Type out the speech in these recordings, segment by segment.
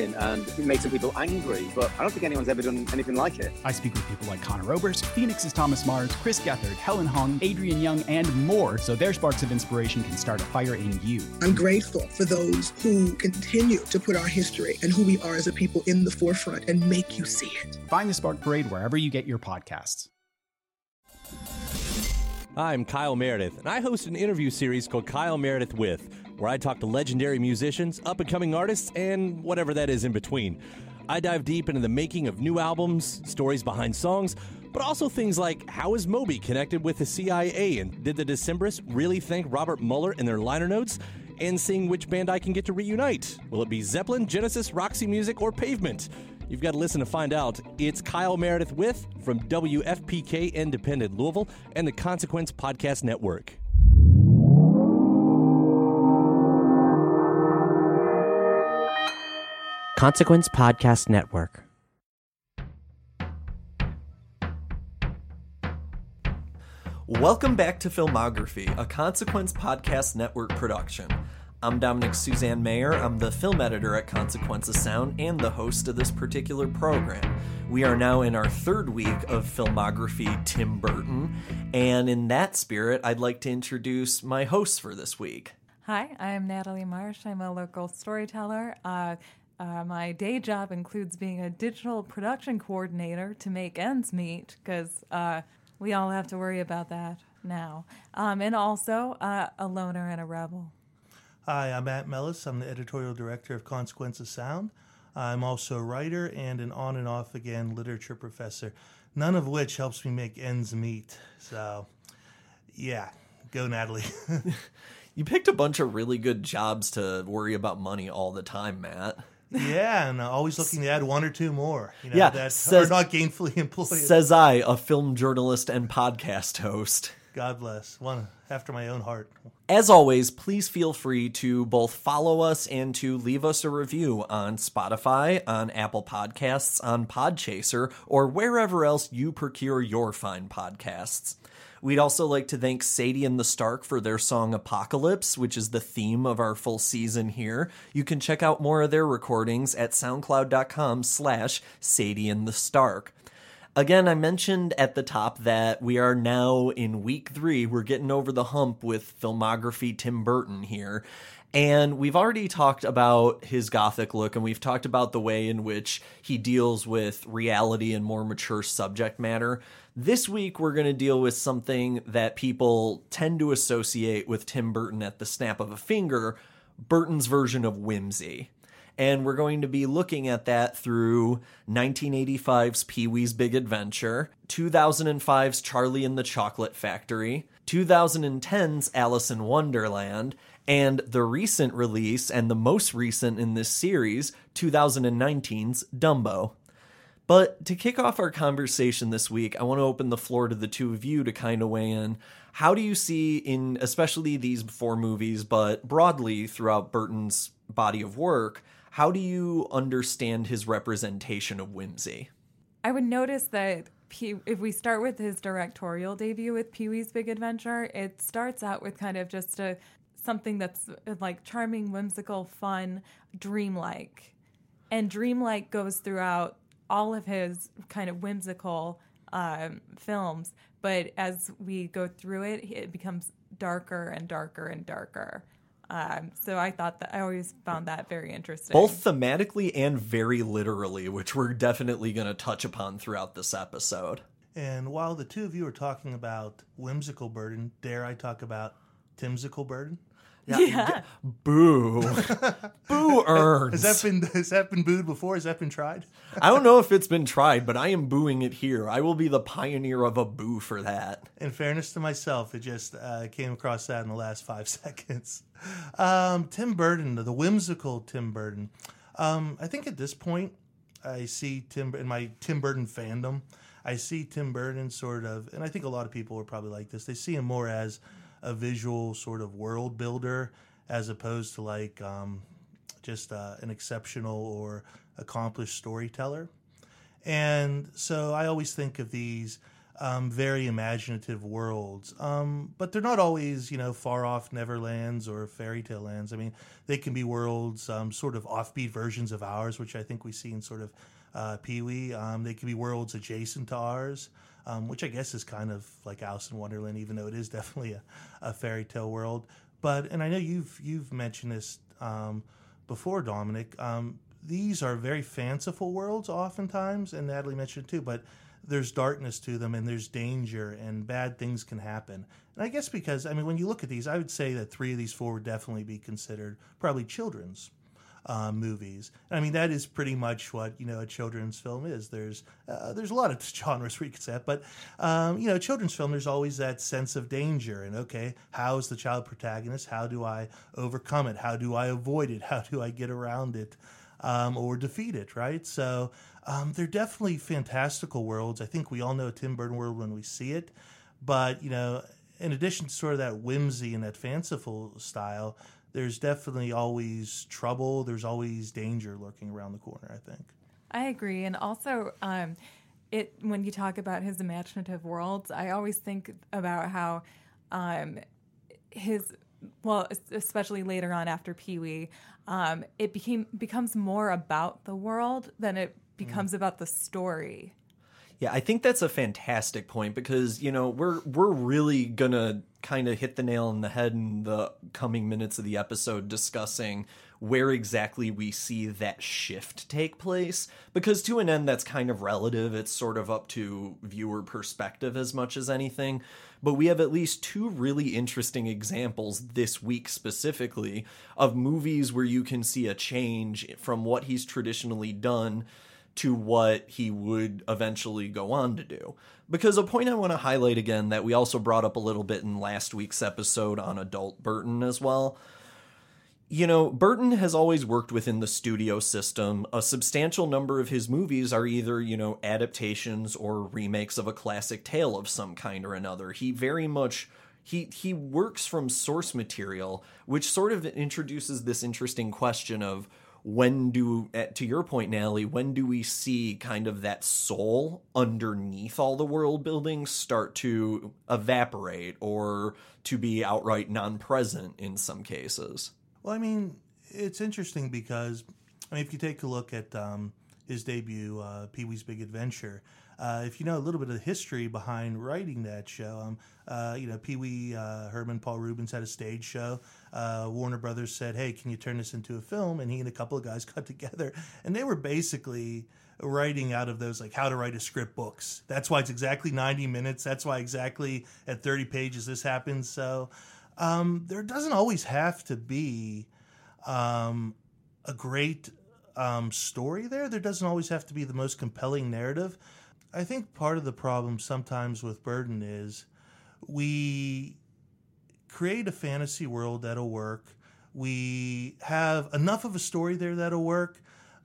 and it makes some people angry, but I don't think anyone's ever done anything like it. I speak with people like Conor Oberst, Phoenix's Thomas Mars, Chris Gethard, Helen Hong, Adrian Young, and more, so their sparks of inspiration can start a fire in you. I'm grateful for those who continue to put our history and who we are as a people in the forefront and make you see it. Find the Spark Parade wherever you get your podcasts. I'm Kyle Meredith, and I host an interview series called Kyle Meredith With, where I talk to legendary musicians, up and coming artists, and whatever that is in between. I dive deep into the making of new albums, stories behind songs, but also things like how is Moby connected with the CIA, and did the Decemberists really thank Robert Mueller in their liner notes? And seeing which band I can get to reunite. Will it be Zeppelin, Genesis, Roxy Music, or Pavement? You've got to listen to find out. It's Kyle Meredith with from WFPK Independent Louisville and the Consequence Podcast Network. Consequence Podcast Network. Welcome back to Filmography, a Consequence Podcast Network production. I'm Dominick Suzanne Mayer. I'm the film editor at Consequence of Sound and the host of this particular program. We are now in our third week of filmography Tim Burton, and in that spirit, I'd like to introduce my hosts for this week. Hi, I'm Natalie Marsh. I'm a local storyteller. Uh, uh, my day job includes being a digital production coordinator to make ends meet because uh, we all have to worry about that now. Um, and also uh, a loner and a rebel. Hi, I'm Matt Melis. I'm the editorial director of Consequence of Sound. I'm also a writer and an on and off again literature professor, none of which helps me make ends meet. So, yeah, go Natalie. you picked a bunch of really good jobs to worry about money all the time, Matt. Yeah, and uh, always looking to add one or two more. You know, yeah, that says, are not gainfully employed. Says I, a film journalist and podcast host. God bless. One after my own heart. As always, please feel free to both follow us and to leave us a review on Spotify, on Apple Podcasts, on Podchaser, or wherever else you procure your fine podcasts. We'd also like to thank Sadie and the Stark for their song Apocalypse, which is the theme of our full season here. You can check out more of their recordings at soundcloud.com slash Sadie and the Stark. Again, I mentioned at the top that we are now in week three. We're getting over the hump with filmography Tim Burton here. And we've already talked about his gothic look, and we've talked about the way in which he deals with reality and more mature subject matter. This week, we're going to deal with something that people tend to associate with Tim Burton at the snap of a finger Burton's version of whimsy and we're going to be looking at that through 1985's Pee Wee's Big Adventure, 2005's Charlie and the Chocolate Factory, 2010's Alice in Wonderland, and the recent release and the most recent in this series, 2019's Dumbo. But to kick off our conversation this week, I want to open the floor to the two of you to kind of weigh in. How do you see in especially these four movies, but broadly throughout Burton's body of work, how do you understand his representation of whimsy? I would notice that if we start with his directorial debut with Pee Wee's Big Adventure, it starts out with kind of just a something that's uh, like charming, whimsical, fun, dreamlike. And dreamlike goes throughout all of his kind of whimsical um, films. But as we go through it, it becomes darker and darker and darker. Um, so I thought that I always found that very interesting. Both thematically and very literally, which we're definitely going to touch upon throughout this episode. And while the two of you are talking about whimsical Burton, dare I talk about Timsical Burton? Yeah. Boo. Boo earns. Has that been has that been booed before? Has that been tried? I don't know if it's been tried, but I am booing it here. I will be the pioneer of a boo for that. In fairness to myself, it just uh, came across that in the last five seconds. Um, Tim Burton, the whimsical Tim Burton. Um, I think at this point, I see Tim in my Tim Burton fandom. I see Tim Burton sort of, and I think a lot of people are probably like this. They see him more as a visual sort of world builder as opposed to like um, just uh, an exceptional or accomplished storyteller. And so I always think of these um, very imaginative worlds, um, but they're not always, you know, far off Neverlands or fairy tale lands. I mean, they can be worlds, um, sort of offbeat versions of ours, which I think we see in sort of uh, Pee Wee. Um, they can be worlds adjacent to ours, um, which I guess is kind of like Alice in Wonderland, even though it is definitely a, a fairy tale world. But and I know you've you've mentioned this um, before, Dominick. Um, these are very fanciful worlds, oftentimes, and Natalie mentioned too. But there's darkness to them, and there's danger, and bad things can happen. And I guess because I mean, when you look at these, I would say that three of these four would definitely be considered probably children's uh, movies. I mean, that is pretty much what you know a children's film is. There's uh, there's a lot of genres you could it, but um, you know, children's film. There's always that sense of danger, and okay, how is the child protagonist? How do I overcome it? How do I avoid it? How do I get around it? Um, or defeat it, right? So um, they're definitely fantastical worlds. I think we all know Tim Burton world when we see it, but you know, in addition to sort of that whimsy and that fanciful style, there's definitely always trouble. There's always danger lurking around the corner. I think. I agree, and also, um, it when you talk about his imaginative worlds, I always think about how um, his well, especially later on after Pee Wee, um, it became becomes more about the world than it becomes mm. about the story. Yeah, I think that's a fantastic point because you know we're we're really gonna kind of hit the nail on the head in the coming minutes of the episode discussing where exactly we see that shift take place because to an end that's kind of relative. It's sort of up to viewer perspective as much as anything. But we have at least two really interesting examples this week specifically of movies where you can see a change from what he's traditionally done to what he would eventually go on to do. Because a point I want to highlight again that we also brought up a little bit in last week's episode on adult Burton as well. You know, Burton has always worked within the studio system. A substantial number of his movies are either, you know, adaptations or remakes of a classic tale of some kind or another. He very much he he works from source material, which sort of introduces this interesting question of when do to your point natalie when do we see kind of that soul underneath all the world building start to evaporate or to be outright non-present in some cases well i mean it's interesting because i mean if you take a look at um, his debut uh, pee-wee's big adventure uh, if you know a little bit of the history behind writing that show, um, uh, you know, Pee Wee uh, Herman, Paul Reubens had a stage show. Uh, Warner Brothers said, "Hey, can you turn this into a film?" And he and a couple of guys got together, and they were basically writing out of those like how to write a script books. That's why it's exactly 90 minutes. That's why exactly at 30 pages this happens. So um, there doesn't always have to be um, a great um, story there. There doesn't always have to be the most compelling narrative. I think part of the problem sometimes with Burton is we create a fantasy world that'll work. We have enough of a story there that'll work,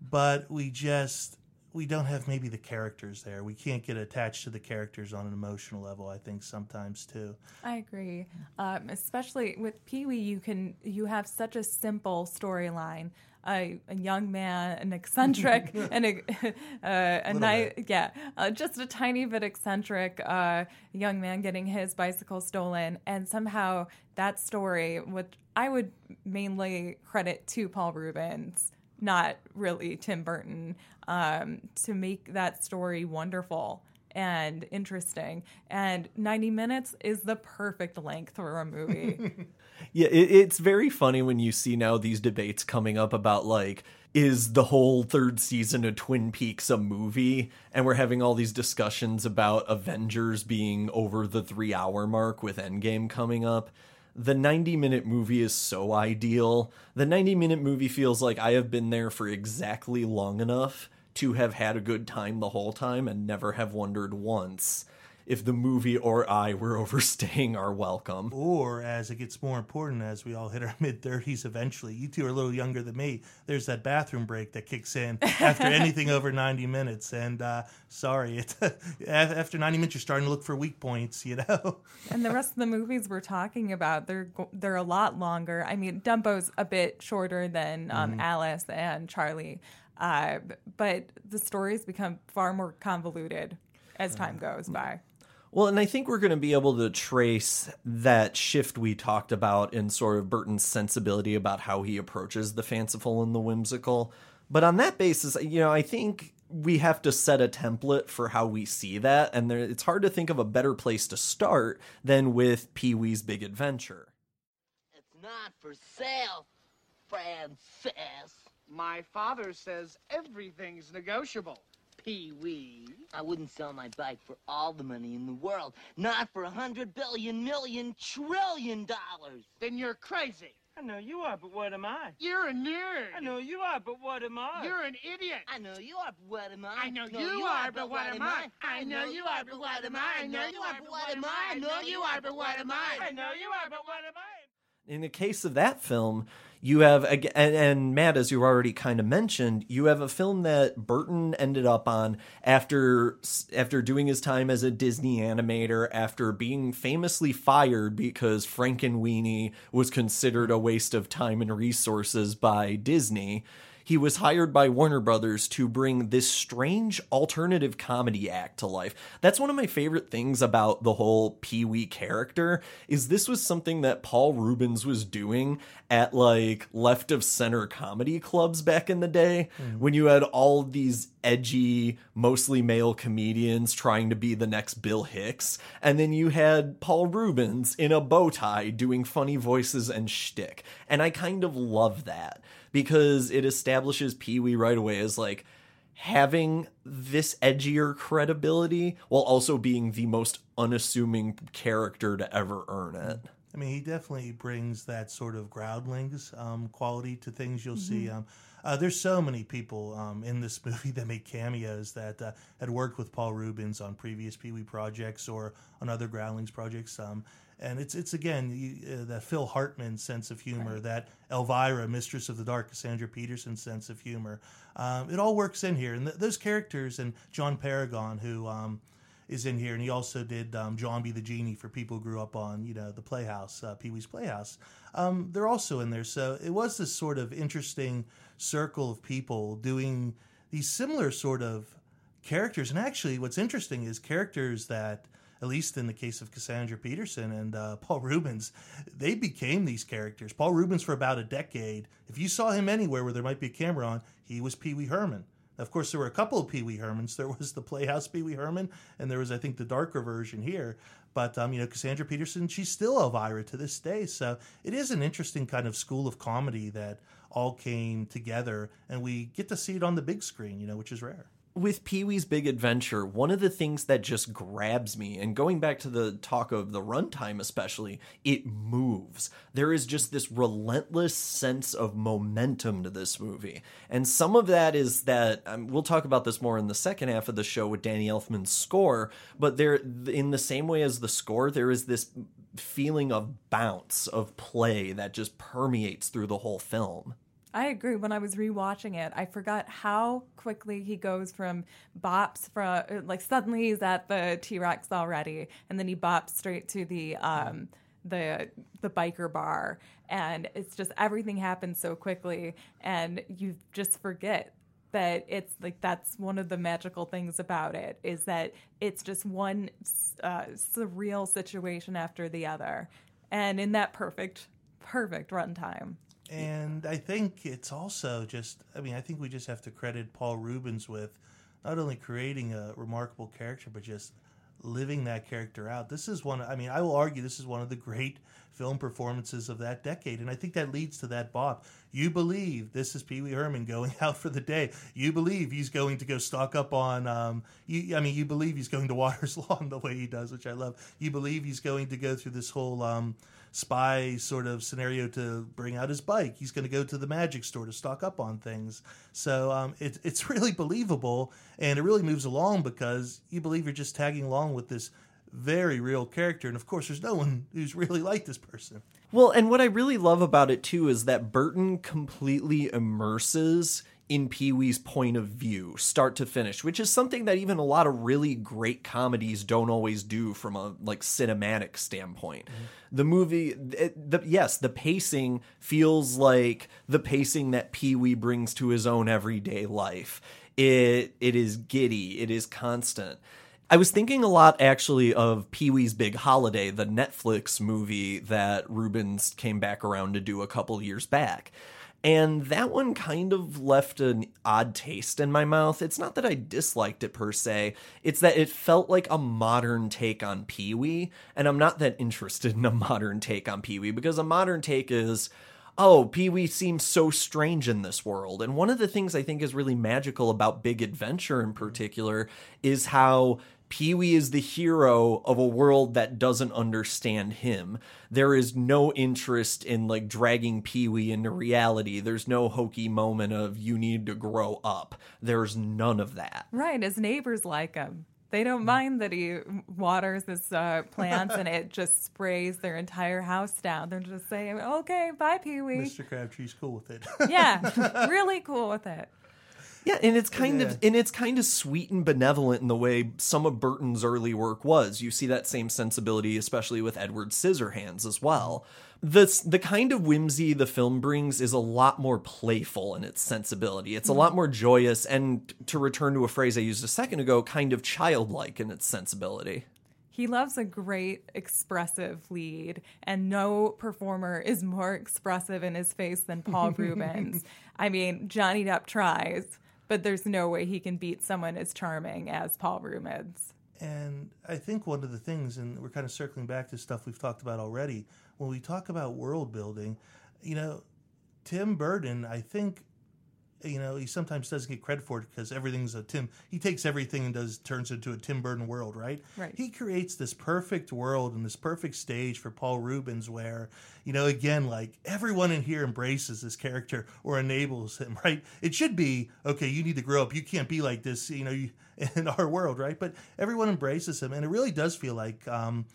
but we just we don't have maybe the characters there. We can't get attached to the characters on an emotional level. I think sometimes too. I agree, um, especially with Pee Wee. You can you have such a simple storyline a, a young man, an eccentric, and a uh, a nice, yeah, uh, just a tiny bit eccentric uh, young man getting his bicycle stolen, and somehow that story, which I would mainly credit to Paul Reubens, not really Tim Burton, um, to make that story wonderful and interesting. And 90 minutes is the perfect length for a movie. yeah, it, it's very funny when you see now these debates coming up about like, is the whole third season of Twin Peaks a movie? And we're having all these discussions about Avengers being over the three hour mark with Endgame coming up. the 90 minute movie is so ideal. The 90 minute movie feels like I have been there for exactly long enough to have had a good time the whole time and never have wondered once if the movie or I were overstaying our welcome. Or as it gets more important as we all hit our mid 30s eventually, you two are a little younger than me. There's that bathroom break that kicks in after anything over 90 minutes. And uh, sorry, it, after 90 minutes, you're starting to look for weak points, you know? and the rest of the movies we're talking about, they're they're a lot longer. I mean, Dumbo's a bit shorter than um, mm-hmm. Alice and Charlie. Uh, but the stories become far more convoluted as time goes by. Well, and I think we're going to be able to trace that shift we talked about in sort of Burton's sensibility about how he approaches the fanciful and the whimsical. But on that basis, you know, I think we have to set a template for how we see that. And there, it's hard to think of a better place to start than with Pee Wee's Big Adventure. It's not for sale, Francis. My father says everything's negotiable. Pee Wee. I wouldn't sell my bike for all the money in the world. Not for a hundred billion million trillion dollars. Then you're crazy. I know you are, but what am I? You're a nerd. I know you are, but what am I? You're an idiot. I know you are, but what am I? I know, you, are, but what am I? I know you are, but what am I? I know you are, but what am I? I know you are, but what am I? I know you are, but what am I? In the case of that film, you have and, and Matt, as you already kind of mentioned, you have a film that Burton ended up on after after doing his time as a Disney animator, after being famously fired because Frankenweenie was considered a waste of time and resources by Disney he was hired by Warner Brothers to bring this strange alternative comedy act to life. That's one of my favorite things about the whole Pee Wee character is this was something that Paul Reubens was doing at like left of center comedy clubs back in the day mm. when you had all these edgy, mostly male comedians trying to be the next Bill Hicks, and then you had Paul Reubens in a bow tie doing funny voices and shtick. And I kind of love that because it establishes Pee Wee right away as like having this edgier credibility while also being the most unassuming character to ever earn it. I mean, he definitely brings that sort of groundlings um, quality to things you'll mm-hmm. see. Um, uh, there's so many people um, in this movie that make cameos that uh, had worked with Paul Reubens on previous Pee Wee projects or on other Groundlings projects. Um, and it's it's again uh, that Phil Hartman sense of humor, right. that Elvira, Mistress of the Dark, Cassandra Peterson sense of humor. Um, it all works in here, and th- those characters and John Paragon, who um, is in here, and he also did um, Jambi the Genie for people who grew up on you know the Playhouse, uh, Pee Wee's Playhouse. Um, they're also in there, so it was this sort of interesting circle of people doing these similar sort of characters. And actually, what's interesting is characters that at least in the case of Cassandra Peterson and uh, Paul Reubens, they became these characters. Paul Reubens, for about a decade, if you saw him anywhere where there might be a camera on, he was Pee Wee Herman. Of course, there were a couple of Pee Wee Hermans. There was the Playhouse Pee Wee Herman, and there was, I think, the darker version here. But um, you know, Cassandra Peterson, she's still Elvira to this day. So it is an interesting kind of school of comedy that all came together, and we get to see it on the big screen, you know, which is rare with Pee Wee's Big Adventure, one of the things that just grabs me, and going back to the talk of the runtime especially, it moves. There is just this relentless sense of momentum to this movie. And some of that is that, um, we'll talk about this more in the second half of the show with Danny Elfman's score, but there, in the same way as the score, there is this feeling of bounce, of play that just permeates through the whole film. I agree. When I was rewatching it, I forgot how quickly he goes from bops from like suddenly he's at the T Rex already, and then he bops straight to the um, the the biker bar, and it's just everything happens so quickly, and you just forget that it's like that's one of the magical things about it is that it's just one uh, surreal situation after the other, and in that perfect perfect runtime. And I think it's also just, I mean, I think we just have to credit Paul Reubens with not only creating a remarkable character, but just living that character out. This is one, I mean, I will argue this is one of the great film performances of that decade. And I think that leads to that bop. You believe this is Pee Wee Herman going out for the day. You believe he's going to go stock up on, um, you, I mean, you believe he's going to Waters Lawn the way he does, which I love. You believe he's going to go through this whole, um, spy sort of scenario to bring out his bike. He's going to go to the magic store to stock up on things. So um, it, it's really believable and it really moves along because you believe you're just tagging along with this very real character. And of course, there's no one who's really like this person. Well, and what I really love about it too is that Burton completely immerses in Pee Wee's point of view, start to finish, which is something that even a lot of really great comedies don't always do from a like cinematic standpoint. Mm-hmm. The movie, it, the, yes, the pacing feels like the pacing that Pee Wee brings to his own everyday life. It it is giddy, it is constant. I was thinking a lot actually of Pee Wee's Big Holiday, the Netflix movie that Reubens came back around to do a couple years back. And that one kind of left an odd taste in my mouth. It's not that I disliked it per se, it's that it felt like a modern take on Pee Wee. And I'm not that interested in a modern take on Pee Wee because a modern take is oh, Pee Wee seems so strange in this world. And one of the things I think is really magical about Big Adventure in particular is how Pee Wee is the hero of a world that doesn't understand him. There is no interest in like dragging Pee Wee into reality. There's no hokey moment of you need to grow up. There's none of that. Right. His neighbors like him. They don't mind that he waters his uh, plants and it just sprays their entire house down. They're just saying, okay, bye, Pee Wee. Mr. Crabtree's cool with it. yeah, really cool with it. Yeah, and it's kind yeah. of and it's kind of sweet and benevolent in the way some of Burton's early work was. You see that same sensibility, especially with Edward Scissorhands as well. The the kind of whimsy the film brings is a lot more playful in its sensibility. It's a hmm. lot more joyous, and to return to a phrase I used a second ago, kind of childlike in its sensibility. He loves a great expressive lead, and no performer is more expressive in his face than Paul Reubens. I mean, Johnny Depp tries, but there's no way he can beat someone as charming as Paul Reubens. And I think one of the things, and we're kind of circling back to stuff we've talked about already, when we talk about world building, you know, Tim Burton, I think you know, he sometimes doesn't get credit for it because everything's a Tim. He takes everything and does turns it into a Tim Burton world, right? Right. He creates this perfect world and this perfect stage for Paul Reubens, where you know, again, like everyone in here embraces this character or enables him, right? It should be okay. You need to grow up. You can't be like this, you know, you, in our world, right? But everyone embraces him, and it really does feel like. Um,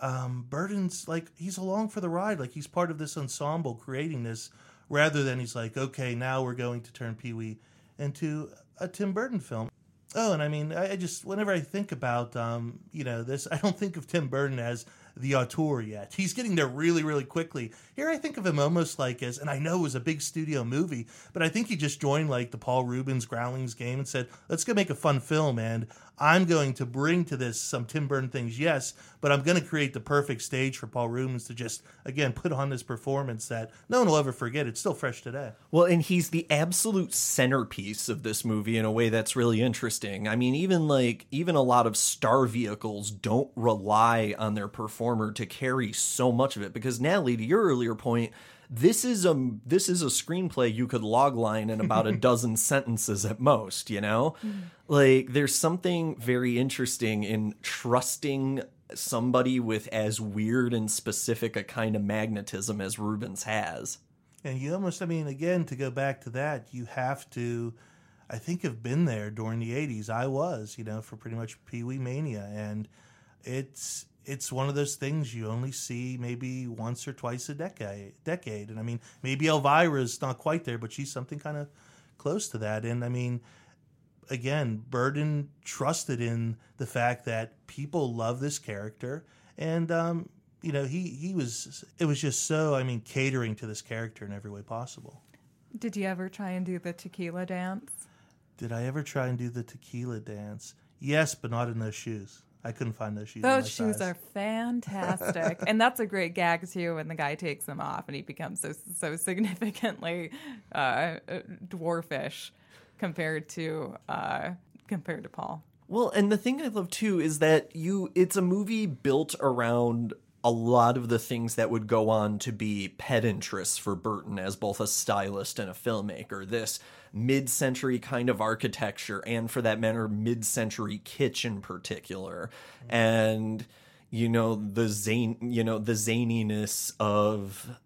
um, Burton's like he's along for the ride, like he's part of this ensemble creating this rather than he's like, okay, now we're going to turn Pee Wee into a Tim Burton film. Oh, and I mean, I just whenever I think about um, you know this, I don't think of Tim Burton as the auteur yet. He's getting there really, really quickly. Here, I think of him almost like as, and I know it was a big studio movie, but I think he just joined like the Paul Reubens Groundlings game and said, let's go make a fun film. And I'm going to bring to this some Tim Burton things, yes, but I'm going to create the perfect stage for Paul Reubens to just, again, put on this performance that no one will ever forget. It's still fresh today. Well, and he's the absolute centerpiece of this movie in a way that's really interesting. I mean, even like, even a lot of star vehicles don't rely on their performer to carry so much of it because, Natalie, to your earlier point, this is a this is a screenplay you could logline in about a dozen sentences at most you know mm-hmm. like there's something very interesting in trusting somebody with as weird and specific a kind of magnetism as Reubens has and you almost i mean again to go back to that you have to i think have been there during the 80s i was you know for pretty much pee-wee mania and it's it's one of those things you only see maybe once or twice a decade. Decade, and I mean, maybe Elvira's not quite there, but she's something kind of close to that. And I mean, again, Burton trusted in the fact that people love this character, and um, you know, he he was. It was just so. I mean, catering to this character in every way possible. Did you ever try and do the tequila dance? Did I ever try and do the tequila dance? Yes, but not in those shoes. I couldn't find those shoes. Those shoes size. are fantastic, and that's a great gag too. When the guy takes them off and he becomes so so significantly uh, dwarfish compared to uh, compared to Paul. Well, and the thing I love too is that you it's a movie built around a lot of the things that would go on to be pet interests for Burton as both a stylist and a filmmaker. This mid century kind of architecture, and for that matter, mid century kitsch in particular. And you know the zane you know the zaniness of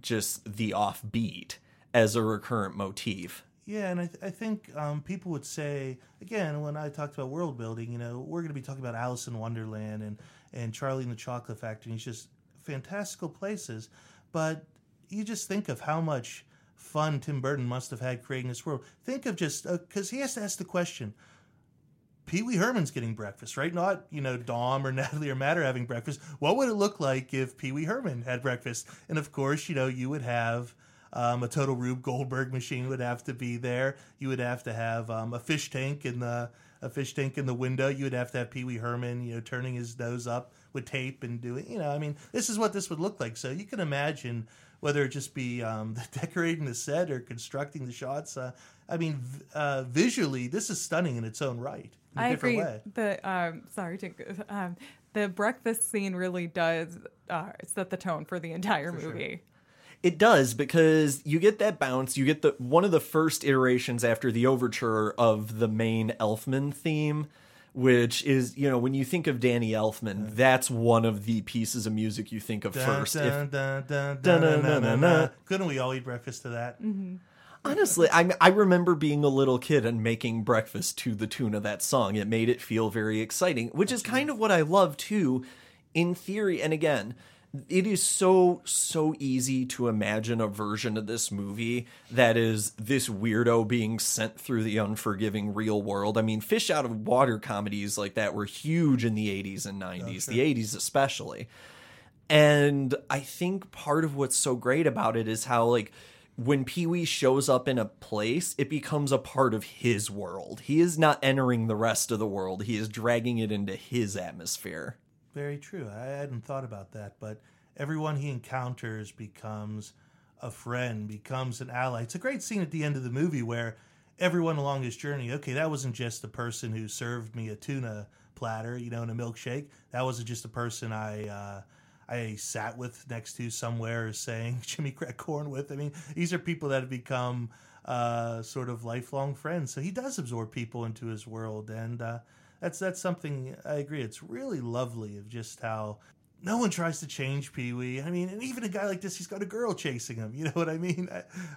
just the offbeat as a recurrent motif Yeah, and I, th- I think um, people would say again when I talked about world building, you know, we're going to be talking about Alice in Wonderland and and Charlie and the Chocolate Factory. It's just fantastical places, but you just think of how much fun Tim Burton must have had creating this world. Think of just because he has to ask the question. Pee Wee Herman's getting breakfast, right? Not, you know, Dom or Natalie or Matt are having breakfast. What would it look like if Pee Wee Herman had breakfast? And of course, you know, you would have um, a total Rube Goldberg machine would have to be there. You would have to have um, a fish tank in the a fish tank in the window. You would have to have Pee Wee Herman, you know, turning his nose up with tape and doing, you know, I mean, this is what this would look like. So you can imagine whether it just be um, decorating the set or constructing the shots. Uh, I mean, v- uh, visually, this is stunning in its own right. In a I different agree. Way. The um, sorry, to, um, the breakfast scene really does uh, set the tone for the entire movie. It does because you get that bounce. You get the one of the first iterations after the overture of the main Elfman theme, which is you know when you think of Danny Elfman, that's one of the pieces of music you think of first. Couldn't we all eat breakfast to that? Honestly, I I remember being a little kid and making breakfast to the tune of that song. It made it feel very exciting, which is kind of what I love too, in theory. And again, it is so so easy to imagine a version of this movie that is this weirdo being sent through the unforgiving real world. I mean, fish out of water comedies like that were huge in the 80s and 90s, the 80s especially. And I think part of what's so great about it is how like when Pee Wee shows up in a place, it becomes a part of his world. He is not entering the rest of the world. He is dragging it into his atmosphere. Very true. I hadn't thought about that, but everyone he encounters becomes a friend, becomes an ally. It's a great scene at the end of the movie where everyone along his journey, okay, that wasn't just the person who served me a tuna platter, you know, and a milkshake. That wasn't just a person I uh, I sat with next to somewhere saying Jimmy Crack Corn with. I mean, these are people that have become uh, sort of lifelong friends. So he does absorb people into his world, and uh, that's that's something I agree. It's really lovely of just how no one tries to change Pee Wee. I mean, and even a guy like this, he's got a girl chasing him. You know what I mean?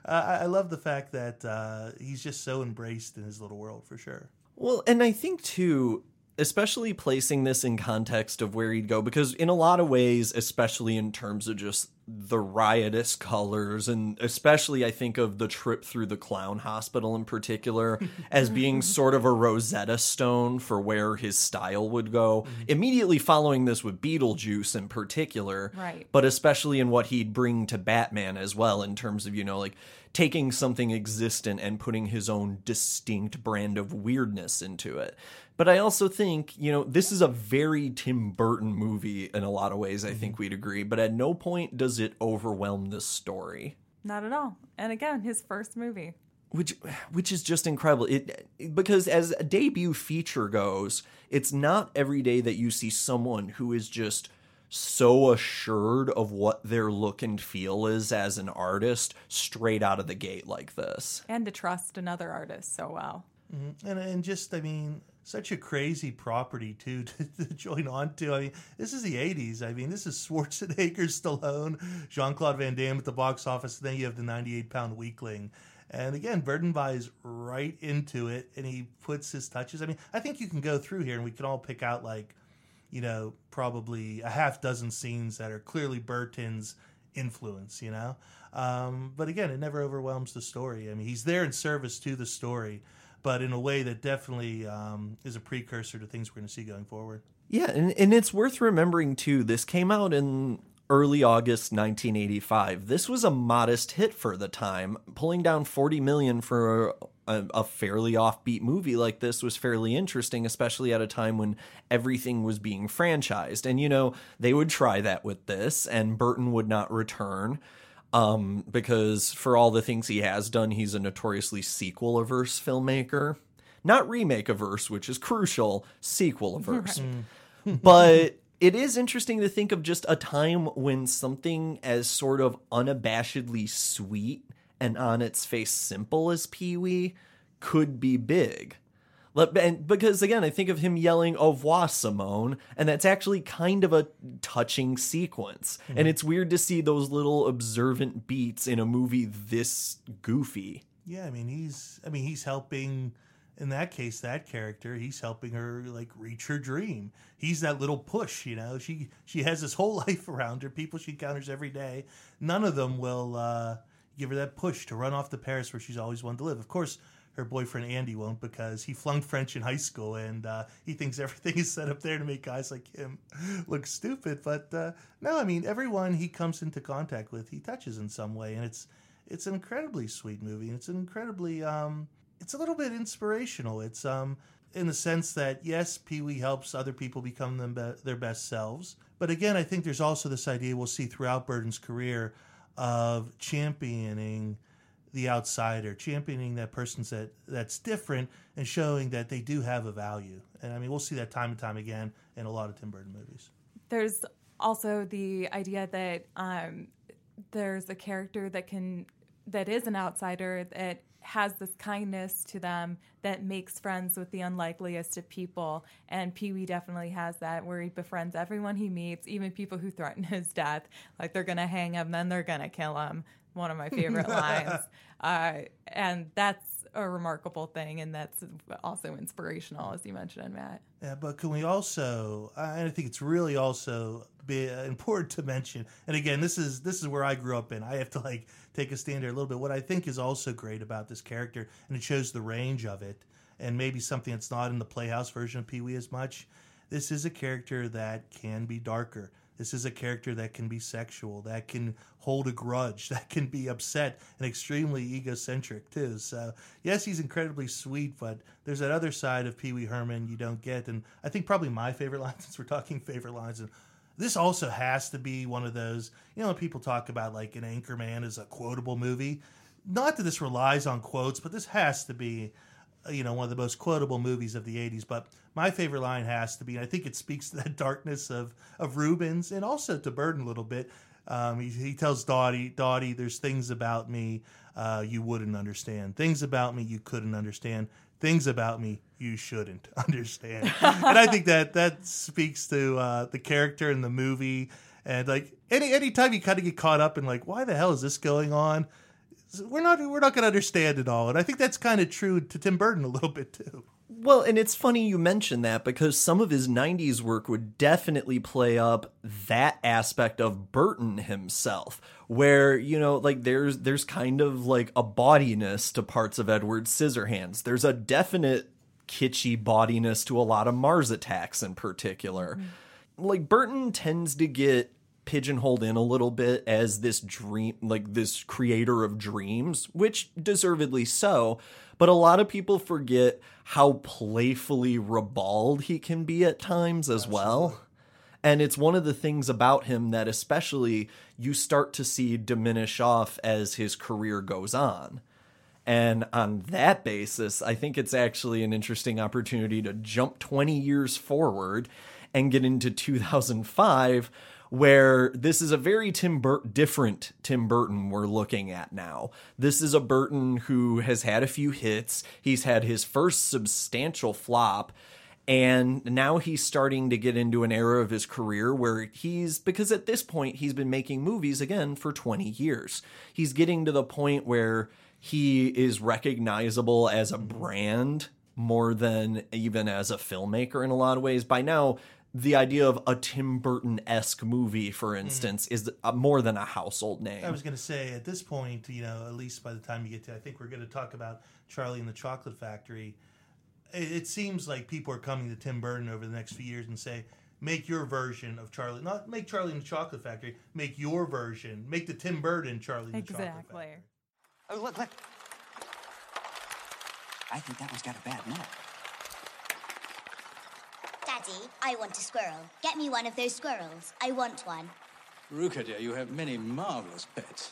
I, I, love the fact that uh, he's just so embraced in his little world for sure. Well, and I think too, especially placing this in context of where he'd go, because in a lot of ways, especially in terms of just the riotous colors, and especially I think of the trip through the clown hospital in particular as being sort of a Rosetta Stone for where his style would go. Mm-hmm. Immediately following this with Beetlejuice in particular, Right. but especially in what he'd bring to Batman as well, in terms of, you know, like taking something existent and putting his own distinct brand of weirdness into it. But I also think, you know, this is a very Tim Burton movie in a lot of ways, I mm-hmm. think we'd agree, but at no point does it overwhelm the story. Not at all. And again, his first movie. which which is just incredible it because as a debut feature goes it's not every day that you see someone who is just so assured of what their look and feel is as an artist straight out of the gate like this And to trust another artist so well. Mhm. And and just I mean, such a crazy property too to, to join on to. I mean, this is the '80s. I mean, this is Schwarzenegger, Stallone, Jean Claude Van Damme at the box office. then you have the 98 pound weakling. And again, Burton buys right into it, and he puts his touches. I mean, I think you can go through here, and we can all pick out like, you know, probably a half dozen scenes that are clearly Burton's influence. You know, um, but again, it never overwhelms the story. I mean, he's there in service to the story, but in a way that definitely um, is a precursor to things we're going to see going forward. Yeah, and, and it's worth remembering too. This came out in early August 1985. This was a modest hit for the time. Pulling down 40 million for a, a fairly offbeat movie like this was fairly interesting, especially at a time when everything was being franchised. And you know, they would try that with this, and Burton would not return. Um, because for all the things he has done, he's a notoriously sequel averse filmmaker. Not remake averse, which is crucial, sequel averse but it is interesting to think of just a time when something as sort of unabashedly sweet and on its face simple as Pee Wee could be big. And because again, I think of him yelling "Au revoir, Simone," and that's actually kind of a touching sequence. Mhm. And it's weird to see those little observant beats in a movie this goofy. Yeah, I mean he's I mean he's helping in that case that character he's helping her like reach her dream. He's that little push, you know. She she has this whole life around her, people she encounters every day. None of them will uh, give her that push to run off to Paris where she's always wanted to live. Of course, her boyfriend Andy won't because he flunked French in high school and uh, he thinks everything is set up there to make guys like him look stupid. But uh, no, I mean everyone he comes into contact with, he touches in some way, and it's it's an incredibly sweet movie. and It's an incredibly um, it's a little bit inspirational. It's um in the sense that yes, Pee Wee helps other people become them be- their best selves, but again, I think there's also this idea we'll see throughout Burton's career of championing the outsider, championing that person that that's different, and showing that they do have a value. And I mean, we'll see that time and time again in a lot of Tim Burton movies. There's also the idea that um, there's a character that can that is an outsider that has this kindness to them that makes friends with the unlikeliest of people. And Pee Wee definitely has that, where he befriends everyone he meets, even people who threaten his death. Like they're gonna hang him, then they're gonna kill him. One of my favorite lines. Uh, and that's a remarkable thing, and that's also inspirational, as you mentioned, Matt. Yeah, but can we also? I I think it's really also be uh, important to mention. And again, this is this is where I grew up in. I have to like take a stand here a little bit. What I think is also great about this character, and it shows the range of it, and maybe something that's not in the Playhouse version of Pee Wee as much. This is a character that can be darker. This is a character that can be sexual, that can hold a grudge, that can be upset and extremely egocentric too. So yes, he's incredibly sweet, but there's that other side of Pee Wee Herman you don't get. And I think probably my favorite line, since we're talking favorite lines, and this also has to be one of those. You know, people talk about like an Anchorman is a quotable movie. Not that this relies on quotes, but this has to be uh, you know one of the most quotable movies of the 80s but my favorite line has to be and i think it speaks to that darkness of of Reubens and also to burton a little bit um, he, he tells dottie dottie there's things about me uh, you wouldn't understand things about me you couldn't understand things about me you shouldn't understand. And i think that that speaks to uh, the character in the movie. And like any any time you kind of get caught up in like why the hell is this going on? We're not we're not going to understand it all. And i think that's kind of true to tim burton a little bit too. Well, and it's funny you mention that because some of his 90s work would definitely play up that aspect of Burton himself where, you know, like there's there's kind of like a bawdiness to parts of Edward Scissorhands. There's a definite kitschy bawdiness to a lot of Mars attacks in particular. Mm. Like Burton tends to get pigeonholed in a little bit as this dream like this creator of dreams which deservedly so but a lot of people forget how playfully ribald he can be at times as well. And it's one of the things about him that especially you start to see diminish off as his career goes on and on that basis, I think it's actually an interesting opportunity to jump 20 years forward and get into 2005, where this is a very Tim Bur- different Tim Burton we're looking at now. This is a Burton who has had a few hits. He's had his first substantial flop. And now he's starting to get into an era of his career where he's, because at this point, he's been making movies again for 20 years. He's getting to the point where he is recognizable as a brand more than even as a filmmaker in a lot of ways. By now, the idea of a Tim Burton esque movie, for mm. instance, is a, more than a household name. I was going to say at this point, you know, at least by the time you get to, I think we're going to talk about Charlie and the Chocolate Factory. It, it seems like people are coming to Tim Burton over the next few years and say, make your version of Charlie, not make Charlie and the Chocolate Factory, make your version, make the Tim Burton Charlie and the Chocolate Factory. Exactly. Oh, look, look. I think that one's got a bad neck. Daddy, I want a squirrel. Get me one of those squirrels. I want one. Ruka, dear, you have many marvelous pets.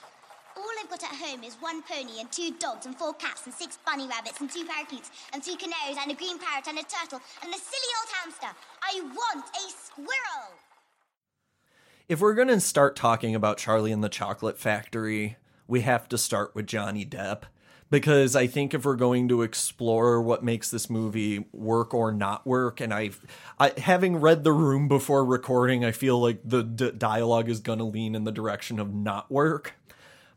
All I've got at home is one pony and two dogs and four cats and six bunny rabbits and two parakeets and two canaries and a green parrot and a turtle and a silly old hamster. I want a squirrel! if we're going to start talking about Charlie and the Chocolate Factory, we have to start with Johnny Depp because I think if we're going to explore what makes this movie work or not work, and I've, I, having read The Room before recording, I feel like the d- dialogue is going to lean in the direction of not work.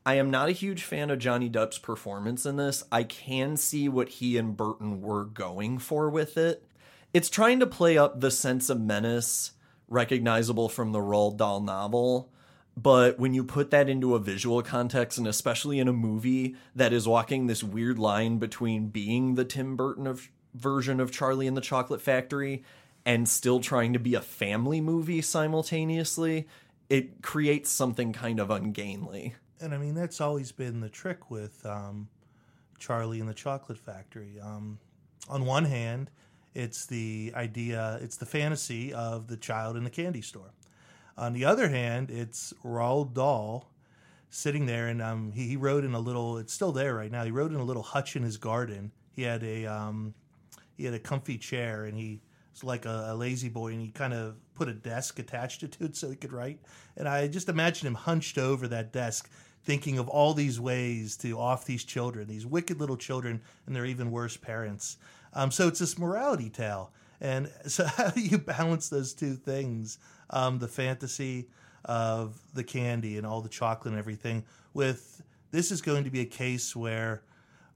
I am not a huge fan of Johnny Depp's performance in this. I can see what he and Burton were going for with it. It's trying to play up the sense of menace recognizable from the Roald Dahl novel. But when you put that into a visual context, and especially in a movie that is walking this weird line between being the Tim Burton of version of Charlie and the Chocolate Factory and still trying to be a family movie simultaneously, it creates something kind of ungainly. And I mean, that's always been the trick with um, Charlie and the Chocolate Factory. Um, on one hand, it's the idea, it's the fantasy of the child in the candy store. On the other hand, it's Roald Dahl sitting there, and um, he, he wrote in a little. It's still there right now. He wrote in a little hutch in his garden. He had a um, he had a comfy chair, and he was like a, a lazy boy, and he kind of put a desk attached to it so he could write. And I just imagine him hunched over that desk, thinking of all these ways to off these children, these wicked little children, and their even worse parents. Um, so it's this morality tale. And so, how do you balance those two things? Um, the fantasy of the candy and all the chocolate and everything, with this is going to be a case where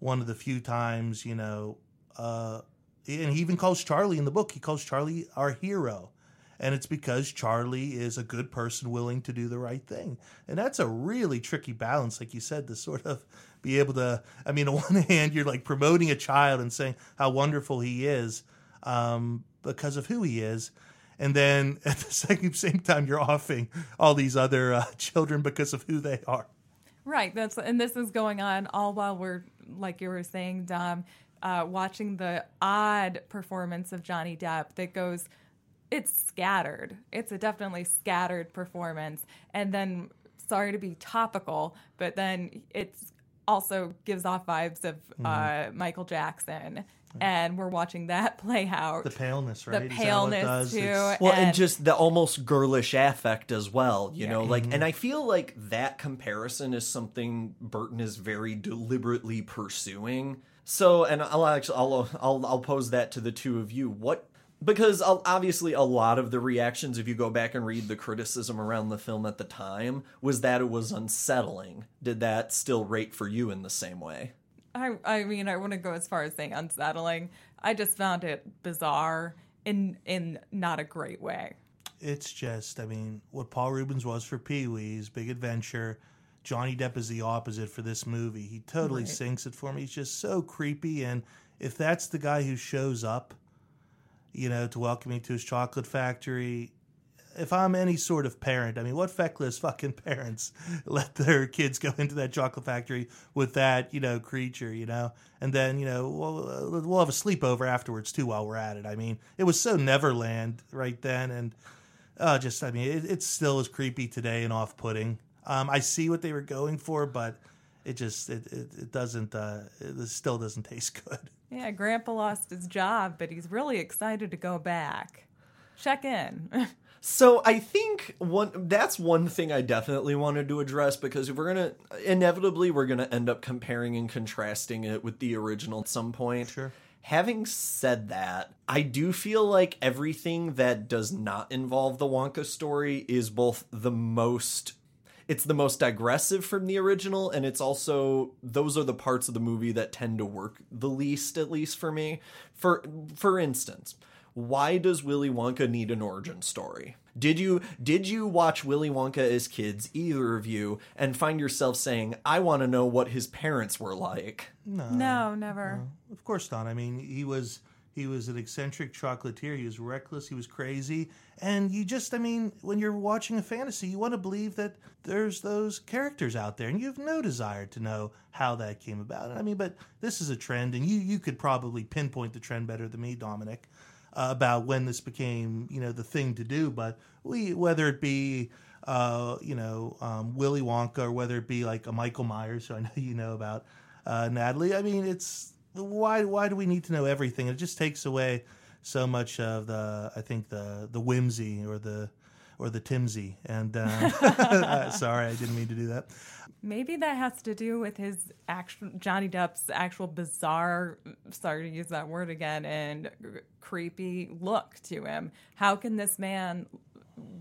one of the few times, you know, uh, and he even calls Charlie in the book, he calls Charlie our hero. And it's because Charlie is a good person willing to do the right thing. And that's a really tricky balance, like you said, to sort of be able to. I mean, on one hand, you're like promoting a child and saying how wonderful he is um, because of who he is. And then at the same, same time, you're offing all these other uh, children because of who they are. Right. That's and this is going on all while we're like you were saying, Dom, uh, watching the odd performance of Johnny Depp that goes. It's scattered. It's a definitely scattered performance, and then sorry to be topical, but then it's also gives off vibes of uh, Michael Jackson. And we're watching that play out. The paleness, right? The Is that what it paleness does? too. It's- Well, and, just the almost girlish affect as well, you Yeah. know, like, Mm-hmm. and I feel like that comparison is something Burton is very deliberately pursuing. So, and I'll actually, I'll, I'll, I'll pose that to the two of you. What, because obviously a lot of the reactions, if you go back and read the criticism around the film at the time, was that it was unsettling. Did that still rate for you in the same way? I, I mean, I wouldn't go as far as saying unsettling. I just found it bizarre in in not a great way. it's just, I mean, what Paul Reubens was for Pee Wee's Big Adventure, Johnny Depp is the opposite for this movie. He totally Right. sinks it for me. He's just so creepy. And if that's the guy who shows up, you know, to welcome me to his chocolate factory, if I'm any sort of parent, I mean, what feckless fucking parents let their kids go into that chocolate factory with that, you know, creature, you know? And then, you know, we'll, we'll have a sleepover afterwards too while we're at it. I mean, it was so Neverland right then. And uh, just, I mean, it, it still is creepy today and off putting. Um, I see what they were going for, but it just, it, it, it doesn't, uh, it still doesn't taste good. Yeah, Grandpa lost his job, but he's really excited to go back. Check in. So I think one that's one thing I definitely wanted to address because if we're gonna inevitably we're gonna end up comparing and contrasting it with the original at some point. Sure. Having said that, I do feel like everything that does not involve the Wonka story is both the most it's the most digressive from the original and it's also those are the parts of the movie that tend to work the least at least for me. For for instance, why does Willy Wonka need an origin story? Did you did you watch Willy Wonka as kids, either of you, and find yourself saying, "I want to know what his parents were like"? No, no, never. Of course not. I mean, he was he was an eccentric chocolatier. He was reckless. He was crazy. And you just, I mean, when you're watching a fantasy, you want to believe that there's those characters out there, and you have no desire to know how that came about. I mean, but this is a trend, and you you could probably pinpoint the trend better than me, Dominic, uh, about when this became you know the thing to do. But we, whether it be uh, you know um, Willy Wonka or whether it be like a Michael Myers, who I know you know about, uh, Natalie. I mean, it's why why do we need to know everything? It just takes away so much of the I think the the whimsy or the or the Timsy. And uh, sorry, I didn't mean to do that. Maybe that has to do with his actual Johnny Depp's actual bizarre, sorry to use that word again, and creepy look to him. How can this man,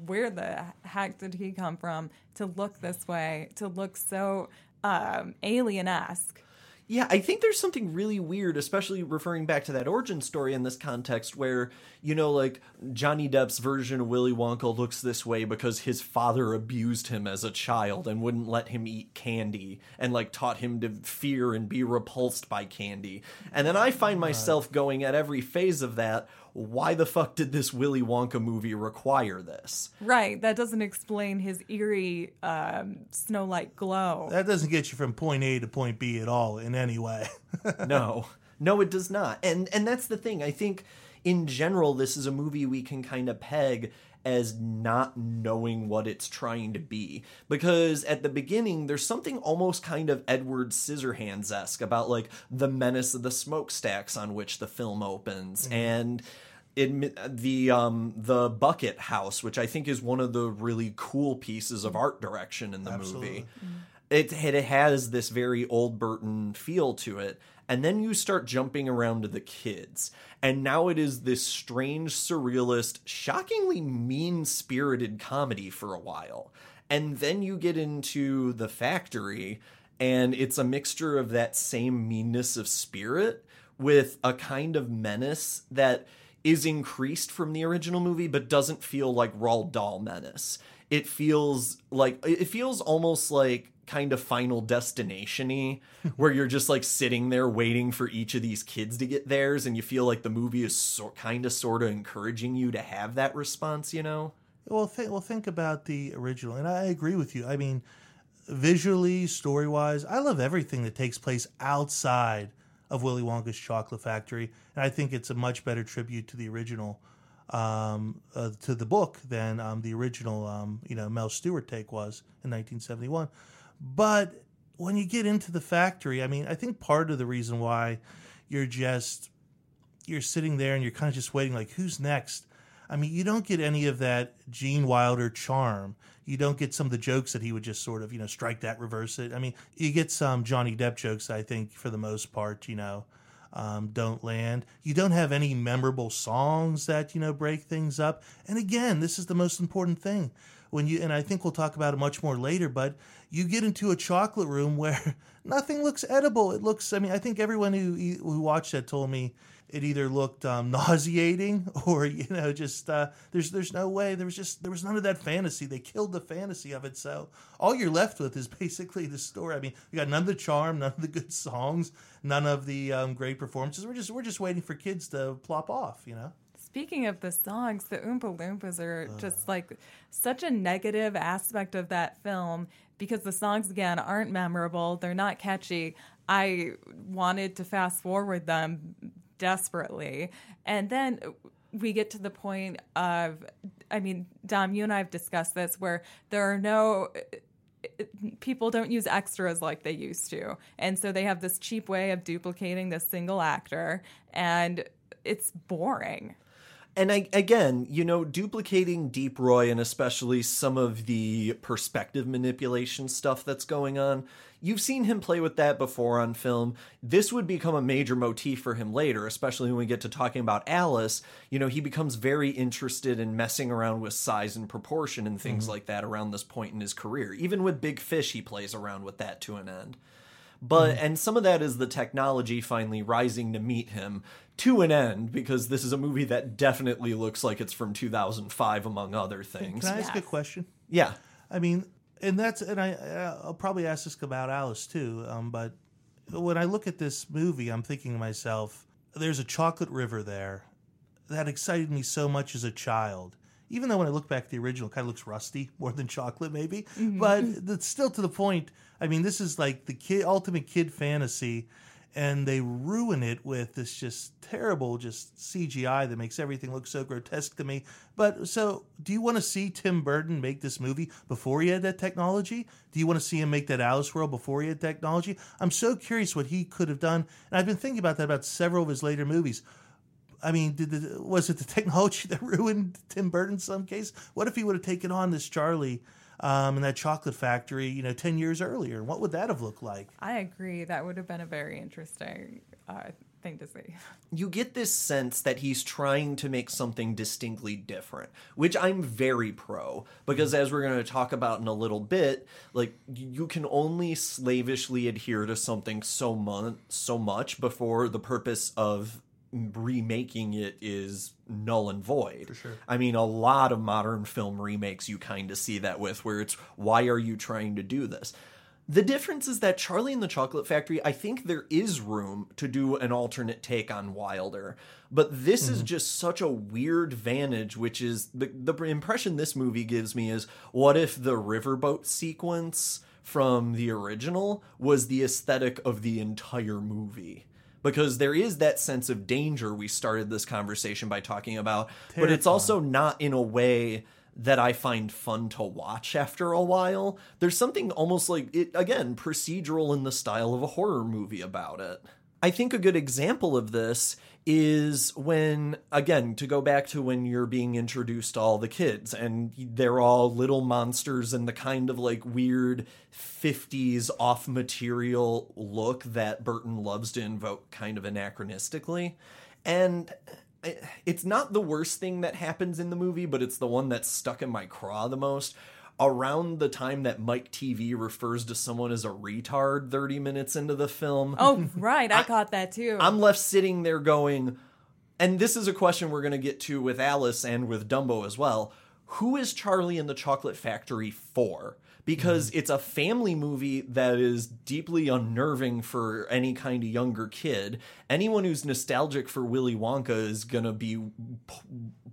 where the heck did he come from to look this way, to look so um, alien esque? Yeah, I think there's something really weird, especially referring back to that origin story in this context, where, you know, like Johnny Depp's version of Willy Wonka looks this way because his father abused him as a child and wouldn't let him eat candy and, like, taught him to fear and be repulsed by candy. And then I find myself going at every phase of that, why the fuck did this Willy Wonka movie require this? Right. That doesn't explain his eerie um, snow light glow. That doesn't get you from point A to point B at all in any way. no. No, it does not. And and that's the thing. I think in general this is a movie we can kind of peg as not knowing what it's trying to be. Because at the beginning, there's something almost kind of Edward Scissorhands esque about like the menace of the smokestacks on which the film opens. Mm-hmm. And admit the um the bucket house which i think is one of the really cool pieces of art direction in the Absolutely. movie it, it has this very old burton feel to it. And then you start jumping around to the kids. And now it is this strange surrealist shockingly mean-spirited comedy for a while. And then you get into the factory and it's a mixture of that same meanness of spirit with a kind of menace that is increased from the original movie, but doesn't feel like Roald Dahl menace. It feels like it feels almost like kind of final destination where you're just like sitting there waiting for each of these kids to get theirs and you feel like the movie is so, kind of sort of encouraging you to have that response you know well think well think about the original and i agree with you i mean visually story wise i love everything that takes place outside of Willy Wonka's Chocolate Factory, and I think it's a much better tribute to the original, um, uh, to the book than um, the original, um, you know, Mel Stuart take was in 1971. But when you get into the factory, I mean, I think part of the reason why you're just you're sitting there and you're kind of just waiting, like, who's next? I mean, you don't get any of that Gene Wilder charm. You don't get some of the jokes that he would just sort of, you know, strike that, reverse it. I mean, you get some Johnny Depp jokes, I think, for the most part, you know, um, don't land. You don't have any memorable songs that, you know, break things up. And again, this is the most important thing. When you, and I think we'll talk about it much more later, but you get into a chocolate room where nothing looks edible. It looks, I mean, I think everyone who, who watched that told me, it either looked um, nauseating or you know just uh, there's there's no way there was just there was none of that fantasy they killed the fantasy of it so all you're left with is basically the story i mean you got none of the charm none of the good songs none of the um, great performances we're just we're just waiting for kids to plop off you know Speaking of the songs, the Oompa Loompas are uh. just like such a negative aspect of that film because the songs, again, aren't memorable. They're not catchy. I wanted to fast forward them desperately. And then we get to the point of, I mean, Dom, you and I have discussed this where there are no people don't use extras like they used to. And so they have this cheap way of duplicating this single actor and it's boring and I, again, you know, duplicating Deep Roy and especially some of the perspective manipulation stuff that's going on, you've seen him play with that before on film. This would become a major motif for him later, especially when we get to talking about Alice. You know, he becomes very interested in messing around with size and proportion and things mm-hmm. like that around this point in his career. Even with Big Fish, he plays around with that to an end. But mm. and some of that is the technology finally rising to meet him to an end because this is a movie that definitely looks like it's from 2005 among other things. Can I ask yes. a question? Yeah. I mean, and that's and I I'll probably ask this about Alice too, um, but when I look at this movie, I'm thinking to myself, there's a chocolate river there that excited me so much as a child even though when I look back at the original, it kind of looks rusty more than chocolate, maybe. Mm-hmm. But it's still to the point. I mean, this is like the kid ultimate kid fantasy, and they ruin it with this just terrible just CGI that makes everything look so grotesque to me. But so, do you want to see Tim Burton make this movie before he had that technology? Do you want to see him make that Alice World before he had technology? I'm so curious what he could have done, and I've been thinking about that about several of his later movies I mean, did the, was it the technology that ruined Tim Burton in some case? What if he would have taken on this Charlie um, in that chocolate factory, you know, 10 years earlier? What would that have looked like? I agree. That would have been a very interesting uh, thing to see. You get this sense that he's trying to make something distinctly different, which I'm very pro because as we're going to talk about in a little bit, like you can only slavishly adhere to something so much so much before the purpose of remaking it is null and void. For sure. I mean, a lot of modern film remakes you kind of see that with, where it's why are you trying to do this? The difference is that Charlie and the Chocolate Factory, I think there is room to do an alternate take on Wilder, but this is mm-hmm. just such a weird vantage, which is the, the impression this movie gives me is what if the riverboat sequence from the original was the aesthetic of the entire movie? Because there is that sense of danger we started this conversation by talking about, but it's also not in a way that I find fun to watch after a while. There's something almost like it again, procedural in the style of a horror movie about it. I think a good example of this is when again to go back to when you're being introduced to all the kids and they're all little monsters and the kind of like weird 50s off material look that Burton loves to invoke kind of anachronistically and eh, it's not the worst thing that happens in the movie, but it's the one that's stuck in my craw the most. Around the time that Mike Teavee refers to someone as a retard 30 minutes into the film. Oh, right. I, caught that too. I'm left sitting there going, and this is a question we're going to get to with Alice and with Dumbo as well. Who is Charlie in the Chocolate Factory for? Because mm-hmm. it's a family movie that is deeply unnerving for any kind of younger kid. Anyone who's nostalgic for Willy Wonka is going to be p-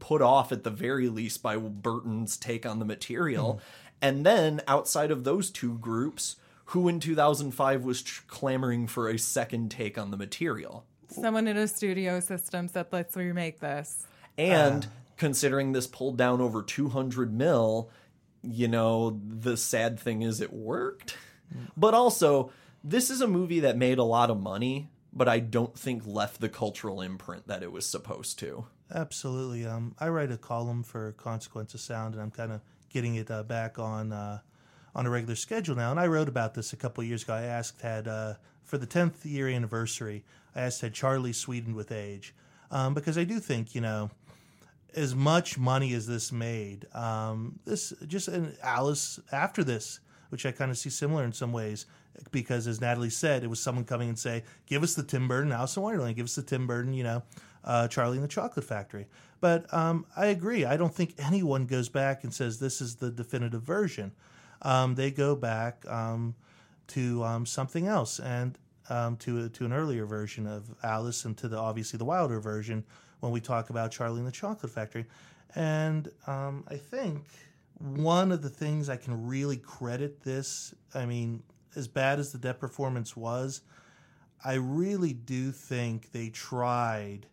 put off at the very least by Burton's take on the material. Mm-hmm. And then outside of those two groups, who in 2005 was tr- clamoring for a second take on the material? Someone in a studio system said, let's remake this. And uh. considering this pulled down over 200 mil, you know, the sad thing is it worked. But also, this is a movie that made a lot of money, but I don't think left the cultural imprint that it was supposed to. Absolutely. Um, I write a column for Consequence of Sound, and I'm kind of getting it uh, back on uh, on a regular schedule now. And I wrote about this a couple years ago. I asked had uh, for the 10th year anniversary. I asked had Charlie sweetened with age, um, because I do think you know as much money as this made, um, this just and Alice after this, which I kind of see similar in some ways, because as Natalie said, it was someone coming and say, "Give us the Tim Burton Alice in Wonderland, give us the Tim Burton, you know, uh, Charlie and the Chocolate Factory." But um, I agree. I don't think anyone goes back and says this is the definitive version. Um, they go back um, to um, something else and um, to to an earlier version of Alice and to the obviously the Wilder version when we talk about Charlie and the Chocolate Factory. And um, I think one of the things I can really credit this, I mean, as bad as the Depp performance was, I really do think they tried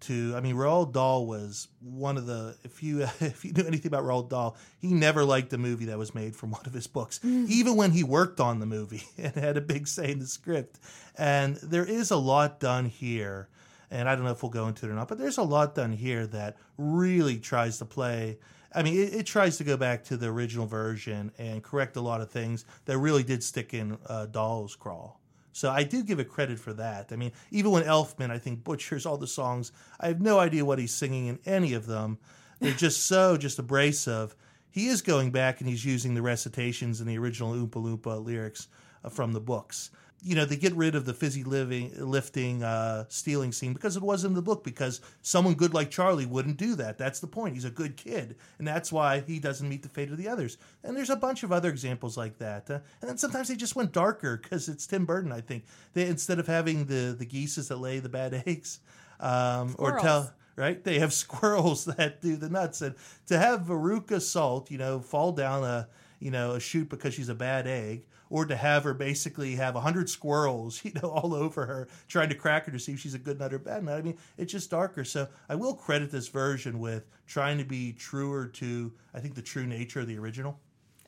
to. I mean, Roald Dahl was one of the. If you if you knew anything about Roald Dahl, he never liked a movie that was made from one of his books, even when he worked on the movie and had a big say in the script. And there is a lot done here, and I don't know if we'll go into it or not, but there's a lot done here that really tries to play. I mean, it, it tries to go back to the original version and correct a lot of things that really did stick in uh, Dahl's crawl. So I do give it credit for that. I mean, even when Elfman, I think, butchers all the songs, I have no idea what he's singing in any of them. They're just so just abrasive. He is going back and he's using the recitations and the original Oompa Loompa lyrics uh, from the books. You know, they get rid of the fizzy living, lifting, uh, stealing scene because it was in the book. Because someone good like Charlie wouldn't do that. That's the point. He's a good kid, and that's why he doesn't meet the fate of the others. And there's a bunch of other examples like that. Uh, and then sometimes they just went darker because it's Tim Burton. I think they instead of having the the geeses that lay the bad eggs, um, or tell right? They have squirrels that do the nuts, and to have Veruca Salt, you know, fall down a you know a chute because she's a bad egg, or to have her basically have a hundred squirrels, you know, all over her trying to crack her to see if she's a good nut or bad nut. I mean, it's just darker. So I will credit this version with trying to be truer to I think the true nature of the original.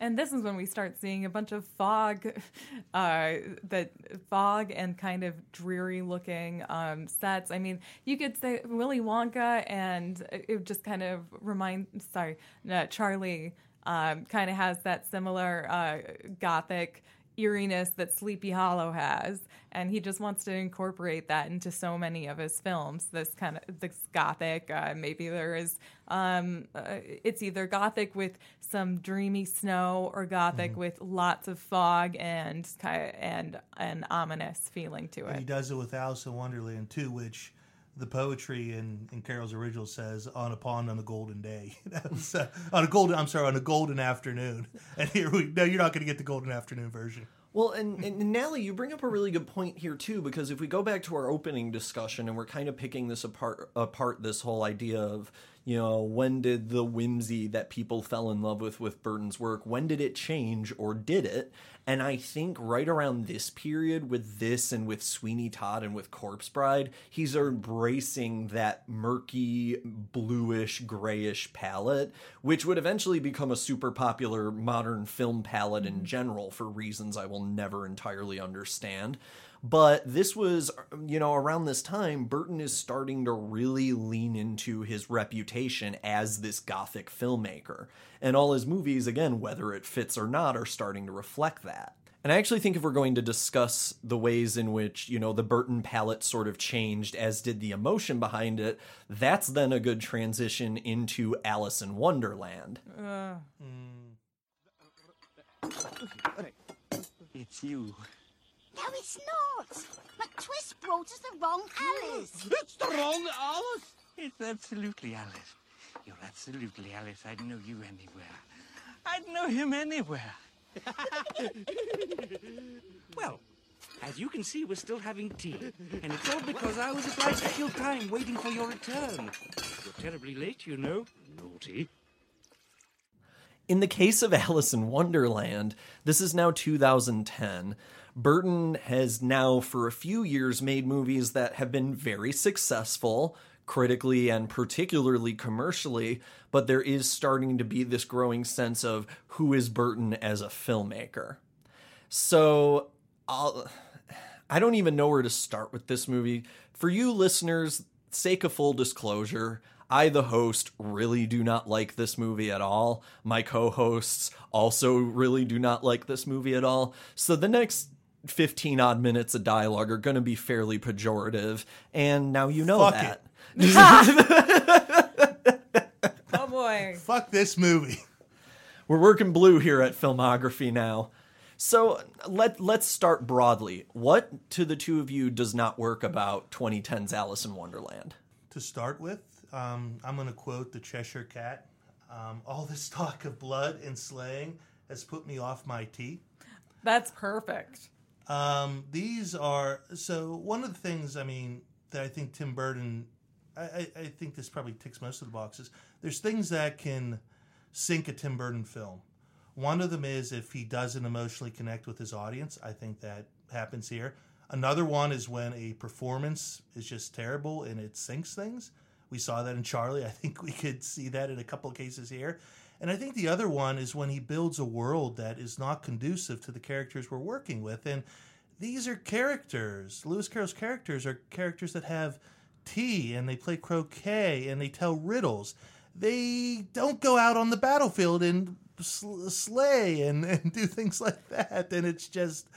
And this is when we start seeing a bunch of fog, uh, that fog and kind of dreary looking um, sets. I mean, you could say Willy Wonka, and it just kind of reminds. Sorry, no, Charlie um, kind of has that similar uh, gothic eeriness that Sleepy Hollow has, and he just wants to incorporate that into so many of his films. This kind of this gothic. Uh, maybe there is. Um, uh, it's either gothic with some dreamy snow or gothic Mm-hmm. with lots of fog and and an ominous feeling to And he does it with Alice in Wonderland too, which the poetry in, in Carroll's original says on a pond on a golden day. Was, uh, on a golden I'm sorry, on a golden afternoon. And here we no, you're not gonna get the golden afternoon version. Well, and, and you bring up a really good point here too, because if we go back to our opening discussion and we're kind of picking this apart, apart this whole idea of, you know, when did the whimsy that people fell in love with with Burton's work, when did it change or did it? And I think right around this period with this and with Sweeney Todd and with Corpse Bride, he's embracing that murky, bluish, grayish palette, which would eventually become a super popular modern film palette in mm-hmm. general for reasons I will never entirely understand. But this was, you know, around this time, Burton is starting to really lean into his reputation as this gothic filmmaker. And all his movies, again, whether it fits or not, are starting to reflect that. And I actually think if we're going to discuss the ways in which, you know, the Burton palette sort of changed, as did the emotion behind it, that's then a good transition into Alice in Wonderland. Uh, It's you. No, it's not. McTwisp brought us the wrong Alice. It's the wrong Alice. It's absolutely Alice. You're absolutely Alice. I'd know you anywhere. I'd know him anywhere. well, as you can see, we're still having tea. And it's all because I was obliged to kill time waiting for your return. You're terribly late, you know. Naughty. In the case of Alice in Wonderland, this is now 2010. Burton has now, for a few years, made movies that have been very successful, critically and particularly commercially, but there is starting to be this growing sense of who is Burton as a filmmaker. So, I'll. I don't even know where to start with this movie. For you listeners, sake of full disclosure, I, the host, really do not like this movie at all. My co hosts also really do not like this movie at all. So the next 15 odd minutes of dialogue are going to be fairly pejorative. And now you know Fuck that. oh boy. Fuck this movie. We're working blue here at Filmography now. So let let's start broadly. What to the two of you does not work about 2010's Alice in Wonderland? To start with, um, I'm going to quote the Cheshire Cat. Um, All this talk of blood and slaying has put me off my tea. That's perfect. Um, these are so one of the things I mean that I think Tim Burton, I, I, I think this probably ticks most of the boxes. There's things that can sink a Tim Burton film. One of them is if he doesn't emotionally connect with his audience. I think that happens here. Another one is when a performance is just terrible and it sinks things. We saw that in Charlie. I think we could see that in a couple of cases here. And I think the other one is when he builds a world that is not conducive to the characters we're working with. And these are characters. Lewis Carroll's characters are characters that have tea and they play croquet and they tell riddles. They don't go out on the battlefield and sl- slay and, and do things like that. And it's just,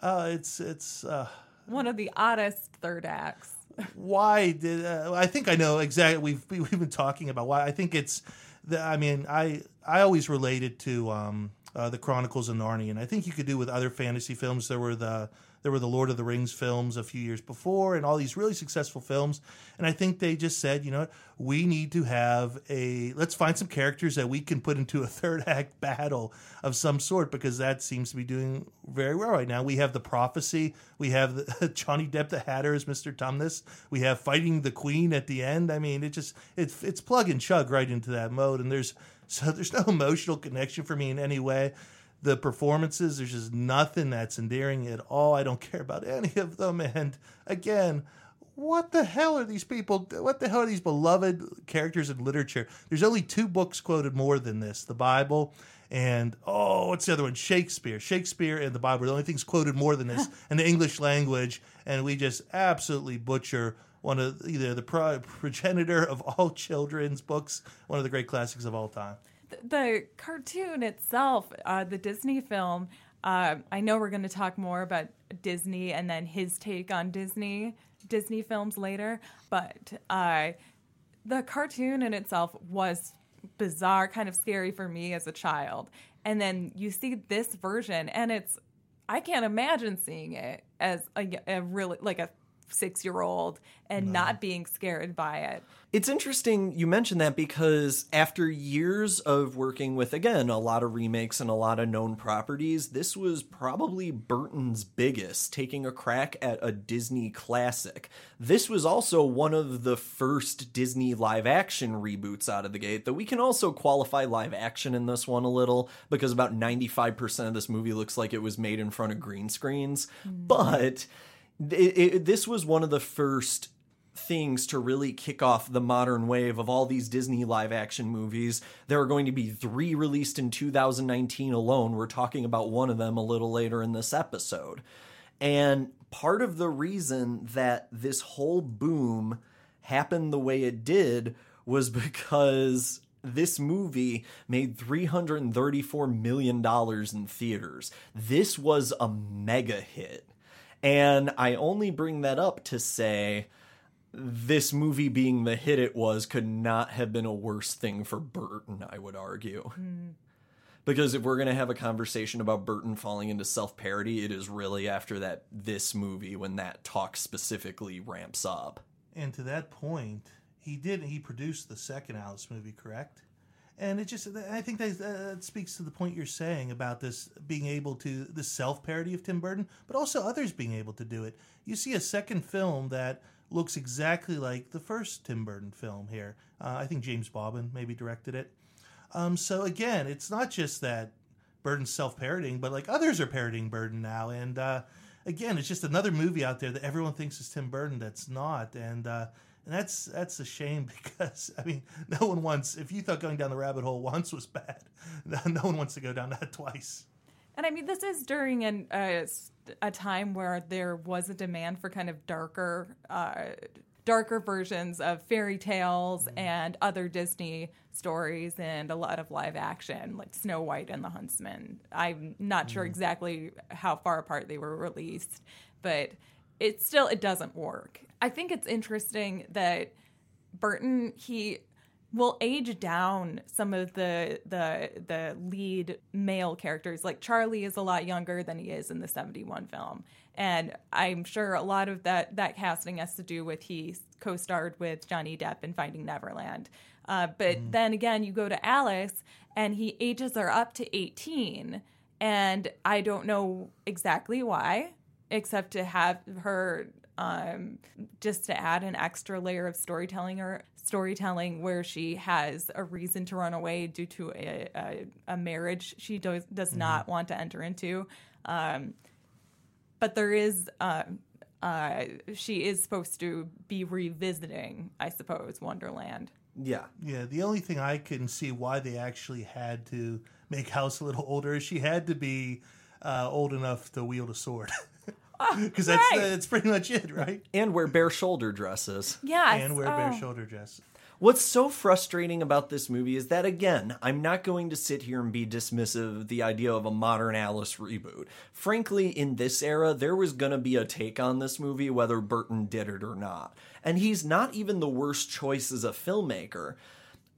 uh, it's, it's, uh, One of the oddest third acts. why did uh, I think I know exactly we've we've been talking about why I think it's the I mean I I always related to um uh, the Chronicles of Narnia and I think you could do with other fantasy films. There were the there were the Lord of the Rings films a few years before and all these really successful films. And I think they just said you know we need to have a let's find some characters that we can put into a third act battle of some sort because that seems to be doing very well right now. We have the prophecy. We have the, Johnny Depp the Hatter as Mr. Tumnus. We have fighting the Queen at the end. I mean it just it's it's plug and chug right into that mode. And there's so there's no emotional connection for me in any way the performances there's just nothing that's endearing at all I don't care about any of them and again what the hell are these people? What the hell are these beloved characters in literature? There's only two books quoted more than this: the Bible and oh, what's the other one? Shakespeare. Shakespeare and the Bible are the only things quoted more than this in the English language, and we just absolutely butcher one of either the pro- progenitor of all children's books, one of the great classics of all time. The, cartoon itself, uh, the Disney film. Uh, I know we're going to talk more about Disney and then his take on Disney Disney films later, but uh, the cartoon in itself was bizarre, kind of scary for me as a child. And then you see this version, and it's I can't imagine seeing it as a, a really like a six year old and no. not being scared by it. It's interesting you mentioned that because after years of working with, again, a lot of remakes and a lot of known properties, this was probably Burton's biggest, taking a crack at a Disney classic. This was also one of the first Disney live action reboots out of the gate, though we can also qualify live action in this one a little because about 95% of this movie looks like it was made in front of green screens. Mm. But it, it, this was one of the first things to really kick off the modern wave of all these Disney live action movies. There are going to be three released in 2019 alone. We're talking about one of them a little later in this episode. And part of the reason that this whole boom happened the way it did was because this movie made $334 million in theaters. This was a mega hit. And I only bring that up to say this movie being the hit it was could not have been a worse thing for Burton, I would argue. Mm. Because if we're going to have a conversation about Burton falling into self parody, it is really after that this movie when that talk specifically ramps up. And to that point, he did he produced the second Alice movie, correct? And it just i think that, uh, speaks to the point you're saying about this being able to the self-parody of tim burton but also others being able to do it. You see a second film that looks exactly like the first tim burton film here. Uh, i think James Bobin maybe directed it. Um, so again it's not just that burton's self-parodying but like others are parodying burton now. And uh, again it's just another movie out there that everyone thinks is tim burton that's not. And uh, and that's that's a shame because I mean, no one wants. If you thought going down the rabbit hole once was bad, no one wants to go down that twice. And I mean, this is during an, uh, a time where there was a demand for kind of darker, uh, darker versions of fairy tales mm-hmm. and other Disney stories, and a lot of live action, like Snow White and the Huntsman. I'm not mm-hmm. sure exactly how far apart they were released, but it still it doesn't work. I think it's interesting that Burton he will age down some of the the the lead male characters. Like Charlie is a lot younger than he is in the 71 film. And I'm sure a lot of that that casting has to do with he co-starred with Johnny Depp in Finding Neverland. Uh, but mm. then again, you go to Alice and he ages her up to 18. And I don't know exactly why, except to have her um, just to add an extra layer of storytelling or storytelling where she has a reason to run away due to a, a, a marriage she does, does mm-hmm. not want to enter into. Um, but there is, uh, uh, she is supposed to be revisiting, I suppose, Wonderland. Yeah. Yeah. The only thing I can see why they actually had to make Alice a little older is she had to be uh, old enough to wield a sword. because that's right. that's pretty much it, right? And wear bare shoulder dresses. Yeah, and wear oh. bare shoulder dresses. What's so frustrating about this movie is that, again, I'm not going to sit here and be dismissive of the idea of a modern Alice reboot. Frankly, in this era, there was going to be a take on this movie, whether Burton did it or not. And he's not even the worst choice as a filmmaker.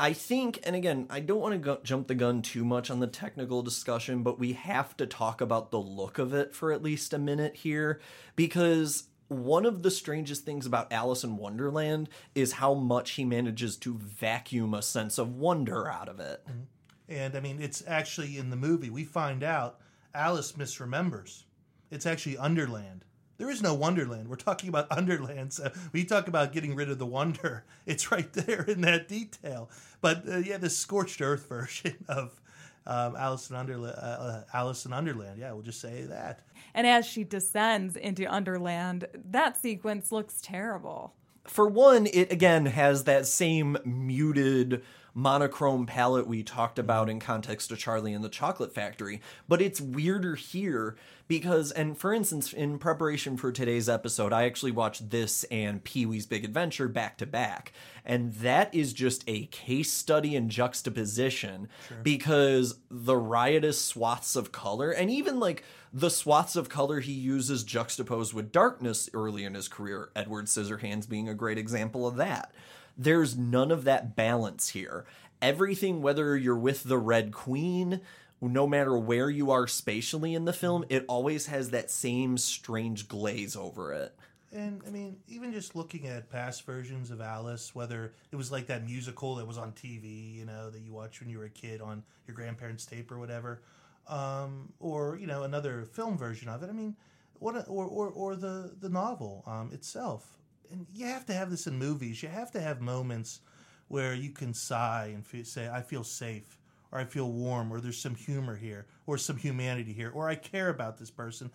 I think, and again, I don't want to go, jump the gun too much on the technical discussion, but we have to talk about the look of it for at least a minute here because one of the strangest things about Alice in Wonderland is how much he manages to vacuum a sense of wonder out of it. Mm-hmm. And I mean, it's actually in the movie, we find out Alice misremembers. It's actually Underland. There is no Wonderland. We're talking about Underland. So we talk about getting rid of the wonder. It's right there in that detail. But uh, yeah, the scorched earth version of um, Alice in Underland. Uh, uh, Alice in Underland. Yeah, we'll just say that. And as she descends into Underland, that sequence looks terrible. For one, it again has that same muted monochrome palette we talked about in context of Charlie and the Chocolate Factory, but it's weirder here because, and for instance, in preparation for today's episode, I actually watched this and Pee Wee's Big Adventure back to back. And that is just a case study in juxtaposition because the riotous swaths of color, and even like the swaths of color he uses juxtaposed with darkness early in his career, Edward Scissorhands being a great example of that. There's none of that balance here. Everything, whether you're with the Red Queen, no matter where you are spatially in the film, it always has that same strange glaze over it. And I mean, even just looking at past versions of Alice, whether it was like that musical that was on TV, you know, that you watched when you were a kid on your grandparents' tape or whatever, um, or you know, another film version of it. I mean, what a, or or or the the novel um, itself. And you have to have this in movies. You have to have moments where you can sigh and say, "I feel safe." Or I feel warm, or there's some humor here, or some humanity here, or I care about this person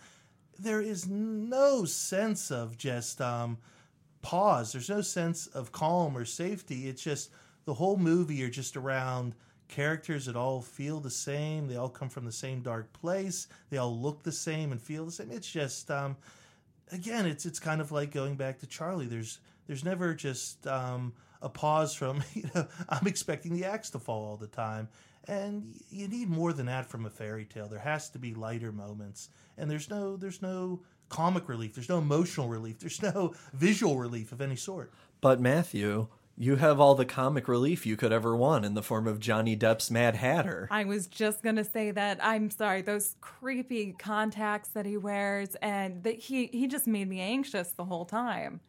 there is no sense of just um, pause. There's no sense of calm or safety. It's just the whole movie are just around characters that all feel the same. They all come from the same dark place. They all look the same and feel the same. It's just um, again, it's it's kind of like going back to Charlie. There's there's never just um, a pause from you know I'm expecting the axe to fall all the time. And you need more than that from a fairy tale. There has to be lighter moments, and there's no there's no comic relief. There's no emotional relief. There's no visual relief of any sort. But Matthew, you have all the comic relief you could ever want in the form of Johnny Depp's Mad Hatter. I was just gonna say that. I'm sorry, those creepy contacts that he wears, and that he he just made me anxious the whole time.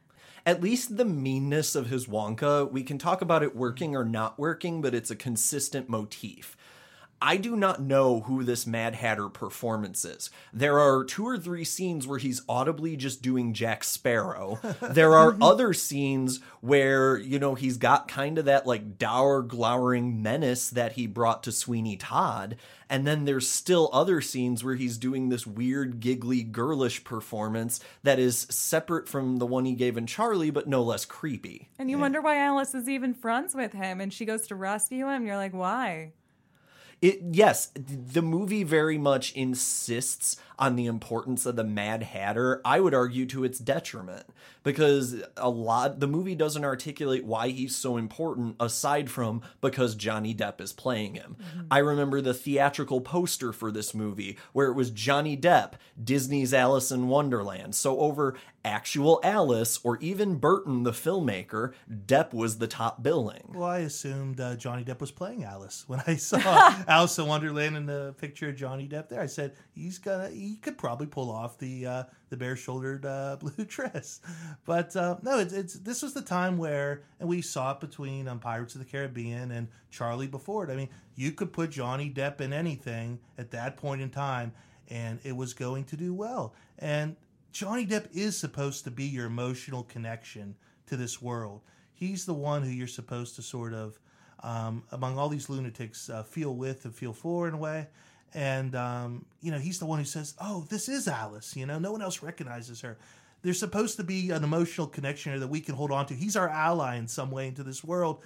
At least the meanness of his Wonka, we can talk about it working or not working, but it's a consistent motif. I do not know who this Mad Hatter performance is. There are two or three scenes where he's audibly just doing Jack Sparrow. There are other scenes where, you know, he's got kind of that like dour, glowering menace that he brought to Sweeney Todd. And then there's still other scenes where he's doing this weird, giggly, girlish performance that is separate from the one he gave in Charlie, but no less creepy. And you wonder why Alice is even friends with him, and she goes to rescue him. You're like, why? It yes, the movie very much insists on the importance of the Mad Hatter. I would argue to its detriment because a lot the movie doesn't articulate why he's so important aside from because Johnny Depp is playing him. I remember the theatrical poster for this movie where it was Johnny Depp, Disney's Alice in Wonderland. So over actual Alice or even Burton the filmmaker, Depp was the top billing. Well, I assumed uh, Johnny Depp was playing Alice when I saw Alice in Wonderland and the picture of Johnny Depp there. I said he's gonna he could probably pull off the uh, the bare shouldered uh, blue dress, but uh, no, it's, it's this was the time where and we saw it between um, Pirates of the Caribbean and Charlie before it. I mean, you could put Johnny Depp in anything at that point in time, and it was going to do well. And Johnny Depp is supposed to be your emotional connection to this world. He's the one who you're supposed to sort of, um, among all these lunatics, uh, feel with and feel for in a way. And, um, you know, he's the one who says, Oh, this is Alice. You know, no one else recognizes her. There's supposed to be an emotional connection here that we can hold on to. He's our ally in some way into this world.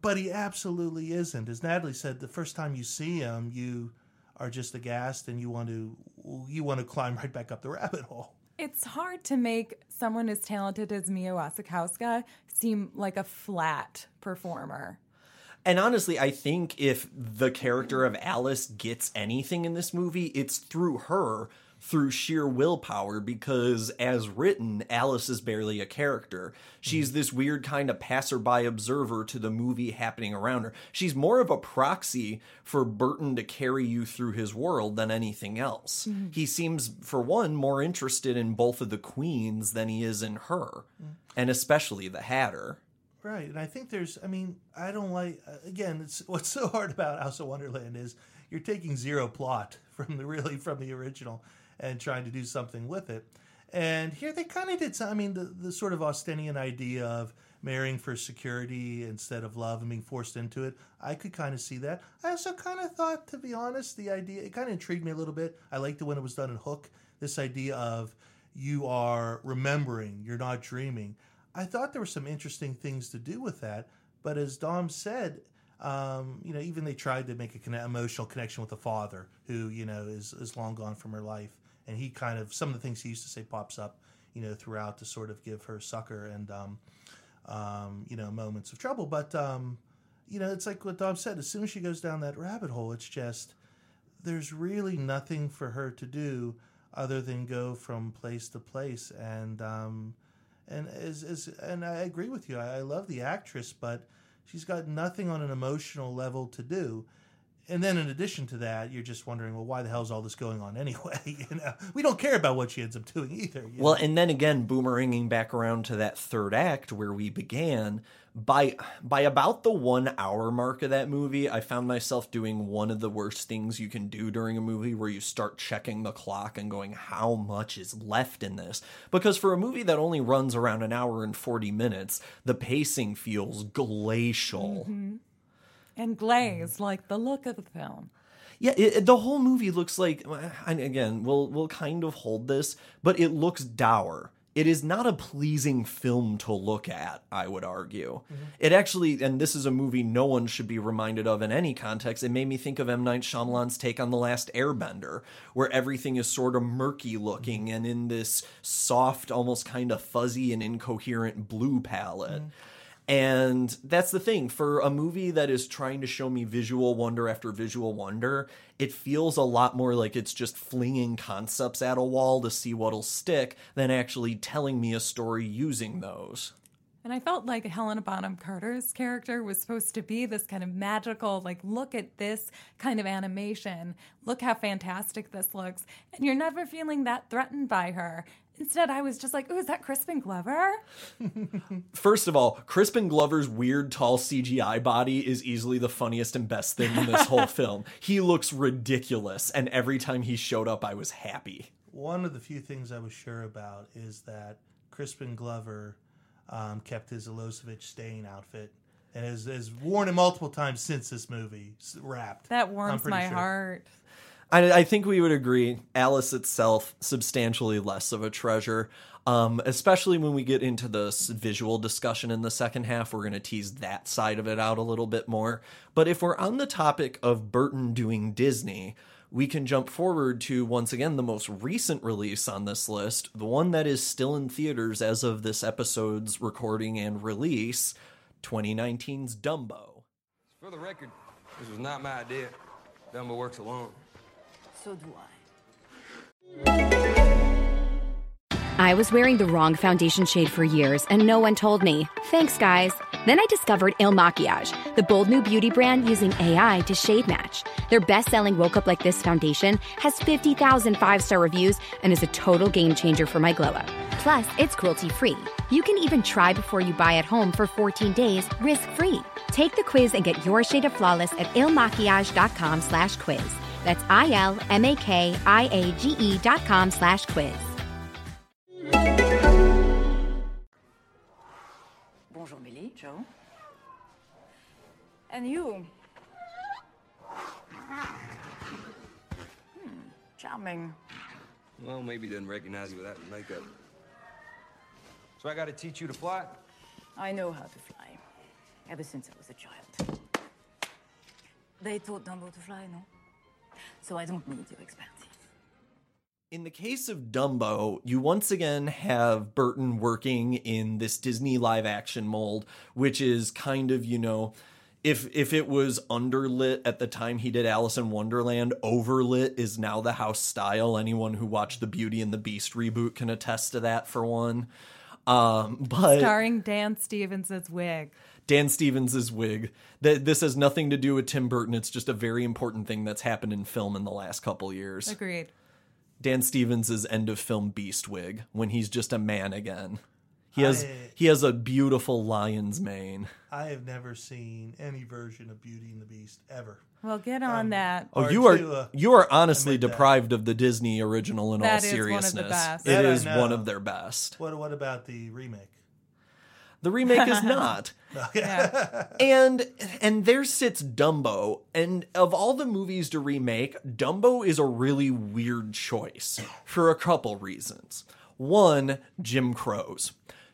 But he absolutely isn't. As Natalie said, the first time you see him, you are just aghast and you want to you want to climb right back up the rabbit hole. It's hard to make someone as talented as Mia Wasikowska seem like a flat performer. And honestly, I think if the character of Alice gets anything in this movie, it's through her, through sheer willpower, because as written, Alice is barely a character. She's this weird kind of passerby observer to the movie happening around her. She's more of a proxy for Burton to carry you through his world than anything else. Mhm. He seems, for one, more interested in both of the queens than he is in her, and especially the Hatter. Right, and I think there's. I mean, I don't like. Again, it's what's so hard about Alice of Wonderland is you're taking zero plot from the really from the original and trying to do something with it. And here they kind of did some, I mean, the, the sort of Austenian idea of marrying for security instead of love and being forced into it. I could kind of see that. I also kind of thought, to be honest, the idea, it kind of intrigued me a little bit. I liked it when it was done in Hook. This idea of you are remembering, you're not dreaming. I thought there were some interesting things to do with that. But as Dom said, um, you know, even they tried to make a conne- emotional connection with the father, who you know is is long gone from her life, and he kind of some of the things he used to say pops up, you know, throughout to sort of give her succor and um, um, you know moments of trouble. But um, you know, it's like what Dom said. As soon as she goes down that rabbit hole, it's just there's really nothing for her to do other than go from place to place and um, and as, as and I agree with you. I, I love the actress, but she's got nothing on an emotional level to do. And then in addition to that, you're just wondering, well, why the hell is all this going on anyway? you know, we don't care about what she ends up doing either. Well, know? and then again, boomeranging back around to that third act where we began, by by about the one hour mark of that movie, I found myself doing one of the worst things you can do during a movie where you start checking the clock and going, how much is left in this? Because for a movie that only runs around an hour and 40 minutes, the pacing feels glacial. Mhm. And glazed, like the look of the film. Yeah, it, the whole movie looks like. And again, we'll we'll kind of hold this, but it looks dour. It is not a pleasing film to look at. I would argue. Mm-hmm. It actually, and this is a movie no one should be reminded of in any context. It made me think of M Night Shyamalan's take on the Last Airbender, where everything is sort of murky looking mm-hmm. and in this soft, almost kind of fuzzy and incoherent blue palette. Mm-hmm. And that's the thing for a movie that is trying to show me visual wonder after visual wonder, it feels a lot more like it's just flinging concepts at a wall to see what'll stick than actually telling me a story using those. And I felt like Helena Bonham Carter's character was supposed to be this kind of magical, like, look at this kind of animation. Look how fantastic this looks. And you're never feeling that threatened by her. Instead, I was just like, ooh, is that Crispin Glover? First of all, Crispin Glover's weird tall CGI body is easily the funniest and best thing in this whole film. He looks ridiculous, and every time he showed up, I was happy. One of the few things I was sure about is that Crispin Glover um, kept his Ilosovic Stayne outfit and has, has worn it multiple times since this movie, wrapped. That I'm warms pretty my sure. heart. I, I think we would agree. Alice itself, substantially less of a treasure. Um, especially when we get into the s- visual discussion in the second half, we're going to tease that side of it out a little bit more. But if we're on the topic of Burton doing Disney, we can jump forward to once again the most recent release on this list, the one that is still in theaters as of this episode's recording and release, 2019's Dumbo. For the record, this was not my idea. Dumbo works alone. So do I. I was wearing the wrong foundation shade for years, and no one told me. Thanks, guys. Then I discovered Il Makiage, the bold new beauty brand using AI to shade match. Their best selling Woke Up Like This foundation has 50,000 five star reviews and is a total game changer for my glow up. Plus, it's cruelty free. You can even try before you buy at home for 14 days risk free. Take the quiz and get your shade of flawless at ilmakiage.com slash quiz. That's I L M A K I A G E dot com slash quiz. Joe. And you? Hmm, charming. Well, maybe he doesn't recognize you without makeup. So I gotta teach you to fly? I know how to fly. Ever since I was a child. They taught Dumbo to fly, no? So I don't need your expertise. In the case of Dumbo, you once again have Burton working in this Disney live action mold, which is kind of, you know, if if it was underlit at the time he did Alice in Wonderland, overlit is now the house style. Anyone who watched the Beauty and the Beast reboot can attest to that for one. Um, but Starring Dan Stevens' wig. Dan Stevens' wig. Th- This has nothing to do with Tim Burton. It's just a very important thing that's happened in film in the last couple years. Agreed. Dan Stevens' end of film Beast wig when he's just a man again. He has I- he has a beautiful lion's mane. I have never seen any version of Beauty and the Beast ever. Well, get on that. Oh, you are to, uh, you are honestly deprived of the Disney original in That all is one of the seriousness. best. It That I is know. one of their best. What what about the remake? The remake is not. and and there sits Dumbo, and of all the movies to remake, Dumbo is a really weird choice for a couple reasons. One, Jim Crow's.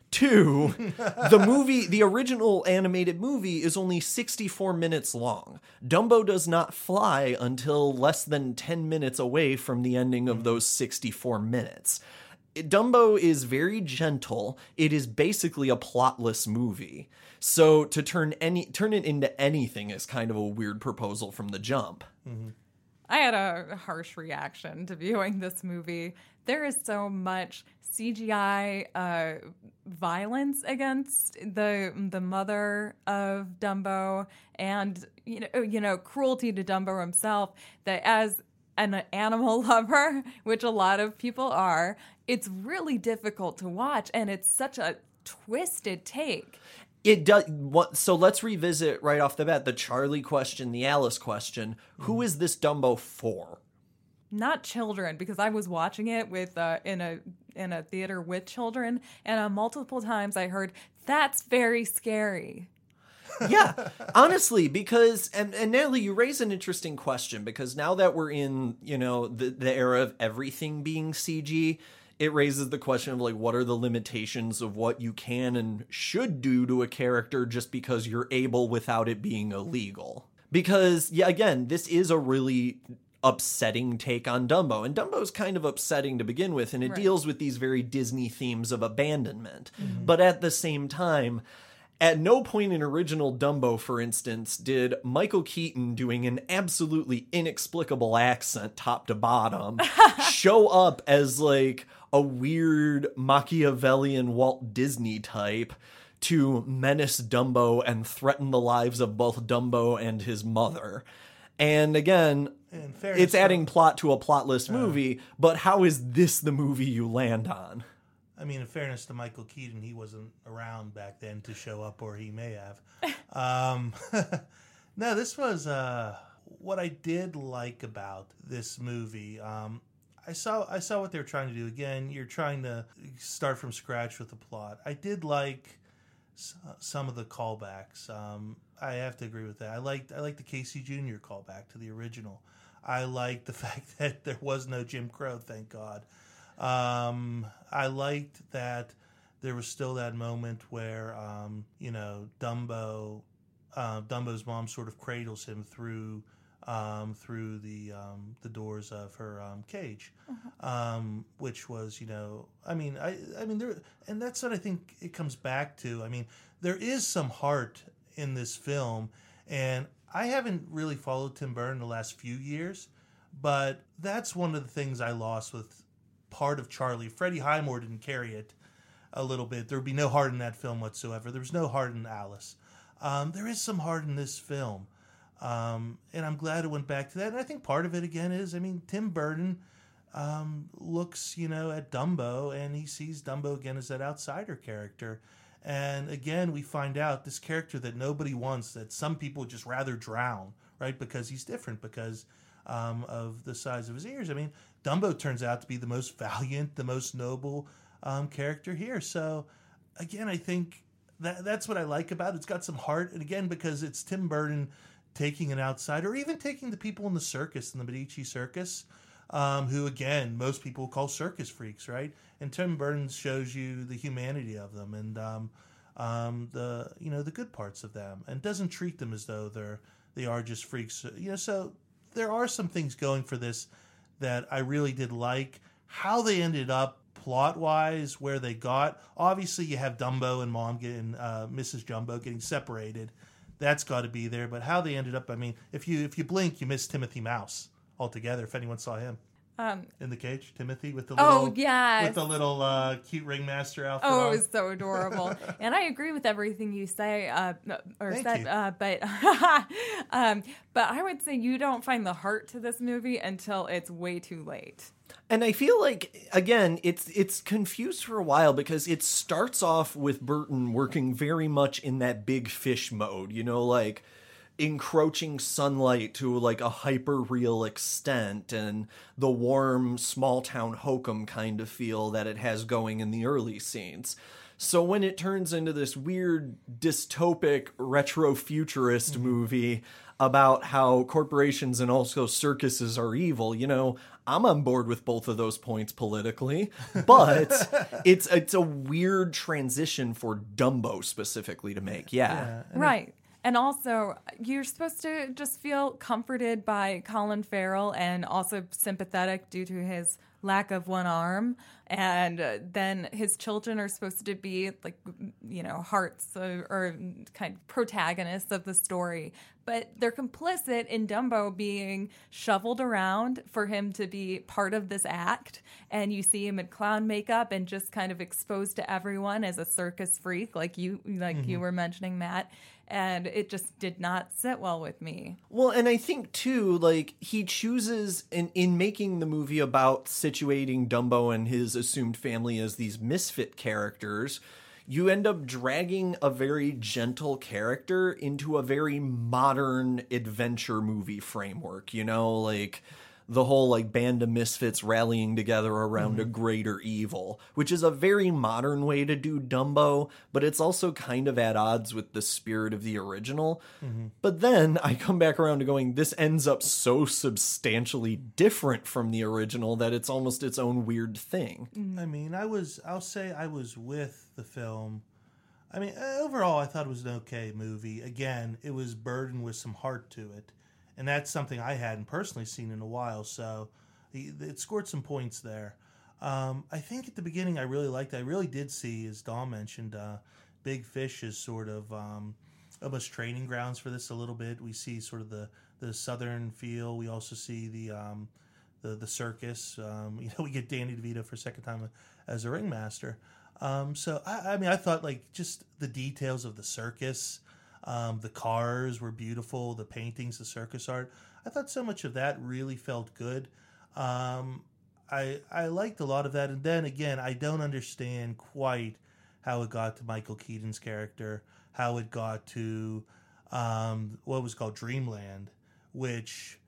Two, the movie, the original animated movie is only 64 minutes long. Dumbo does not fly until less than 10 minutes away from the ending of those 64 minutes. Dumbo is very gentle. It is basically a plotless movie. So to turn any turn it into anything is kind of a weird proposal from the jump. I had a harsh reaction to viewing this movie. There is so much CGI uh, violence against the the mother of Dumbo, and you know, you know, cruelty to Dumbo himself. That as an animal lover, which a lot of people are, it's really difficult to watch, and it's such a twisted take. It does what so let's revisit right off the bat the Charlie question, the Alice question. Who is this Dumbo for? not children because I was watching it with uh, in a in a theater with children and uh, multiple times I heard that's very scary. yeah, honestly, because and and Natalie, you raise an interesting question because now that we're in you know the the era of everything being CG, it raises the question of like what are the limitations of what you can and should do to a character just because you're able without it being illegal. Because yeah, again, this is a really upsetting take on Dumbo. And Dumbo's kind of upsetting to begin with, and it Right. deals with these very Disney themes of abandonment. Mm-hmm. But at the same time, at no point in original Dumbo, for instance, did Michael Keaton doing an absolutely inexplicable accent top to bottom show up as like a weird Machiavellian Walt Disney type to menace Dumbo and threaten the lives of both Dumbo and his mother. And again, it's adding plot to a plotless movie, but how is this the movie you land on? I mean, in fairness to Michael Keaton, he wasn't around back then to show up, or he may have. um, no, this was uh, what I did like about this movie. Um, I saw I saw what they were trying to do. Again, you're trying to start from scratch with the plot. I did like some of the callbacks. Um, I have to agree with that. I liked I liked the Casey Jr. callback to the original. I liked the fact that there was no Jim Crow. Thank God. Um, I liked that there was still that moment where um, you know Dumbo, uh, Dumbo's mom sort of cradles him through um, through the um, the doors of her um, cage, um, which was you know I mean I I mean there and that's what I think it comes back to. I mean there is some heart in this film, and I haven't really followed Tim Burton the last few years, but that's one of the things I lost with part of Charlie. Freddie Highmore didn't carry it a little bit. There would be no heart in that film whatsoever. There was no heart in Alice. Um, there is some heart in this film. Um, and I'm glad it went back to that. And I think part of it, again, is I mean, Tim Burton um, looks, you know, at Dumbo and he sees Dumbo again as that outsider character. And again, we find out this character that nobody wants, that some people just rather drown, right? Because he's different, because um, of the size of his ears. I mean, Dumbo turns out to be the most valiant, the most noble um, character here. So, again, I think that that's what I like about it. It's got some heart, and again, because it's Tim Burton taking an outsider, or even taking the people in the circus, in the Medici circus, um, who again most people call circus freaks, right? And Tim Burton shows you the humanity of them and um, um, the you know the good parts of them, and doesn't treat them as though they're they are just freaks. You know, so there are some things going for this that I really did like. How they ended up plot wise, where they got. Obviously, you have Dumbo and Mom getting uh, Mrs. Jumbo getting separated. That's got to be there. But how they ended up, I mean, if you if you blink, you miss Timothy Mouse altogether. If anyone saw him, Um, in the cage, Timothy with the Oh, little yes. with the little uh, cute ringmaster outfit. Oh, on. it was so adorable, and I agree with everything you say uh, or Thank said. you. Uh, but um, but I would say you don't find the heart to this movie until it's way too late. And I feel like again, it's it's confused for a while because it starts off with Burton working very much in that big fish mode, you know, like encroaching sunlight to like a hyper real extent and the warm small town hokum kind of feel that it has going in the early scenes. So when it turns into this weird dystopic retro futurist mm-hmm. movie about how corporations and also circuses are evil, you know, I'm on board with both of those points politically, but it's it's a weird transition for Dumbo specifically to make. Yeah. right. And also, you're supposed to just feel comforted by Colin Farrell and also sympathetic due to his lack of one arm. And uh, then his children are supposed to be like, you know, hearts or, or kind of protagonists of the story. But they're complicit in Dumbo being shoveled around for him to be part of this act. And you see him in clown makeup and just kind of exposed to everyone as a circus freak, like you, like you Mhm. were mentioning, Matt. And it just did not sit well with me. Well, and I think too, like he chooses in in making the movie about situating Dumbo and his assumed family as these misfit characters, you end up dragging a very gentle character into a very modern adventure movie framework, you know, like the whole like band of misfits rallying together around a mm-hmm. greater evil, which is a very modern way to do Dumbo, but it's also kind of at odds with the spirit of the original. Mm-hmm. But then I come back around to going, this ends up so substantially different from the original that it's almost its own weird thing. Mm-hmm. I mean, I was. I'll say I was with the film. I mean, uh, overall, I thought it was an okay movie. Again, it was burdened with some heart to it, and that's something I hadn't personally seen in a while. So, it it scored some points there. Um, I think at the beginning, I really liked. I really did see, as Dom mentioned, uh, Big Fish is sort of um, almost training grounds for this a little bit. We see sort of the the southern feel. We also see the um, the the circus. Um, you know, we get Danny DeVito for a second time as a ringmaster. Um, so I, I mean, I thought like just the details of the circus, um, the cars were beautiful, the paintings, the circus art. I thought so much of that really felt good. Um, I I liked a lot of that, and then again, I don't understand quite how it got to Michael Keaton's character, how it got to um, what was called Dreamland, which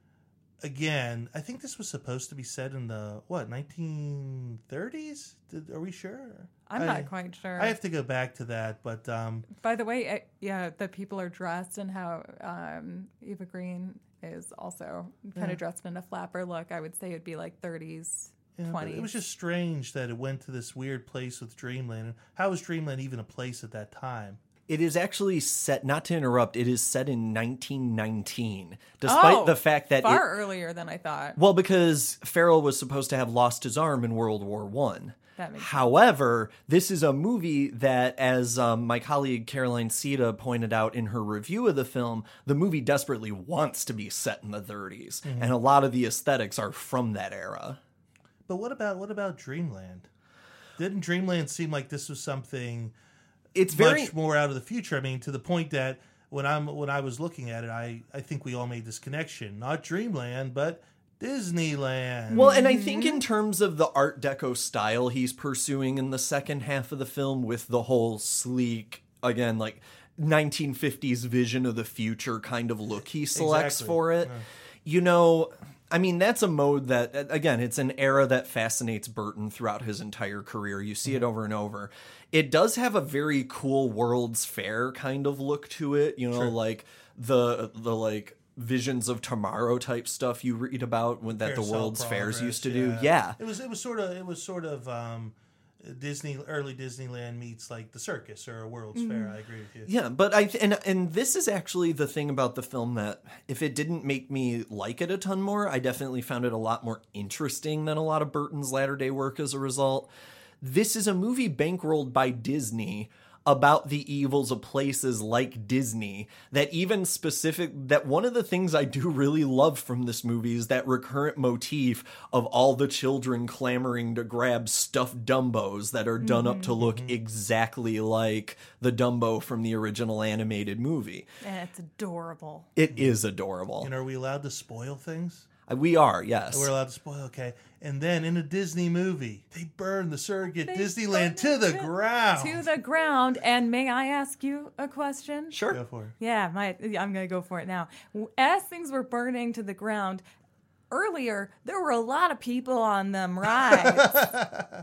again, I think this was supposed to be set in the what 1930s. Did, are we sure? I'm I- not quite sure. I have to go back to that, but um, By the way, it, yeah, the people are dressed and how um, Eva Green is also kind Yeah. of dressed in a flapper look. I would say it'd be like 30s, yeah, 20s. it was just strange that it went to this weird place with Dreamland. How was Dreamland even a place at that time? It is actually set, not to interrupt, it is set in 1919, despite Oh, the fact that far it, earlier than I thought. Well, because Farrell was supposed to have lost his arm in World War One. That makes sense. However, this is a movie that, as um, my colleague Caroline Siede pointed out in her review of the film, the movie desperately wants to be set in the 30s, Mhm. and a lot of the aesthetics are from that era. But what about what about Dreamland? Didn't Dreamland seem like this was something? It's much more out of the future. I mean, to the point that when I'm when I was looking at it, I I think we all made this connection. Not Dreamland, but Disneyland. Well, and I think in terms of the Art Deco style he's pursuing in the second half of the film with the whole sleek, again, like 1950s vision of the future kind of look he selects Exactly. for it, Yeah. you know. I mean, that's a mode that, again, it's an era that fascinates Burton throughout his entire career. You see it mm-hmm. over and over. It does have a very cool World's Fair kind of look to it, you know, Sure. like the the like visions of tomorrow type stuff you read about when that the Carousel World's Fairs used to do. Yeah. It was it was sort of it was sort of um, Disney early Disneyland meets like the circus or a World's Mhm. Fair. I agree with you. Yeah, but I and and this is actually the thing about the film that if it didn't make me like it a ton more, I definitely found it a lot more interesting than a lot of Burton's latter day work as a result. This is a movie bankrolled by Disney about the evils of places like Disney that even specific that one of the things I do really love from this movie is that recurrent motif of all the children clamoring to grab stuffed Dumbos that are done up to mm-hmm. look mm-hmm. exactly like the Dumbo from the original animated movie. And it's adorable. It is adorable. And are we allowed to spoil things? Uh, We are, yes. We're allowed to spoil, okay. And then in a Disney movie, they burn the surrogate Disneyland to the ground. To the ground. And may I ask you a question? Sure. Go for it. Yeah, my, I'm going to go for it now. As things were burning to the ground, earlier there were a lot of people on them rides.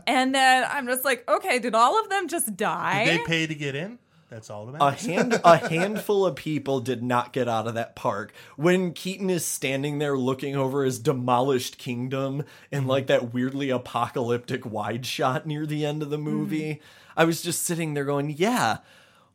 and then I'm just like, okay, did all of them just die? Did they pay to get in? That's all that a hand a handful of people did not get out of that park. When keaton is standing there looking over his demolished kingdom in mm-hmm. like that weirdly apocalyptic wide shot near the end of the mm-hmm. movie i was just sitting there going yeah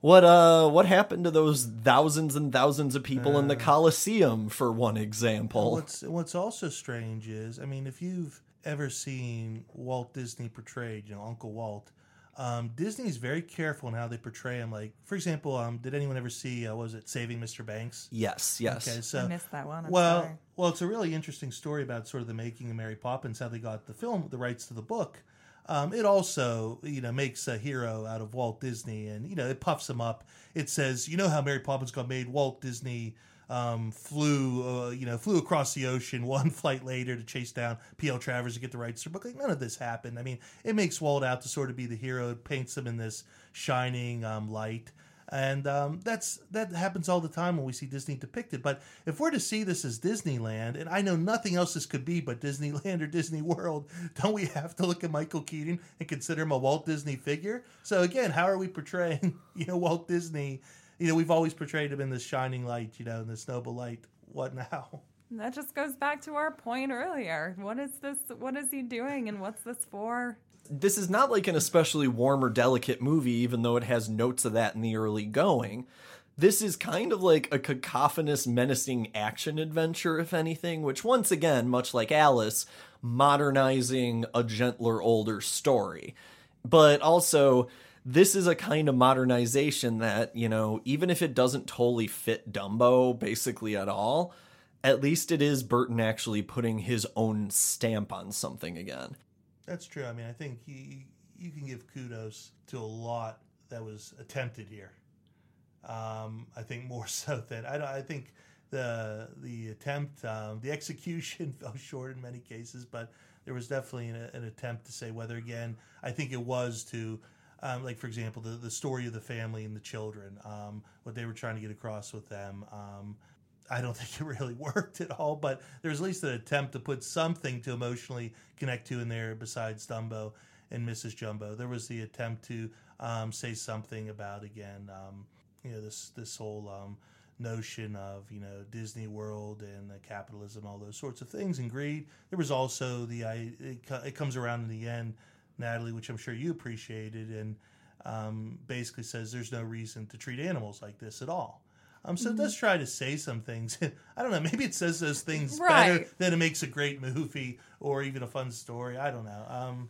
what uh what happened to those thousands and thousands of people in the uh. coliseum for one example? What's what's also strange is, I mean, if you've ever seen Walt Disney portrayed, you know, Uncle Walt, um, is very careful in how they portray him. Like, for example, um, did anyone ever see, uh, what was it, Saving Mr. Banks? yes yes Okay, so I missed that one. I'm well, sorry. well, it's a really interesting story about sort of the making of Mary Poppins, how they got the film, the rights to the book. Um, it also, you know, makes a hero out of Walt Disney, and you know, it puffs him up. It says, you know, how Mary Poppins got made. Walt Disney um, flew, uh, you know, flew across the ocean one flight later to chase down P.L. Travers to get the rights to book. Like none of this happened. I mean, it makes Walt out to sort of be the hero. Paints him in this shining um, light and um, that's that happens all the time when we see Disney depicted. But if we're to see this as Disneyland, and I know nothing else this could be but Disneyland or Disney World, don't we have to look at Michael Keaton and consider him a Walt Disney figure? So again, how are we portraying you know Walt Disney? You know, we've always portrayed him in this shining light, you know, in this noble light. What now? That just goes back to our point earlier. What is this? What is he doing, and what's this for? this is not like an especially warm or delicate movie, even though it has notes of that in the early going. This is kind of like a cacophonous, menacing action adventure, if anything, which, once again, much like Alice, modernizing a gentler, older story. But also, this is a kind of modernization that, you know, even if it doesn't totally fit Dumbo basically at all, at least it is Burton actually putting his own stamp on something again. That's true. I mean, I think you you can give kudos to a lot that was attempted here. Um, I think more so than I, I think the the attempt, um, the execution fell short in many cases, but there was definitely an, an attempt to say whether again. I think it was to. Um, like for example, the, the story of the family and the children, um, what they were trying to get across with them. Um, I don't think it really worked at all, but there's at least an attempt to put something to emotionally connect to in there besides Dumbo and Mrs. Jumbo. There was the attempt to um, say something about again, um, you know, this this whole um, notion of you know Disney World and capitalism, all those sorts of things, and greed. There was also the it, it comes around in the end, Natalie, which I'm sure you appreciated, and um, basically says there's no reason to treat animals like this at all. Um, so it does try to say some things. I don't know. Maybe it says those things better than it makes a great movie or even a fun story. I don't know. Um,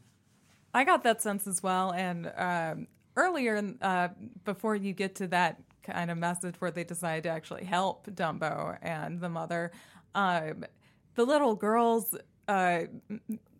I got that sense as well. And um, earlier, uh, before you get to that kind of message where they decide to actually help Dumbo and the mother, um, the little girls. Uh,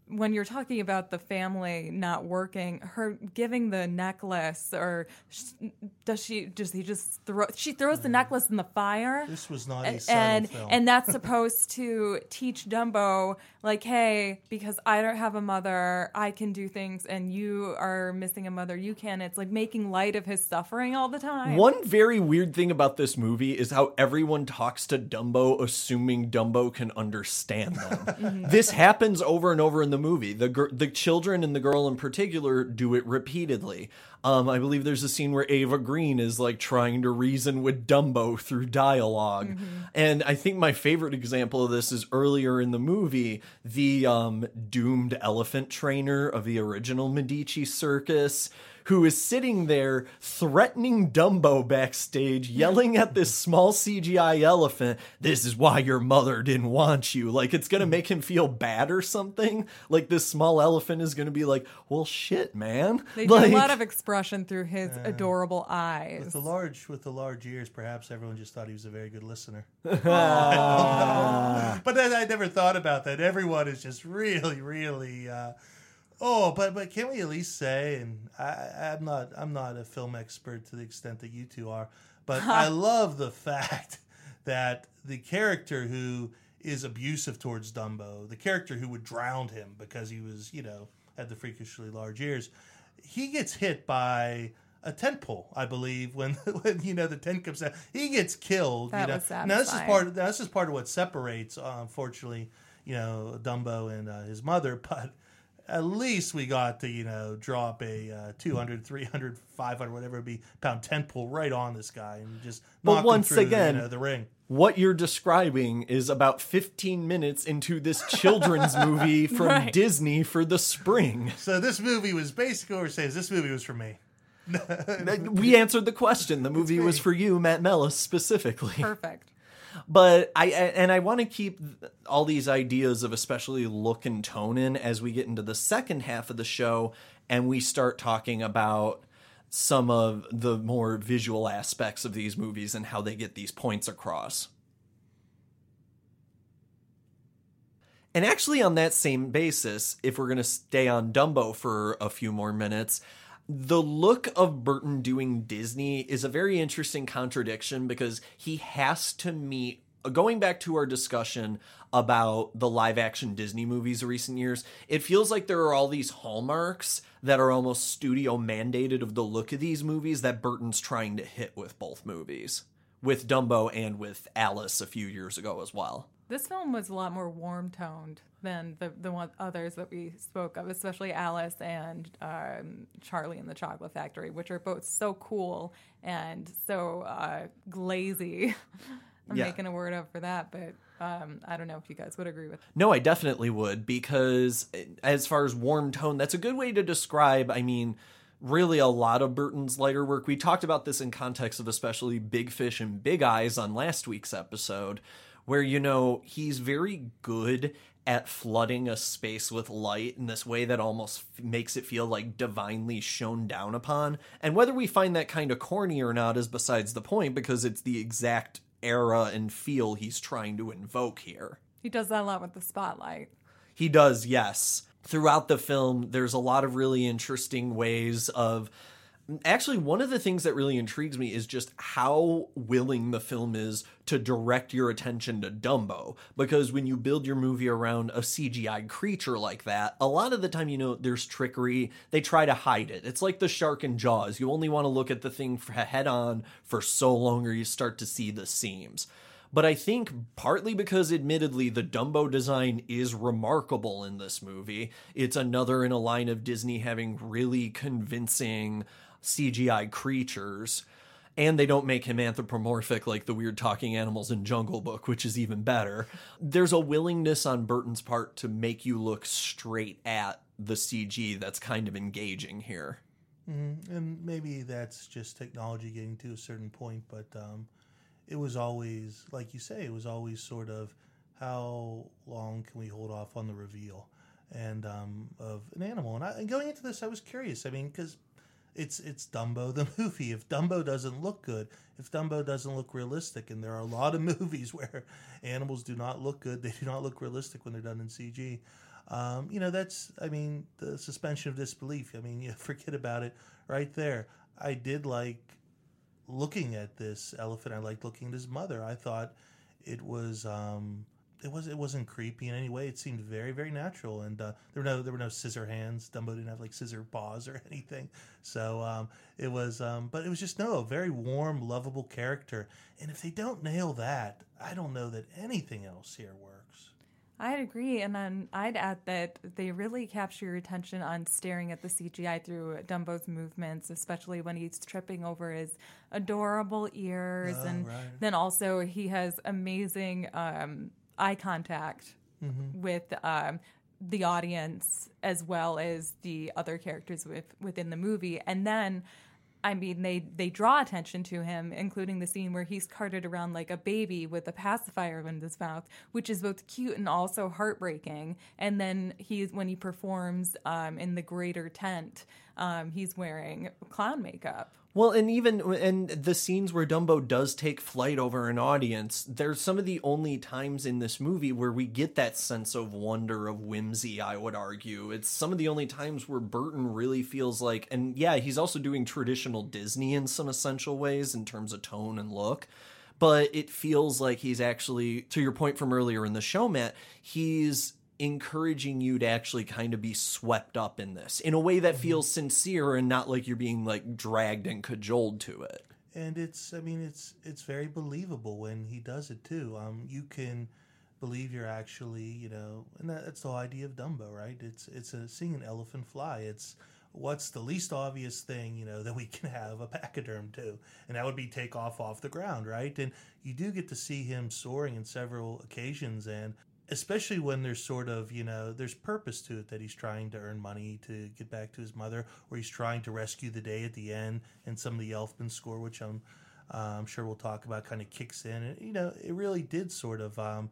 when you're talking about the family not working, her giving the necklace, or sh- does she just he just throw? She throws the mm. necklace in the fire. This was not a and film. and that's supposed to teach Dumbo like, hey, because I don't have a mother, I can do things, and you are missing a mother, you can. It's like making light of his suffering all the time. One very weird thing about this movie is how everyone talks to Dumbo assuming Dumbo can understand them. Mm-hmm. this happens over and over in the movie. The gir- the children and the girl in particular do it repeatedly. Um, I believe there's a scene where Eva Green is like trying to reason with Dumbo through dialog And I think my favorite example of this is earlier in the movie, the um, doomed elephant trainer of the original Medici circus who is sitting there threatening Dumbo backstage, yelling at this small CGI elephant, This is why your mother didn't want you. Like it's going to make him feel bad or something. Like this small elephant is going to be like, Well, shit, man. They do a lot of expression through his adorable eyes. With the large with the large ears, perhaps everyone just thought he was a very good listener. But then I never thought about that. Everyone is just really, really. Uh, oh, but but can we at least say? And I, I'm not I'm not a film expert to the extent that you two are, but I love the fact that the character who is abusive towards Dumbo, the character who would drown him because he was you know had the freakishly large ears, he gets hit by a tent pole, I believe, when when you know the tent comes down. He gets killed. That you know. was now this is part. This is part of what separates, uh, unfortunately, you know, Dumbo and uh, his mother. But at least we got to you know drop a uh, 200, 300, 500, whatever it be pound tent pole right on this guy and just But knock him once through, again, you know, the ring. What you're describing is about 15 minutes into this children's movie from Right. Disney for the spring. So this movie was basically what we're saying is this movie was for me. we answered the question. The movie was for you, Matt Melis, specifically. Perfect. But I and I want to keep all these ideas of especially look and tone in as we get into the second half of the show and we start talking about some of the more visual aspects of these movies and how they get these points across. And actually, on that same basis, if we're going to stay on Dumbo for a few more minutes, the look of Burton doing Disney is a very interesting contradiction because he has to meet. Going back to our discussion about the live action Disney movies of recent years, it feels like there are all these hallmarks that are almost studio mandated of the look of these movies that Burton's trying to hit with both movies, with Dumbo and with Alice a few years ago as well. This film was a lot more warm toned than the the one, others that we spoke of, especially Alice and um, Charlie and the Chocolate Factory, which are both so cool and so uh, glazy. I'm Yeah. making a word up for that, but um, I don't know if you guys would agree with. No, I definitely would because eh, as far as warm tone, that's a good way to describe. I mean, really a lot of Burton's lighter work. We talked about this in context of especially Big Fish and Big Eyes on last week's episode, where you know he's very good at flooding a space with light in this way that almost f- makes it feel like divinely shone down upon. And whether we find that kind of corny or not is besides the point because it's the exact era and feel he's trying to invoke here. He does that a lot with the spotlight. He does, yes. Throughout the film, there's a lot of really interesting ways of. Actually, one of the things that really intrigues me is just how willing the film is to direct your attention to Dumbo. Because when you build your movie around a CGI creature like that, a lot of the time, you know, there's trickery. They try to hide it. It's like the shark in Jaws. You only want to look at the thing head on for so long, or you start to see the seams. But I think partly because, admittedly, the Dumbo design is remarkable in this movie. It's another in a line of Disney having really convincing CGI creatures. And they don't make him anthropomorphic like the weird talking animals in Jungle Book, which is even better. There's a willingness on Burton's part to make you look straight at the CG that's kind of engaging here. Mhm. And maybe that's just technology getting to a certain point, but um, it was always, like you say, it was always sort of how long can we hold off on the reveal and um, of an animal. And, I, and going into this, I was curious. I mean, because it's it's Dumbo the movie. If Dumbo doesn't look good, if Dumbo doesn't look realistic, and there are a lot of movies where animals do not look good, they do not look realistic when they're done in CG. Um, you know, that's I mean the suspension of disbelief. I mean, you forget about it right there. I did like looking at this elephant. I liked looking at his mother. I thought it was um, it was it wasn't creepy in any way. It seemed very very natural, and uh, there were no there were no scissor hands. Dumbo didn't have like scissor paws or anything. So um, it was, um, but it was just no a very warm, lovable character. And if they don't nail that, I don't know that anything else here works. I'd agree, and then I'd add that they really capture your attention on staring at the CGI through Dumbo's movements, especially when he's tripping over his adorable ears, Oh, and right. then also he has amazing um, eye contact Mhm. with um, the audience as well as the other characters with, within the movie. And then I mean, they they draw attention to him, including the scene where he's carted around like a baby with a pacifier in his mouth, which is both cute and also heartbreaking. And then he's when he performs um, in the greater tent, um, he's wearing clown makeup. Well, and even and the scenes where Dumbo does take flight over an audience, there's some of the only times in this movie where we get that sense of wonder, of whimsy, I would argue. It's some of the only times where Burton really feels like and yeah, he's also doing traditional Disney in some essential ways in terms of tone and look. But it feels like he's actually, to your point from earlier in the show, Matt, he's encouraging you to actually kind of be swept up in this in a way that feels sincere and not like you're being like dragged and cajoled to it. and it's i mean it's it's very believable when he does it too. Um you can believe you're actually you know and that, that's the whole idea of dumbo right? It's it's a seeing an elephant fly. It's what's the least obvious thing you know that we can have a pachyderm do and that would be take off off the ground right? And you do get to see him soaring in several occasions and especially when there's sort of you know there's purpose to it that he's trying to earn money to get back to his mother or he's trying to rescue the day at the end and some of the elfman score which i'm uh, i'm sure we'll talk about kind of kicks in and you know it really did sort of um,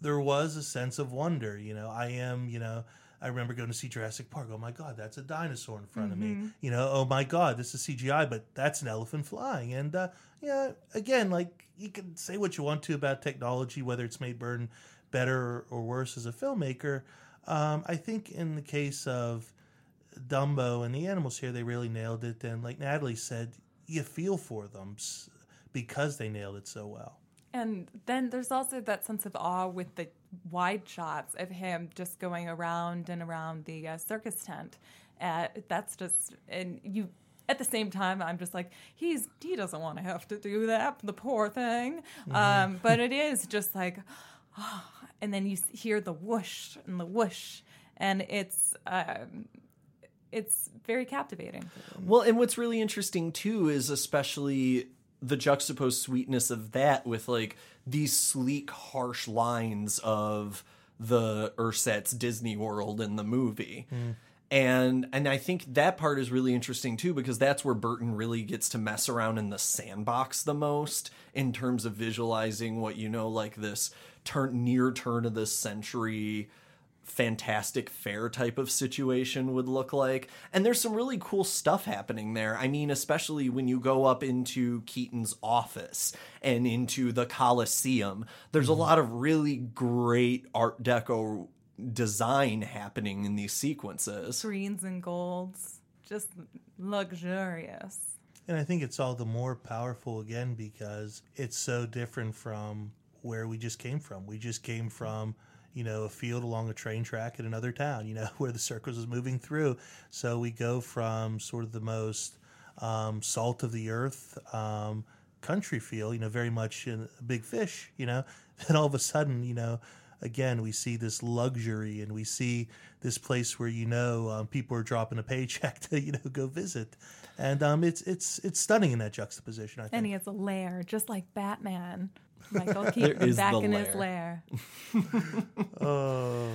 there was a sense of wonder you know i am you know I remember going to see Jurassic Park. Oh my God, that's a dinosaur in front of me. Mhm. You know, oh my God, this is CGI, but that's an elephant flying. And uh, yeah, again, like you can say what you want to about technology, whether it's made Burton better or worse as a filmmaker. Um, I think in the case of Dumbo and the animals here, they really nailed it. And like Natalie said, you feel for them because they nailed it so well. And then there's also that sense of awe with the wide shots of him just going around and around the uh, circus tent. Uh, that's just, and you, at the same time, I'm just like, he's he doesn't want to have to do that, the poor thing. Mm-hmm. Um, but it is just like, and then you hear the whoosh and the whoosh, and it's um, it's very captivating. Well, and what's really interesting too is especially the juxtaposed sweetness of that with like these sleek, harsh lines of the Ursat's Disney World in the movie. And and I think that part is really interesting too because that's where Burton really gets to mess around in the sandbox the most in terms of visualizing what you know like this turn near turn of the century fantastic fair type of situation would look like. And there's some really cool stuff happening there. I mean, especially when you go up into Keaton's office and into the Coliseum, there's a mm-hmm. lot of really great Art Deco design happening in these sequences. Greens and golds, just luxurious. And I think it's all the more powerful again because it's so different from where we just came from. We just came from, you know, a field along a train track in another town, you know, where the circus was moving through. So we go from sort of the most um, salt of the earth um, country feel, you know, very much in a big fish, you know, then all of a sudden, you know, again, we see this luxury and we see this place where, you know, um, people are dropping a paycheck to, you know, go visit. And um, it's it's it's stunning in that juxtaposition. I think. And he has a lair, just like Batman. Michael Keaton back the in his lair. lair. oh.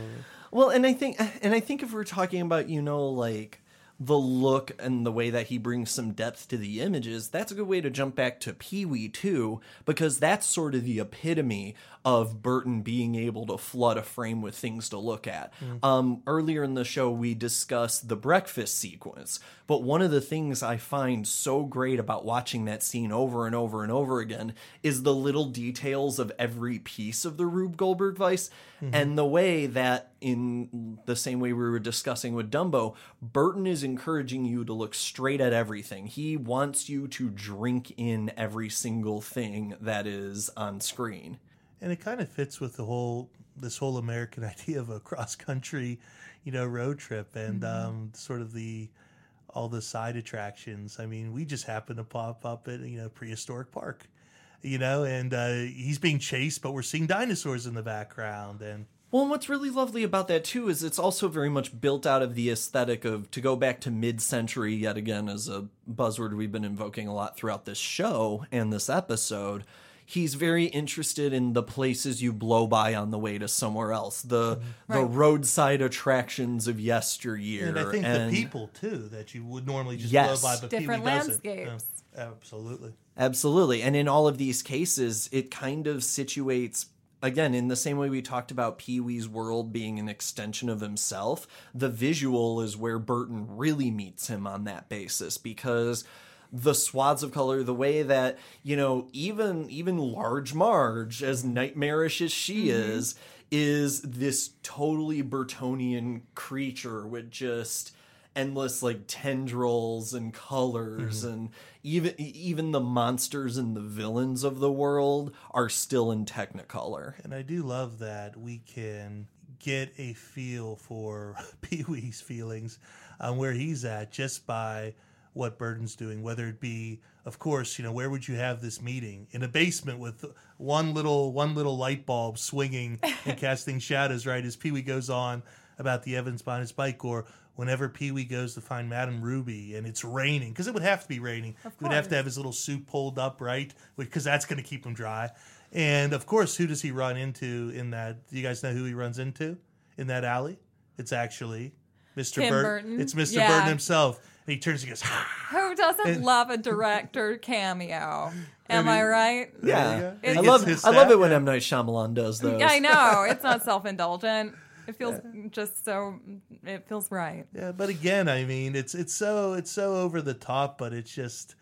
Well, and I think and I think if we're talking about, you know, like the look and the way that he brings some depth to the images, that's a good way to jump back to Pee Wee too, because that's sort of the epitome of Burton being able to flood a frame with things to look at. Um, earlier in the show, we discussed the breakfast sequence, but one of the things I find so great about watching that scene over and over and over again is the little details of every piece of the Rube Goldberg Vice and the way that, in the same way we were discussing with Dumbo, Burton is encouraging you to look straight at everything. He wants you to drink in every single thing that is on screen. and it kind of fits with the whole this whole American idea of a cross country, you know, road trip and Mhm. um, sort of the all the side attractions. I mean, we just happen to pop up at you know prehistoric park, you know, and uh, he's being chased, but we're seeing dinosaurs in the background and. Well, and what's really lovely about that too is it's also very much built out of the aesthetic of to go back to mid-century yet again as a buzzword we've been invoking a lot throughout this show and this episode. he's very interested in the places you blow by on the way to somewhere else, the the Mm-hmm. Roadside attractions of yesteryear. And I think and- the people too that you would normally just Yes. blow by, but Different Pee-wee doesn't. landscapes. Yeah, absolutely. Absolutely. And in all of these cases, it kind of situates, again, in the same way we talked about Pee Wee's world being an extension of himself, the visual is where Burton really meets him on that basis because the swaths of color the way that you know even even large marge as nightmarish as she is is this totally burtonian creature with just endless like tendrils and colors Mhm. and even even the monsters and the villains of the world are still in technicolor And I do love that we can get a feel for Pee Wee's feelings on where he's at just by what Burton's doing, whether it be, of course, you know, where would you have this meeting? In a basement with one little one little light bulb swinging and casting shadows, right? As Pee Wee goes on about the Evans behind his bike, or whenever Pee Wee goes to find Madame Ruby and it's raining, because it would have to be raining. Of He would have to have his little suit pulled up, right? Because that's going to keep him dry. And of course, who does he run into in that? Do you guys know who he runs into in that alley? It's actually Mr. Tim Burt- Burton. It's Mr. Yeah. Burton himself. And he turns and goes, Who doesn't And- love a director cameo? Am I I right? yeah There i love His i love it when yeah. m night Shyamalan does those I know it's not self-indulgent. It feels just so. It feels right. Yeah, but again, I mean, it's it's so it's so over the top, but it's just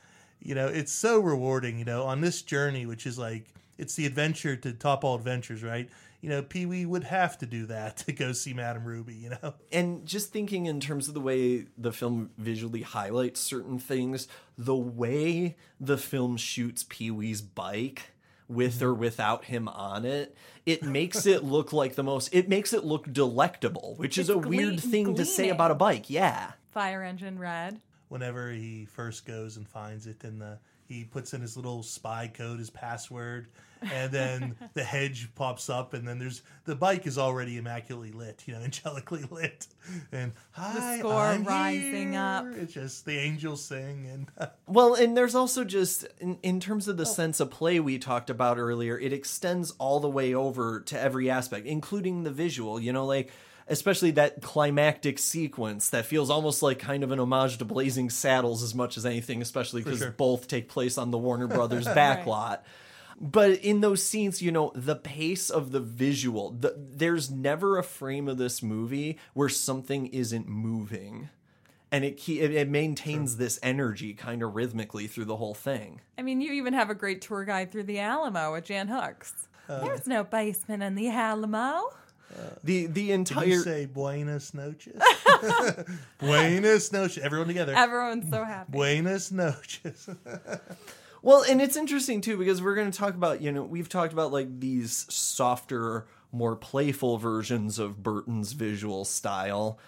you know, it's so rewarding, you know, on this journey, which is like it's the adventure to top all adventures, right? You know, Pee Wee would have to do that to go see Madame Ruby, you know. and just thinking in terms of the way the film visually highlights certain things, the way the film shoots Pee Wee's bike with or without him on it, it makes it look like the most. It makes it look delectable, which is It's a weird gle- thing to say about a bike. Yeah. Fire engine red. Whenever he first goes and finds it, and the he puts in his little spy code, his password, and then the hedge pops up, and then there's the bike is already immaculately lit, you know, angelically lit, and hi, score I'm rising here." up. It's just the angels sing, and Well, and there's also just in, in terms of the oh. sense of play we talked about earlier, it extends all the way over to every aspect, including the visual. You know, like especially that climactic sequence that feels almost like kind of an homage to Blazing Saddles as much as anything, especially because sure. both take place on the Warner Brothers Right. Backlot. But in those scenes, you know, the pace of the visual, the, there's never a frame of this movie where something isn't moving. And it, it, it maintains this energy kind of rhythmically through the whole thing. I mean, you even have a great tour guide through the Alamo with Jan Hooks. Uh, there's no basement in the Alamo. Uh, the the Did you entire say Buenos noches? Buenos noches. Everyone together. Everyone's so happy. Buenos noches. Well, and it's interesting too because we're going to talk about, you know, we've talked about like these softer, more playful versions of Burton's visual style.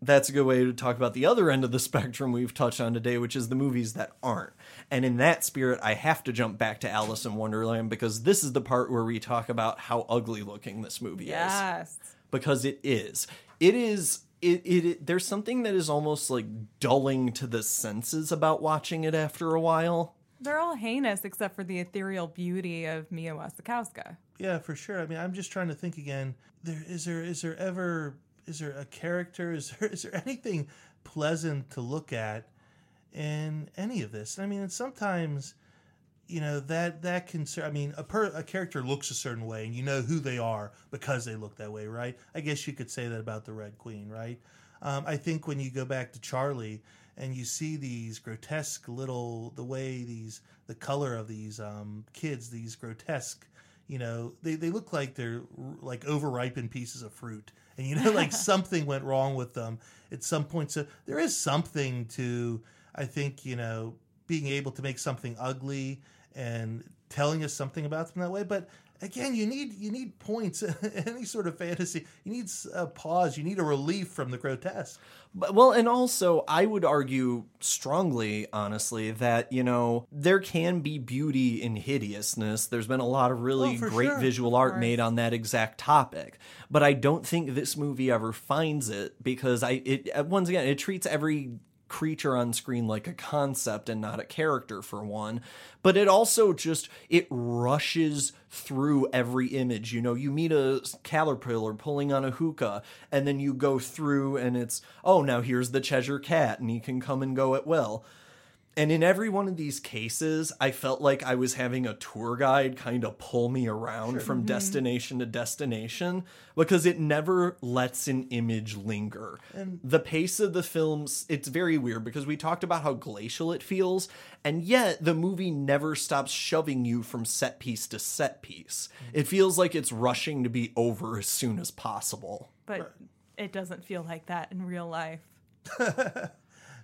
That's a good way to talk about the other end of the spectrum we've touched on today, which is the movies that aren't. And in that spirit, I have to jump back to Alice in Wonderland because this is the part where we talk about how ugly looking this movie is Yes. because it is. It is. It, it, it. There's something that is almost like dulling to the senses about watching it after a while. They're all heinous except for the ethereal beauty of Mia Wasikowska. Yeah, for sure. I mean, I'm just trying to think again. There is there is there ever is there a character? Is there is there anything pleasant to look at in any of this? I mean, and sometimes you know that that can. I mean, a per, a character looks a certain way, and you know who they are because they look that way, right? I guess you could say that about the Red Queen, right? Um, I think when you go back to Charlie and you see these grotesque little the way these the color of these um, kids, these grotesque you know they, they look like they're r- like overripened pieces of fruit. And you know like something went wrong with them at some point. So there is something to i think you know being able to make something ugly and telling us something about them that way. But again you need you need points any sort of fantasy you need a pause you need a relief from the grotesque But, well, and also, I would argue strongly, honestly, that, you know, there can be beauty in hideousness. There's been a lot of really Oh, great sure. visual art made on that exact topic. But I don't think this movie ever finds it because I, it, once again, it treats every creature on screen like a concept and not a character for one but it also just it rushes through every image. You know you meet a caterpillar pulling on a hookah and then you go through and it's oh now here's the cheshire cat and he can come and go at will and in every one of these cases, I felt like I was having a tour guide kind of pull me around from Mhm. destination to destination because it never lets an image linger. And- the pace of the films, it's very weird because we talked about how glacial it feels, and yet the movie never stops shoving you from set piece to set piece. It feels like it's rushing to be over as soon as possible. But it doesn't feel like that in real life.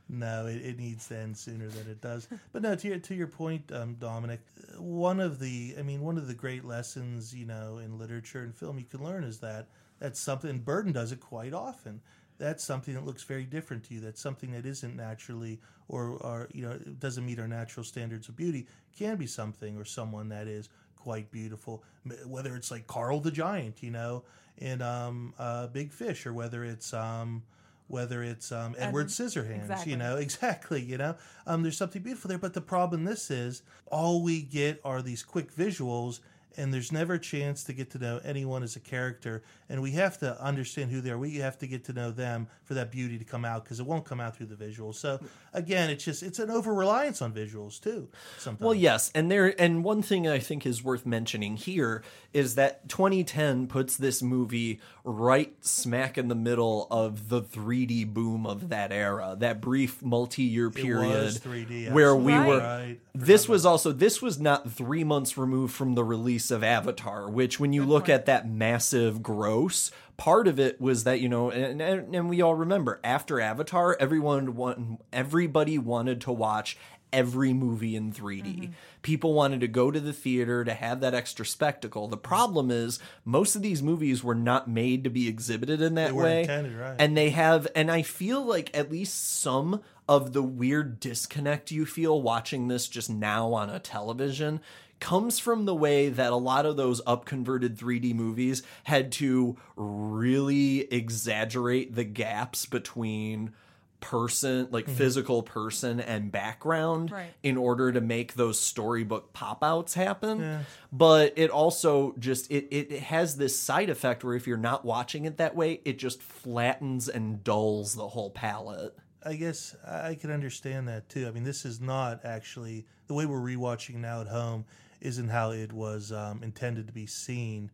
No, it, it needs to end sooner than it does. But no, to your to your point, um, Dominick, one of the I mean, one of the great lessons you know in literature and film you can learn is that that's something. And Burton does it quite often. That's something that looks very different to you. That's something that isn't naturally or or you know doesn't meet our natural standards of beauty. Can be something or someone that is quite beautiful. Whether it's like Carl the Giant, you know, in um, uh, Big Fish, or whether it's um, whether it's um, Edward Edward- Scissorhands, exactly. you know, exactly, you know, um, there's something beautiful there. But the problem this is all we get are these quick visuals, and there's never a chance to get to know anyone as a character. And we have to understand who they are. We have to get to know them for that beauty to come out because it won't come out through the visuals. So again, it's just it's an over reliance on visuals too. Sometimes. Well, yes, and there and one thing I think is worth mentioning here is that 2010 puts this movie right smack in the middle of the 3D boom of that era, that brief multi-year period was 3D, where we absolutely. were Right. this was also this was not 3 months removed from the release of Avatar, which when you look at that massive gross part of it was that you know and, and, and we all remember after avatar everyone want, everybody wanted to watch every movie in 3D. Mm-hmm. People wanted to go to the theater to have that extra spectacle. The problem is most of these movies were not made to be exhibited in that They way. intended, right. And they have and I feel like at least some of the weird disconnect you feel watching this just now on a television comes from the way that a lot of those upconverted 3D movies had to really exaggerate the gaps between person like Mm-hmm. Mhm. physical person and background Right. in order to make those storybook pop outs happen Yeah. but it also just it, it it has this side effect where if you're not watching it that way it just flattens and dulls the whole palette I guess I I can understand that too. I mean, this is not actually the way we're rewatching now at home isn't how it was um, intended to be seen.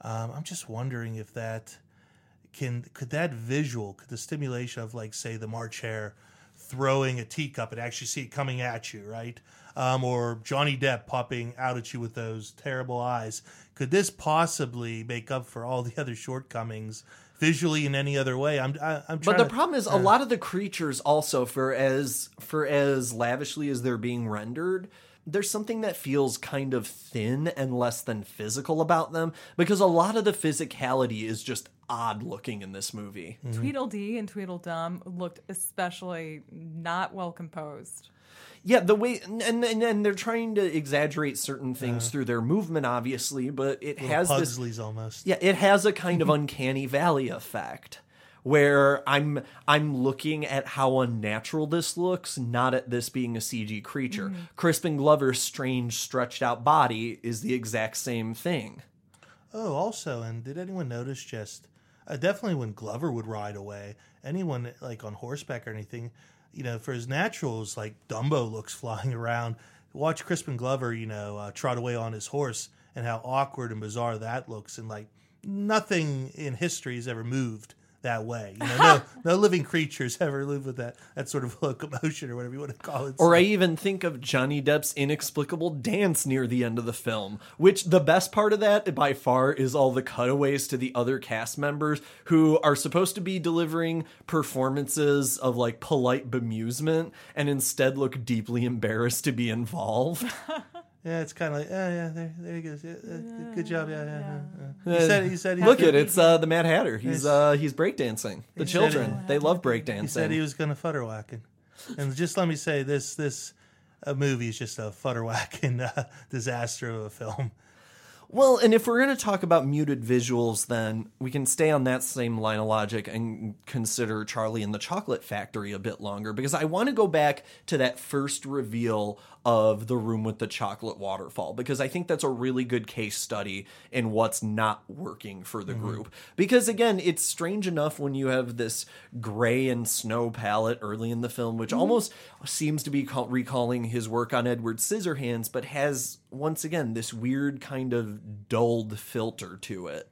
Um, I'm just wondering if that can could that visual, could the stimulation of like say the March Hare throwing a teacup and actually see it coming at you, right? Um, or Johnny Depp popping out at you with those terrible eyes. Could this possibly make up for all the other shortcomings visually in any other way? I'm I, I'm. but the to- problem is a uh, lot of the creatures also for as for as lavishly as they're being rendered there's something that feels kind of thin and less than physical about them because a lot of the physicality is just odd looking in this movie Tweedledee and Tweedledum looked especially not well composed. Yeah, the way and and, and they're trying to exaggerate certain things Uh. through their movement, obviously, but it Little has this, almost. Yeah, it has a kind of uncanny valley effect where I'm I'm looking at how unnatural this looks, not at this being a CG creature. Mhm. Crispin Glover's strange stretched out body is the exact same thing. Oh, also, and did anyone notice just uh, definitely when Glover would ride away, anyone like on horseback or anything, you know, for his naturals, like Dumbo looks flying around. Watch Crispin Glover, you know, uh, trot away on his horse and how awkward and bizarre that looks. And like nothing in history has ever moved that way. You know, no, no living creatures ever lived with that, that sort of locomotion or whatever you want to call it. Or I even think of Johnny Depp's inexplicable dance near the end of the film, which the best part of that by far is all the cutaways to the other cast members who are supposed to be delivering performances of like polite bemusement and instead look deeply embarrassed to be involved. Yeah, it's kind of like, yeah, yeah, there, there he goes. Yeah, uh, good job, yeah, yeah. yeah, yeah. He said, he said, he look at it's uh, the Mad Hatter. He's uh, he's breakdancing. The He children he- they love breakdancing. He said he was going to futterwhacking. And just let me say, this this uh, movie is just a futterwhacking uh, disaster of a film. Well, and if we're going to talk about muted visuals, then we can stay on that same line of logic and consider Charlie and the Chocolate Factory a bit longer because I want to go back to that first reveal of the room with the chocolate waterfall because I think that's a really good case study in what's not working for the Mhm. group. Because again, it's strange enough when you have this gray and snow palette early in the film, which Mhm. almost seems to be call- recalling his work on Edward Scissorhands, but has once again this weird kind of dulled filter to it.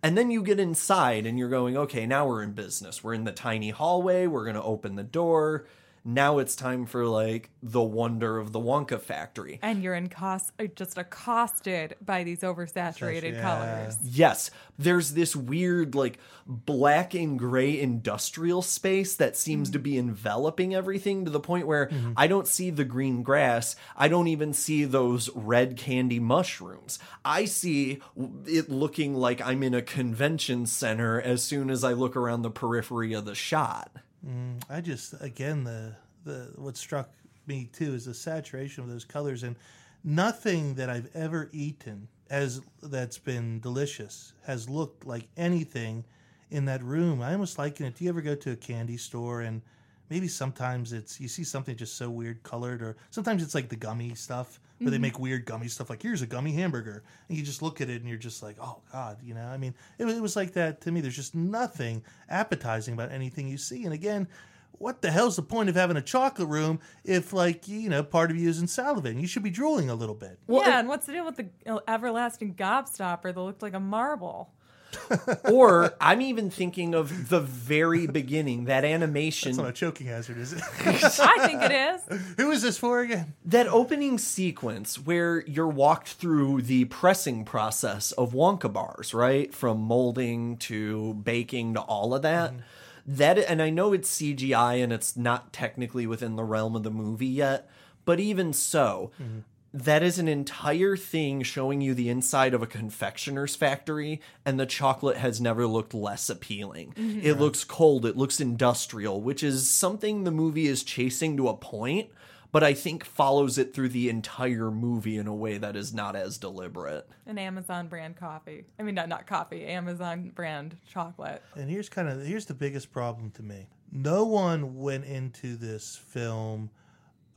And then you get inside and you're going, okay, now we're in business. We're in the tiny hallway. We're going to open the door. Now it's time for like the wonder of the Wonka factory. And you're in cost, uh, just accosted by these oversaturated colors. Yes, there's this weird, like, black and gray industrial space that seems to be enveloping everything to the point where I don't see the green grass. I don't even see those red candy mushrooms. I see it looking like I'm in a convention center as soon as I look around the periphery of the shot. Mm, I just again the the what struck me too is the saturation of those colors and nothing that I've ever eaten as that's been delicious has looked like anything in that room. I almost liken it. Do you ever go to a candy store and maybe sometimes it's you see something just so weird colored or sometimes it's like the gummy stuff where they Mhm. make weird gummy stuff like here's a gummy hamburger. And you just look at it and you're just like oh god you know? I mean it, was- it was like that to me. There's just nothing appetizing about anything you see. And again what the hell's the point of having a chocolate room if like you know part of you isn't salivating? You should be drooling a little bit. Yeah, and what's the deal with the everlasting gobstopper that looked like a marble? or I'm even thinking of the very beginning, that animation. That's not a choking hazard, is it? I think it is. Who is this for again? That opening sequence where you're walked through the pressing process of Wonka bars, right? From molding to baking to all of that. Mm-hmm. That and I know it's CGI and it's not technically within the realm of the movie yet, but even so, mm-hmm. That is an entire thing showing you the inside of a confectioner's factory, and the chocolate has never looked less appealing. Mhm. It looks cold, it looks industrial, which is something the movie is chasing to a point, but I think follows it through the entire movie in a way that is not as deliberate. An Amazon brand coffee. I mean, not not coffee. Amazon brand chocolate. And here's kind of here's the biggest problem to me. No one went into this film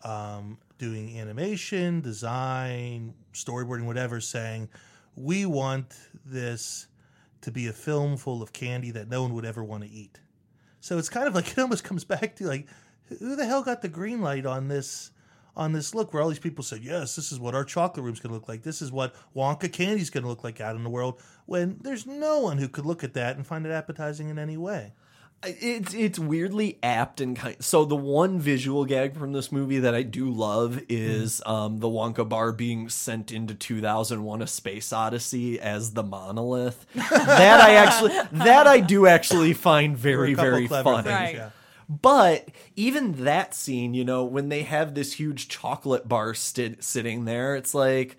um, doing animation, design, storyboarding, whatever, saying we want this to be a film full of candy that no one would ever want to eat. So it's kind of like it almost comes back to like who the hell got the green light on this on this look where all these people said, yes, this is what our chocolate room's going to look like. This is what Wonka candy's going to look like out in the world. When there's no one who could look at that and find it appetizing in any way. It's it's weirdly apt and kind. So the one visual gag from this movie that I do love is um, the Wonka bar being sent into 2001: A Space Odyssey as the monolith. that I actually that I do actually find very There were a couple very funny. things, Right. yeah. But even that scene, you know, when they have this huge chocolate bar sti- sitting there, it's like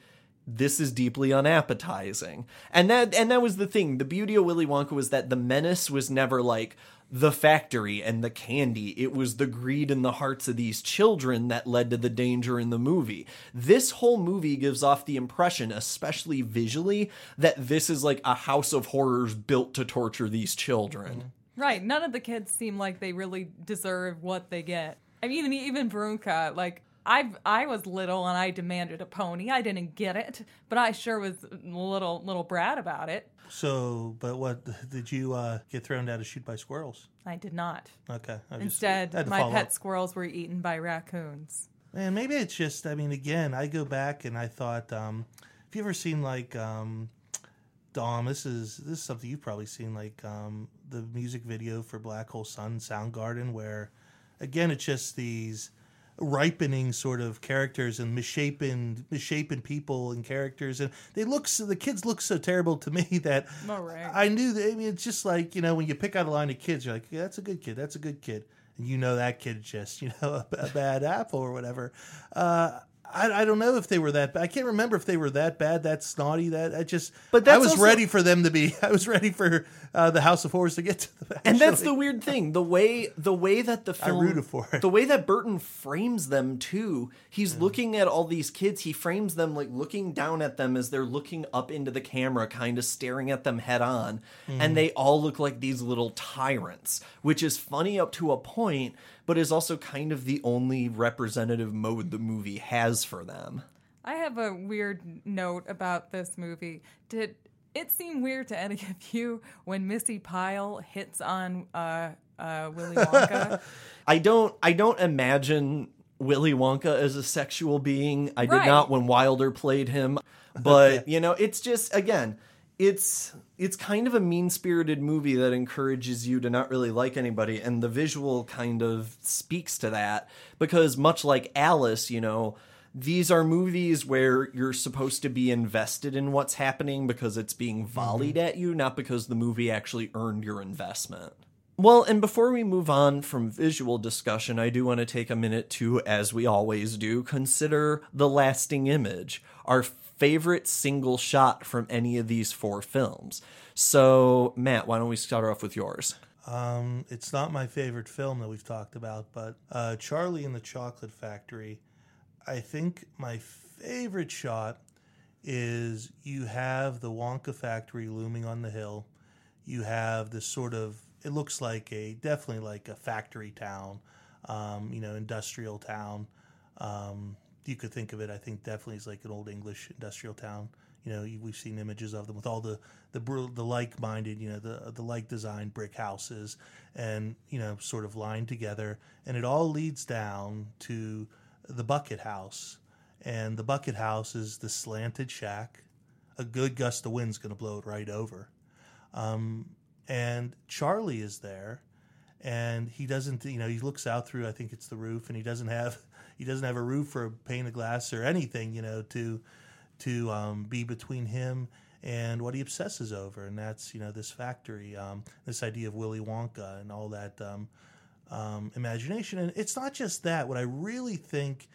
this is deeply unappetizing. And that and that was the thing. The beauty of Willy Wonka was that the menace was never like the factory and the candy. It was the greed in the hearts of these children that led to the danger in the movie. This whole movie gives off the impression, especially visually, that this is like a house of horrors built to torture these children. Right. None of the kids seem like they really deserve what they get. I mean, even even Brunka, like I I was little and I demanded a pony. I didn't get it, but I sure was little little brat about it. So, but what did you uh, get thrown down to shoot by squirrels? I did not. Okay. I Instead, my pet up. squirrels were eaten by raccoons. Man, maybe it's just. I mean, again, I go back and I thought, um, have you ever seen like um, Dom? This is this is something you've probably seen, like um, the music video for Black Hole Sun Soundgarden, where again, it's just these ripening sort of characters and misshapen misshapen people and characters. And they look so the kids look so terrible to me that right. I knew that I mean it's just like you know when you pick out a line of kids you're like yeah, that's a good kid that's a good kid. And you know that kid just you know a, a bad apple or whatever. Uh I, I don't know if they were that bad. I can't remember if they were that bad, that snotty, that I just. But I was also- ready for them to be. I was ready for uh, the House of Horrors to get to the. and that's the weird thing the way the way that the I film rooted for it. the way that burton frames them too he's looking at all these kids he frames them like looking down at them as they're looking up into the camera kind of staring at them head on Mhm. and they all look like these little tyrants which is funny up to a point but is also kind of the only representative mode the movie has for them I have a weird note about this movie. Did it seem weird to any of you when Missi Pyle hits on uh, uh, Willy Wonka? I don't I don't imagine Willy Wonka as a sexual being. I did not when Wilder played him. But, you know, it's just again, it's it's kind of a mean-spirited movie that encourages you to not really like anybody and the visual kind of speaks to that because much like Alice, you know, these are movies where you're supposed to be invested in what's happening because it's being mm-hmm. volleyed at you, not because the movie actually earned your investment. Well, and before we move on from visual discussion, I do want to take a minute to, as we always do, consider the lasting image, our favorite single shot from any of these four films. So, Matt, why don't we start off with yours? Um, it's not my favorite film that we've talked about, but uh, Charlie and the Chocolate Factory. I think my favorite shot is you have the Wonka factory looming on the hill. You have this sort of it looks like a definitely like a factory town, um, you know, industrial town. Um, you could think of it. I think definitely as like an old English industrial town. You know, we've seen images of them with all the the the like-minded, you know, the the like designed brick houses, and you know, sort of lined together, and it all leads down to the bucket house, and the bucket house is the slanted shack. A good gust of wind's going to blow it right over. Um, and Charlie is there, and he doesn't. You know, he looks out through. I think it's the roof, and he doesn't have he doesn't have a roof or a pane of glass or anything. You know, to to um, be between him and what he obsesses over, and that's you know this factory, um, this idea of Willy Wonka and all that um, um, imagination. And it's not just that. What I really think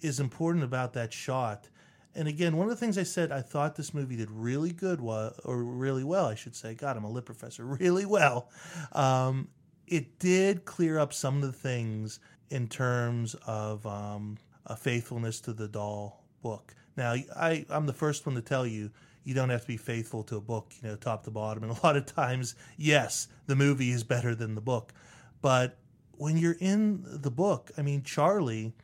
is important about that shot. And again, one of the things I said I thought this movie did really good, wa- or really well, I should say. God, I'm a lit professor, really well. Um, it did clear up some of the things in terms of um, a faithfulness to the Dahl book. Now, I, I'm the first one to tell you you don't have to be faithful to a book, you know, top to bottom. And a lot of times, yes, the movie is better than the book. But when you're in the book, I mean, Charlie,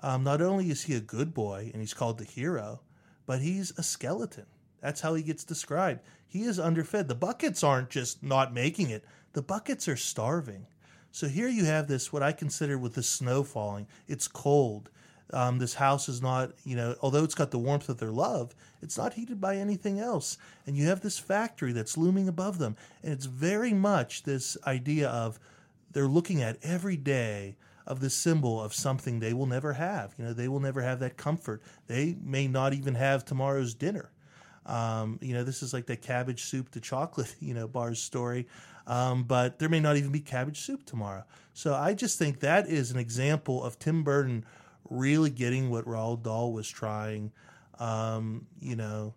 um, not only is he a good boy and he's called the hero, but he's a skeleton. That's how he gets described. He is underfed. The buckets aren't just not making it, the buckets are starving. So here you have this, what I consider with the snow falling. It's cold. Um, this house is not, you know, although it's got the warmth of their love, it's not heated by anything else. And you have this factory that's looming above them. And it's very much this idea of they're looking at every day of the symbol of something they will never have. You know, they will never have that comfort. They may not even have tomorrow's dinner. Um, you know, this is like that cabbage soup to chocolate, you know, bars story. Um, but there may not even be cabbage soup tomorrow. So I just think that is an example of Tim Burton really getting what Roald Dahl was trying, um, you know,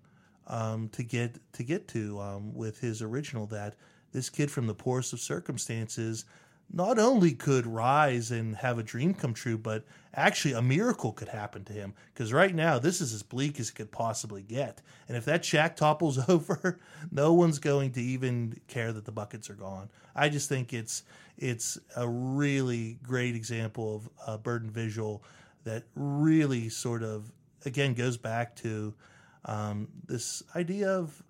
um, to get to get to um, with his original. That this kid from the poorest of circumstances not only could rise and have a dream come true, but actually a miracle could happen to him. Because right now, this is as bleak as it could possibly get. And if that shack topples over, no one's going to even care that the buckets are gone. I just think it's it's a really great example of a Burton visual that really sort of again goes back to um, this idea of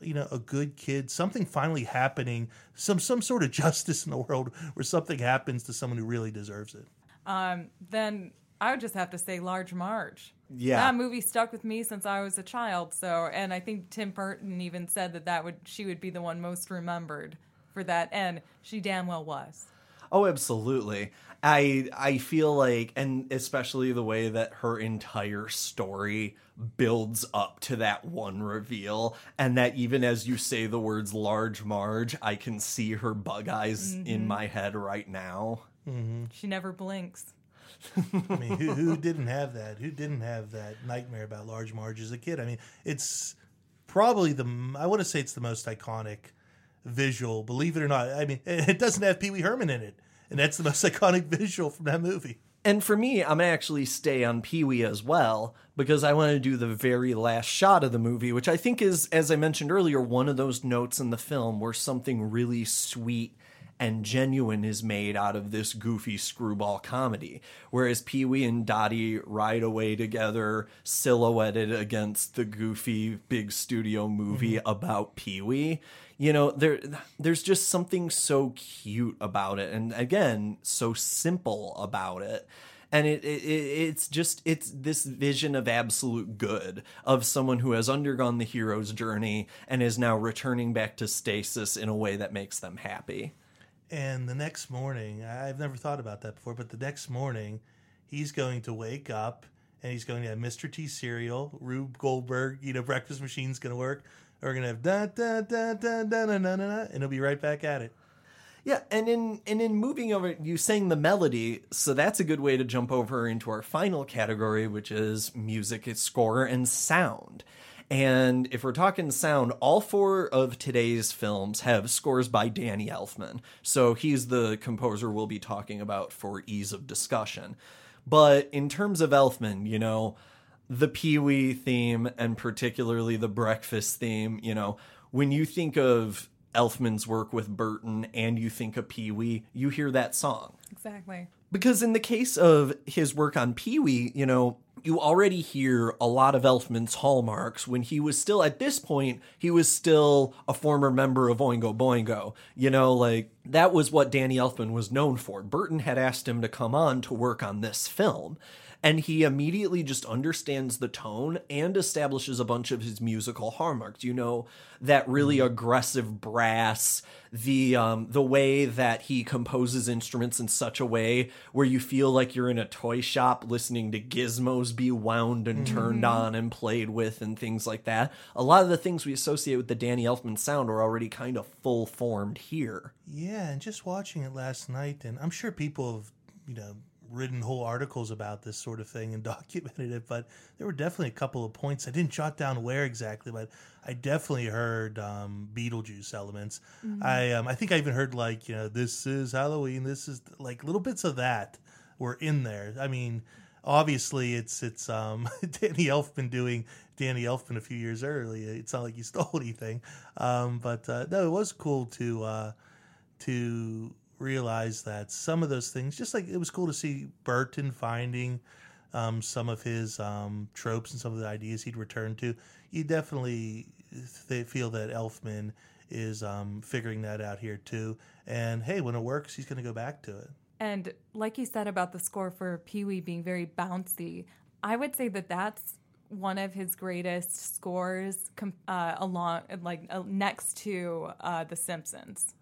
you know a good kid something finally happening some some sort of justice in the world where something happens to someone who really deserves it um, then I would just have to say Large Marge. Yeah. that movie stuck with me since I was a child. So, and I think Tim Burton even said that that would she would be the one most remembered for that, and she damn well was. Oh, absolutely. I I feel like and especially the way that her entire story builds up to that one reveal and that even as you say the words large marge, I can see her bug eyes in Mhm. my head right now. Mm-hmm. She never blinks. I mean, who, who didn't have that? Who didn't have that nightmare about Large Marge as a kid? I mean, it's probably the I want to say it's the most iconic visual. Believe it or not, I mean, it doesn't have Pee Wee Herman in it, and that's the most iconic visual from that movie. And for me, I'm gonna actually stay on Pee Wee as well because I want to do the very last shot of the movie, which I think is, as I mentioned earlier, one of those notes in the film where something really sweet and genuine is made out of this goofy screwball comedy. Whereas Pee Wee and Dottie ride away together, silhouetted against the goofy big studio movie mm-hmm. about Pee Wee. You know, there there's just something so cute about it, and again, so simple about it. And it, it it's just it's this vision of absolute good of someone who has undergone the hero's journey and is now returning back to stasis in a way that makes them happy. And the next morning, I've never thought about that before, but the next morning, he's going to wake up and he's going to have Mr. T cereal, Rube Goldberg, you know, breakfast machine's going to work. We're going to have da da da da da da da da, and he'll be right back at it. Yeah, and in and in moving over, you sang the melody, so that's a good way to jump over into our final category, which is music, score, and sound. And if we're talking sound, all four of today's films have scores by Danny Elfman. So he's the composer we'll be talking about for ease of discussion. But in terms of Elfman, you know, the Pee Wee theme and particularly the breakfast theme, you know, when you think of Elfman's work with Burton and you think of Pee Wee, you hear that song. Exactly. Because in the case of his work on Pee Wee, you know, you already hear a lot of Elfman's hallmarks when he was still, at this point, he was still a former member of Oingo Boingo. You know, like that was what Danny Elfman was known for. Burton had asked him to come on to work on this film and he immediately just understands the tone and establishes a bunch of his musical hallmarks. You know that really aggressive brass, the um, the way that he composes instruments in such a way where you feel like you're in a toy shop listening to gizmos be wound and turned Mhm. on and played with and things like that. A lot of the things we associate with the Danny Elfman sound are already kind of full formed here. Yeah, and just watching it last night, and I'm sure people have, you know, written whole articles about this sort of thing and documented it, but there were definitely a couple of points. I didn't jot down where exactly, but I definitely heard um, Beetlejuice elements. Mhm. I um, I think I even heard like you know this is Halloween. This is like little bits of that were in there. I mean, obviously it's it's um, Danny Elfman doing Danny Elfman a few years early. It's not like he stole anything, um, but uh, no, it was cool to uh, to realize that some of those things, just like it was cool to see Burton finding um, some of his um, tropes and some of the ideas he'd returned to. You definitely th- feel that Elfman is um, figuring that out here too. And hey, when it works, he's going to go back to it. And like you said about the score for Pee Wee being very bouncy, I would say that that's one of his greatest scores, uh, along like uh, next to uh, The Simpsons,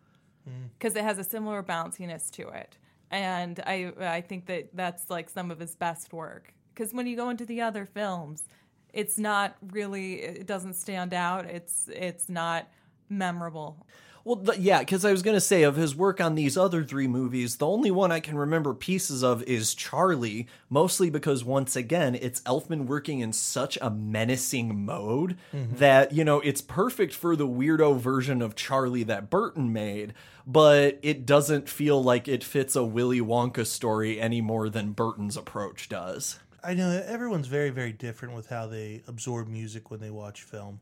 Mm. because it has a similar bounciness to it. And I I think that that's like some of his best work. Because when you go into the other films, it's not really it doesn't stand out. It's it's not memorable. Well, th- yeah, because I was going to say of his work on these other three movies, the only one I can remember pieces of is Charlie, mostly because once again, it's Elfman working in such a menacing mode Mhm. that, you know, it's perfect for the weirdo version of Charlie that Burton made, but it doesn't feel like it fits a Willy Wonka story any more than Burton's approach does. I know everyone's very, very different with how they absorb music when they watch film,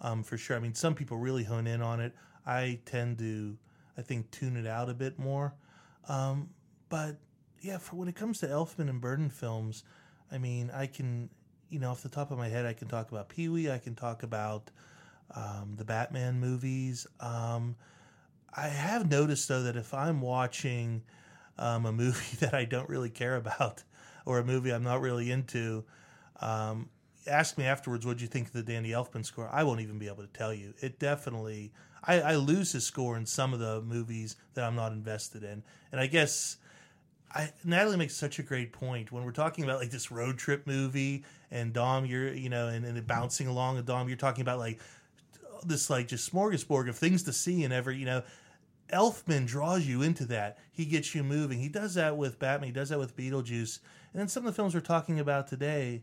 um, for sure. I mean, some people really hone in on it. I tend to, I think, tune it out a bit more. Um, but yeah, for when it comes to Elfman and Burton films, I mean, I can, you know, off the top of my head, I can talk about Pee Wee. I can talk about um, the Batman movies. Um, I have noticed though that if I'm watching um, a movie that I don't really care about or a movie I'm not really into, um, ask me afterwards what do you think of the Danny Elfman score. I won't even be able to tell you. It definitely I, I lose his score in some of the movies that I'm not invested in, and I guess. I, Natalie makes such a great point when we're talking about like this road trip movie and Dom, you're you know, and, and bouncing along and Dom, you're talking about like this like just smorgasbord of things to see and every you know Elfman draws you into that. He gets you moving. He does that with Batman. He does that with Beetlejuice. And then some of the films we're talking about today,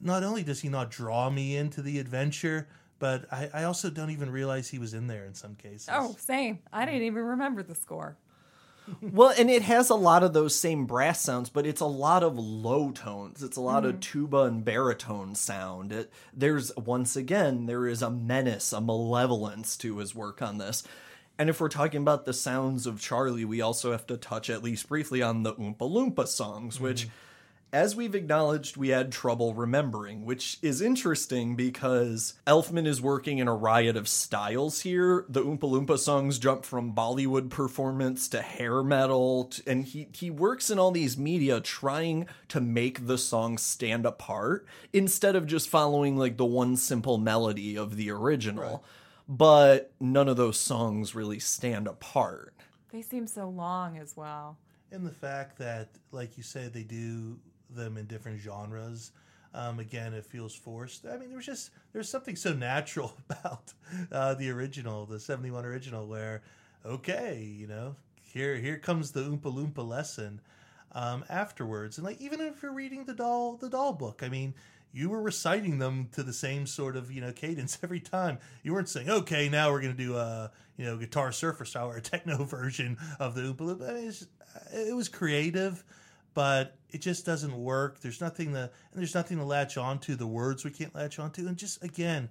not only does he not draw me into the adventure, but I, I also don't even realize he was in there in some cases. Oh, same. I didn't even remember the score. well, and it has a lot of those same brass sounds, but it's a lot of low tones. It's a lot of mm-hmm. tuba and baritone sound. It, there's once again there is a menace, a malevolence to his work on this. And if we're talking about the sounds of Charlie, we also have to touch at least briefly on the Oompa Loompa songs, which, mm-hmm. As we've acknowledged, we had trouble remembering, which is interesting because Elfman is working in a riot of styles here. The Oompa Loompa songs jump from Bollywood performance to hair metal, t- and he, he works in all these media trying to make the songs stand apart instead of just following like the one simple melody of the original. But none of those songs really stand apart. They seem so long as well. And the fact that, like you said, they do them in different genres. Um, again, it feels forced. I mean, there was just there's something so natural about uh, the original, the '71 original, where okay, you know, here here comes the Oompa Loompa lesson um, afterwards, and like even if you're reading the Dahl the Dahl book, I mean, you were reciting them to the same sort of you know cadence every time. You weren't saying, okay, now we're to do a you know guitar surfer style or a techno version of the Oompa Loompa. I mean, it's, it was creative, but it just doesn't work. There's nothing to and there's nothing to latch onto. The words we can't latch onto, and just again.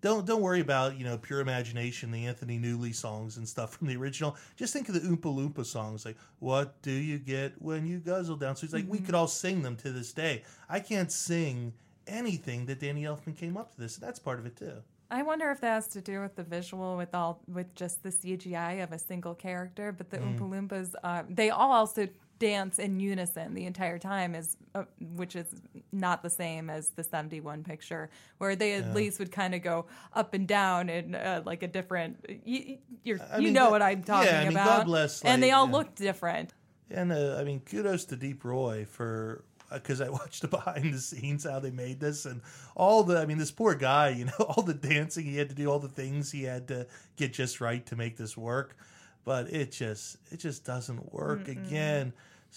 Don't don't worry about you know pure imagination, the Anthony Newley songs and stuff from the original. Just think of the Oompa Loompa songs, like "What do you get when you guzzle down?" So it's like we could all sing them to this day. I can't sing anything that Danny Elfman came up to this. And that's part of it too. I wonder if that has to do with the visual, with all with just the CGI of a single character. But the Mm. Oompa Loompas, uh, they all also dance in unison the entire time, is uh, which is not the same as the '71 picture, where they at Yeah. least would kind of go up and down in uh, like a different. You, you mean, know what I'm talking yeah, I mean, about. God bless, and they all yeah. look different. And uh, I mean, kudos to Deep Roy for because I watched the behind the scenes how they made this and all the. I mean, this poor guy, you know, all the dancing he had to do, all the things he had to get just right to make this work, but it just it just doesn't work Mm-mm. again.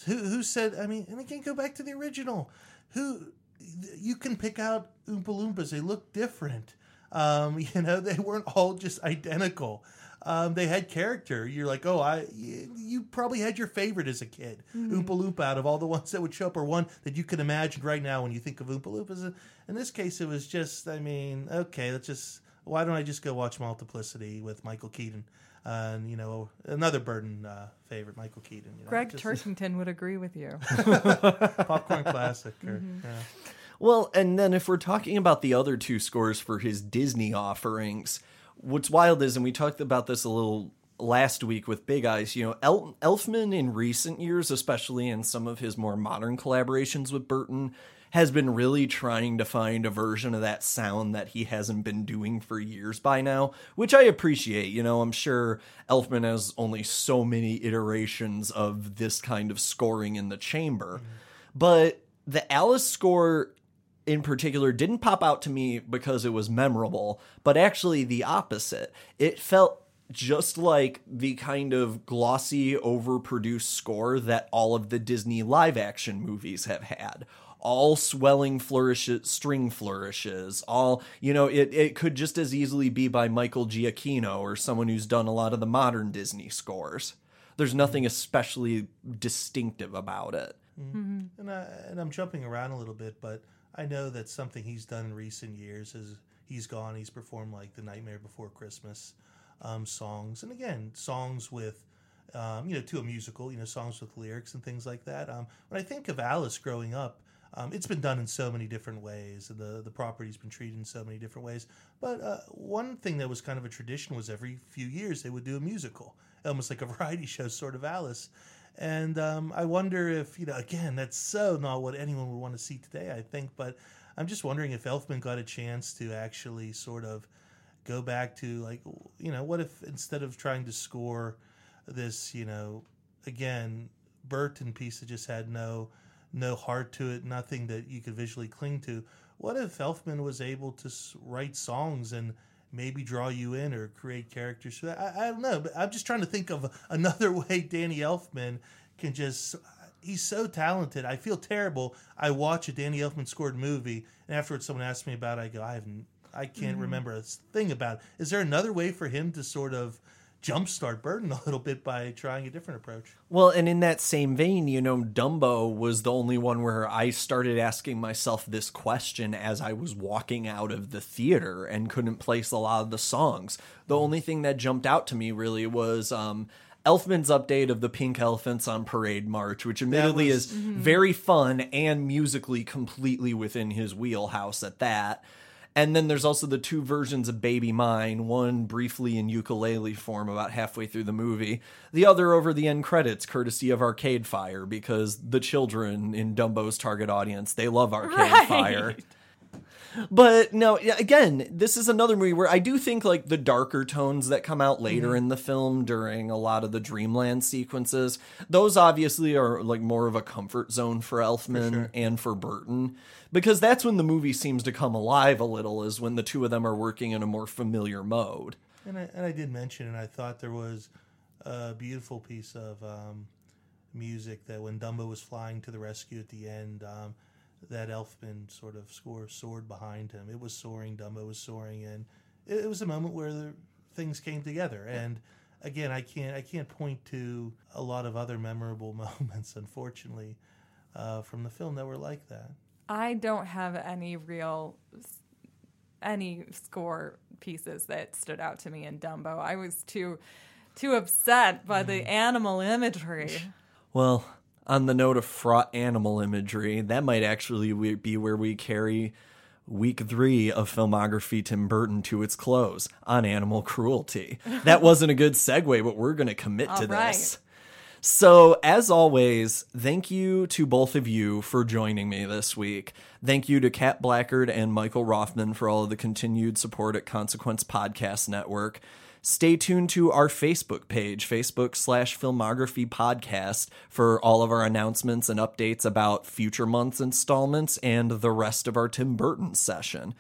Who who said? I mean, and again, go back to the original. Who you can pick out Oompa Loompas. They look different. Um, you know, they weren't all just identical. Um, they had character. You're like, oh, I. You, you probably had your favorite as a kid, Mhm. Oompa Loompa, out of all the ones that would show up, or one that you can imagine right now when you think of Oompa Loompas. In this case, it was just. I mean, okay, let's just. Why don't I just go watch Multiplicity with Michael Keaton? Uh, and you know another Burton uh, favorite, Michael Keaton. You know, Gregg just- Turkington would agree with you. popcorn classic. Or, Mhm. yeah. Well, and then if we're talking about the other two scores for his Disney offerings, what's wild is, and we talked about this a little last week with Big Eyes, you know, El- Elfman in recent years, especially in some of his more modern collaborations with Burton, has been really trying to find a version of that sound that he hasn't been doing for years by now, which I appreciate. You know, I'm sure Elfman has only so many iterations of this kind of scoring in the chamber. But the Alice score in particular didn't pop out to me because it was memorable, but actually the opposite. It felt just like the kind of glossy, overproduced score that all of the Disney live action movies have had. All swelling flourishes, string flourishes, all, you know, it, it could just as easily be by Michael Giacchino or someone who's done a lot of the modern Disney scores. There's nothing especially distinctive about it. Mhm. And, I, and I'm jumping around a little bit, but I know that something he's done in recent years is he's gone, he's performed like the Nightmare Before Christmas um, songs, and again songs with. Um, you know, to a musical, you know, songs with lyrics and things like that. Um, when I think of Alice growing up, um, it's been done in so many different ways, and the the property's been treated in so many different ways. But uh, one thing that was kind of a tradition was every few years they would do a musical, almost like a variety show, sort of Alice. And um, I wonder if you know, again, that's so not what anyone would want to see today. I think, but I'm just wondering if Elfman got a chance to actually sort of go back to like, you know, what if instead of trying to score this, you know, again, Burton piece that just had no no heart to it, nothing that you could visually cling to. What if Elfman was able to write songs and maybe draw you in or create characters for that. I, I don't know, but I'm just trying to think of another way Danny Elfman can just. He's so talented. I feel terrible. I watch a Danny Elfman scored movie, and afterwards someone asks me about it. I go, I haven't. I can't Mhm. remember a thing about it. Is there another way for him to sort of jumpstart Burton a little bit by trying a different approach? Well, and in that same vein, you know, Dumbo was the only one where I started asking myself this question as I was walking out of the theater and couldn't place a lot of the songs. The only thing that jumped out to me really was um Elfman's update of the Pink Elephants on Parade March, which admittedly was- is Mhm. very fun and musically completely within his wheelhouse at that. And then there's also the two versions of Baby Mine, one briefly in ukulele form about halfway through the movie, the other over the end credits, courtesy of Arcade Fire, because the children in Dumbo's target audience, they love Arcade Right. Fire. But no, again, this is another movie where I do think like the darker tones that come out later Mm-hmm. Mhm. in the film during a lot of the dreamland sequences, those obviously are like more of a comfort zone for Elfman sure. and for Burton because that's when the movie seems to come alive a little is when the two of them are working in a more familiar mode. And I, and I did mention, and I thought there was a beautiful piece of um, music that when Dumbo was flying to the rescue at the end, um, that Elfman sort of score soared behind him. It was soaring, Dumbo was soaring, and it, it was a moment where the things came together. And again, I can't I can't point to a lot of other memorable moments, unfortunately, uh, from the film that were like that. I don't have any real any score pieces that stood out to me in Dumbo. I was too too upset by the animal imagery. Well, on the note of fraught animal imagery, that might actually be where we carry week three of filmography Tim Burton to its close on animal cruelty. That wasn't a good segue, but we're going to commit to All right. this. So, as always, thank you to both of you for joining me this week. Thank you to Kat Blackard and Michael Rothman for all of the continued support at Consequence Podcast Network. Stay tuned to our Facebook page, Facebook slash Filmography Podcast, for all of our announcements and updates about future months installments and the rest of our Tim Burton session.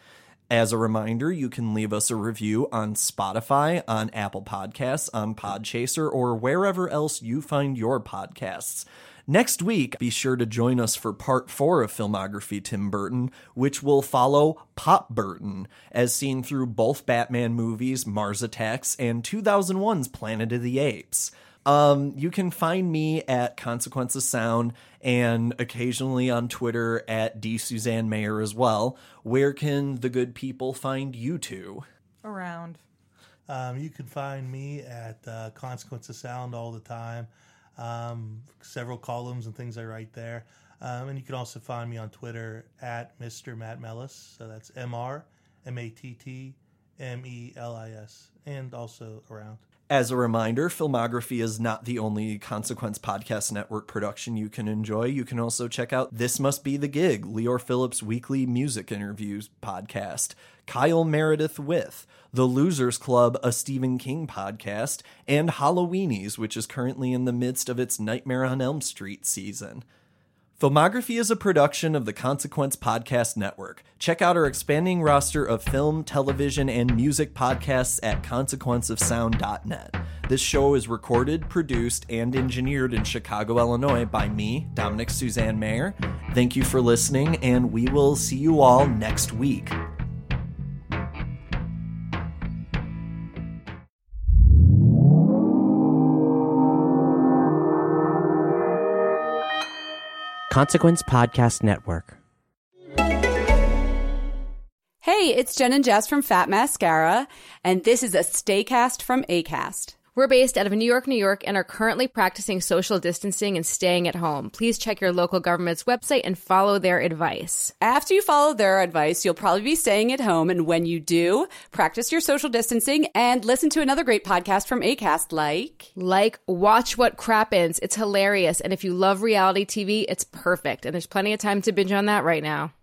As a reminder, you can leave us a review on Spotify, on Apple Podcasts, on Podchaser, or wherever else you find your podcasts. Next week, be sure to join us for part four of Filmography Tim Burton, which will follow Pop Burton, as seen through both Batman movies, Mars Attacks, and 2001's Planet of the Apes. Um, you can find me at Consequence of Sound and occasionally on Twitter at D Suzanne Mayer as well. Where can the good people find you two? Around. Um, you can find me at uh, Consequence of Sound all the time. Um, several columns and things I write there. Um, and you can also find me on Twitter at Mr. Matt Melis. So that's M R M A T T M E L I S. And also around. As a reminder, Filmography is not the only Consequence Podcast Network production you can enjoy. You can also check out This Must Be the Gig, Lior Phillips' weekly music interviews podcast, Kyle Meredith with, The Losers Club, a Stephen King podcast, and Halloweenies, which is currently in the midst of its Nightmare on Elm Street season. Filmography is a production of the Consequence Podcast Network. Check out our expanding roster of film, television, and music podcasts at consequenceofsound.net. This show is recorded, produced, and engineered in Chicago, Illinois by me, Dominick Suzanne Mayer. Thank you for listening, and we will see you all next week. Consequence Podcast Network. Hey, it's Jen and Jess from Fat Mascara, and this is a Staycast from ACAST. We're based out of New York, New York, and are currently practicing social distancing and staying at home. Please check your local government's website and follow their advice. After you follow their advice, you'll probably be staying at home, and when you do, practice your social distancing and listen to another great podcast from ACAST like. Like, watch What Crappens. It's hilarious, and if you love reality TV, it's perfect, and there's plenty of time to binge on that right now.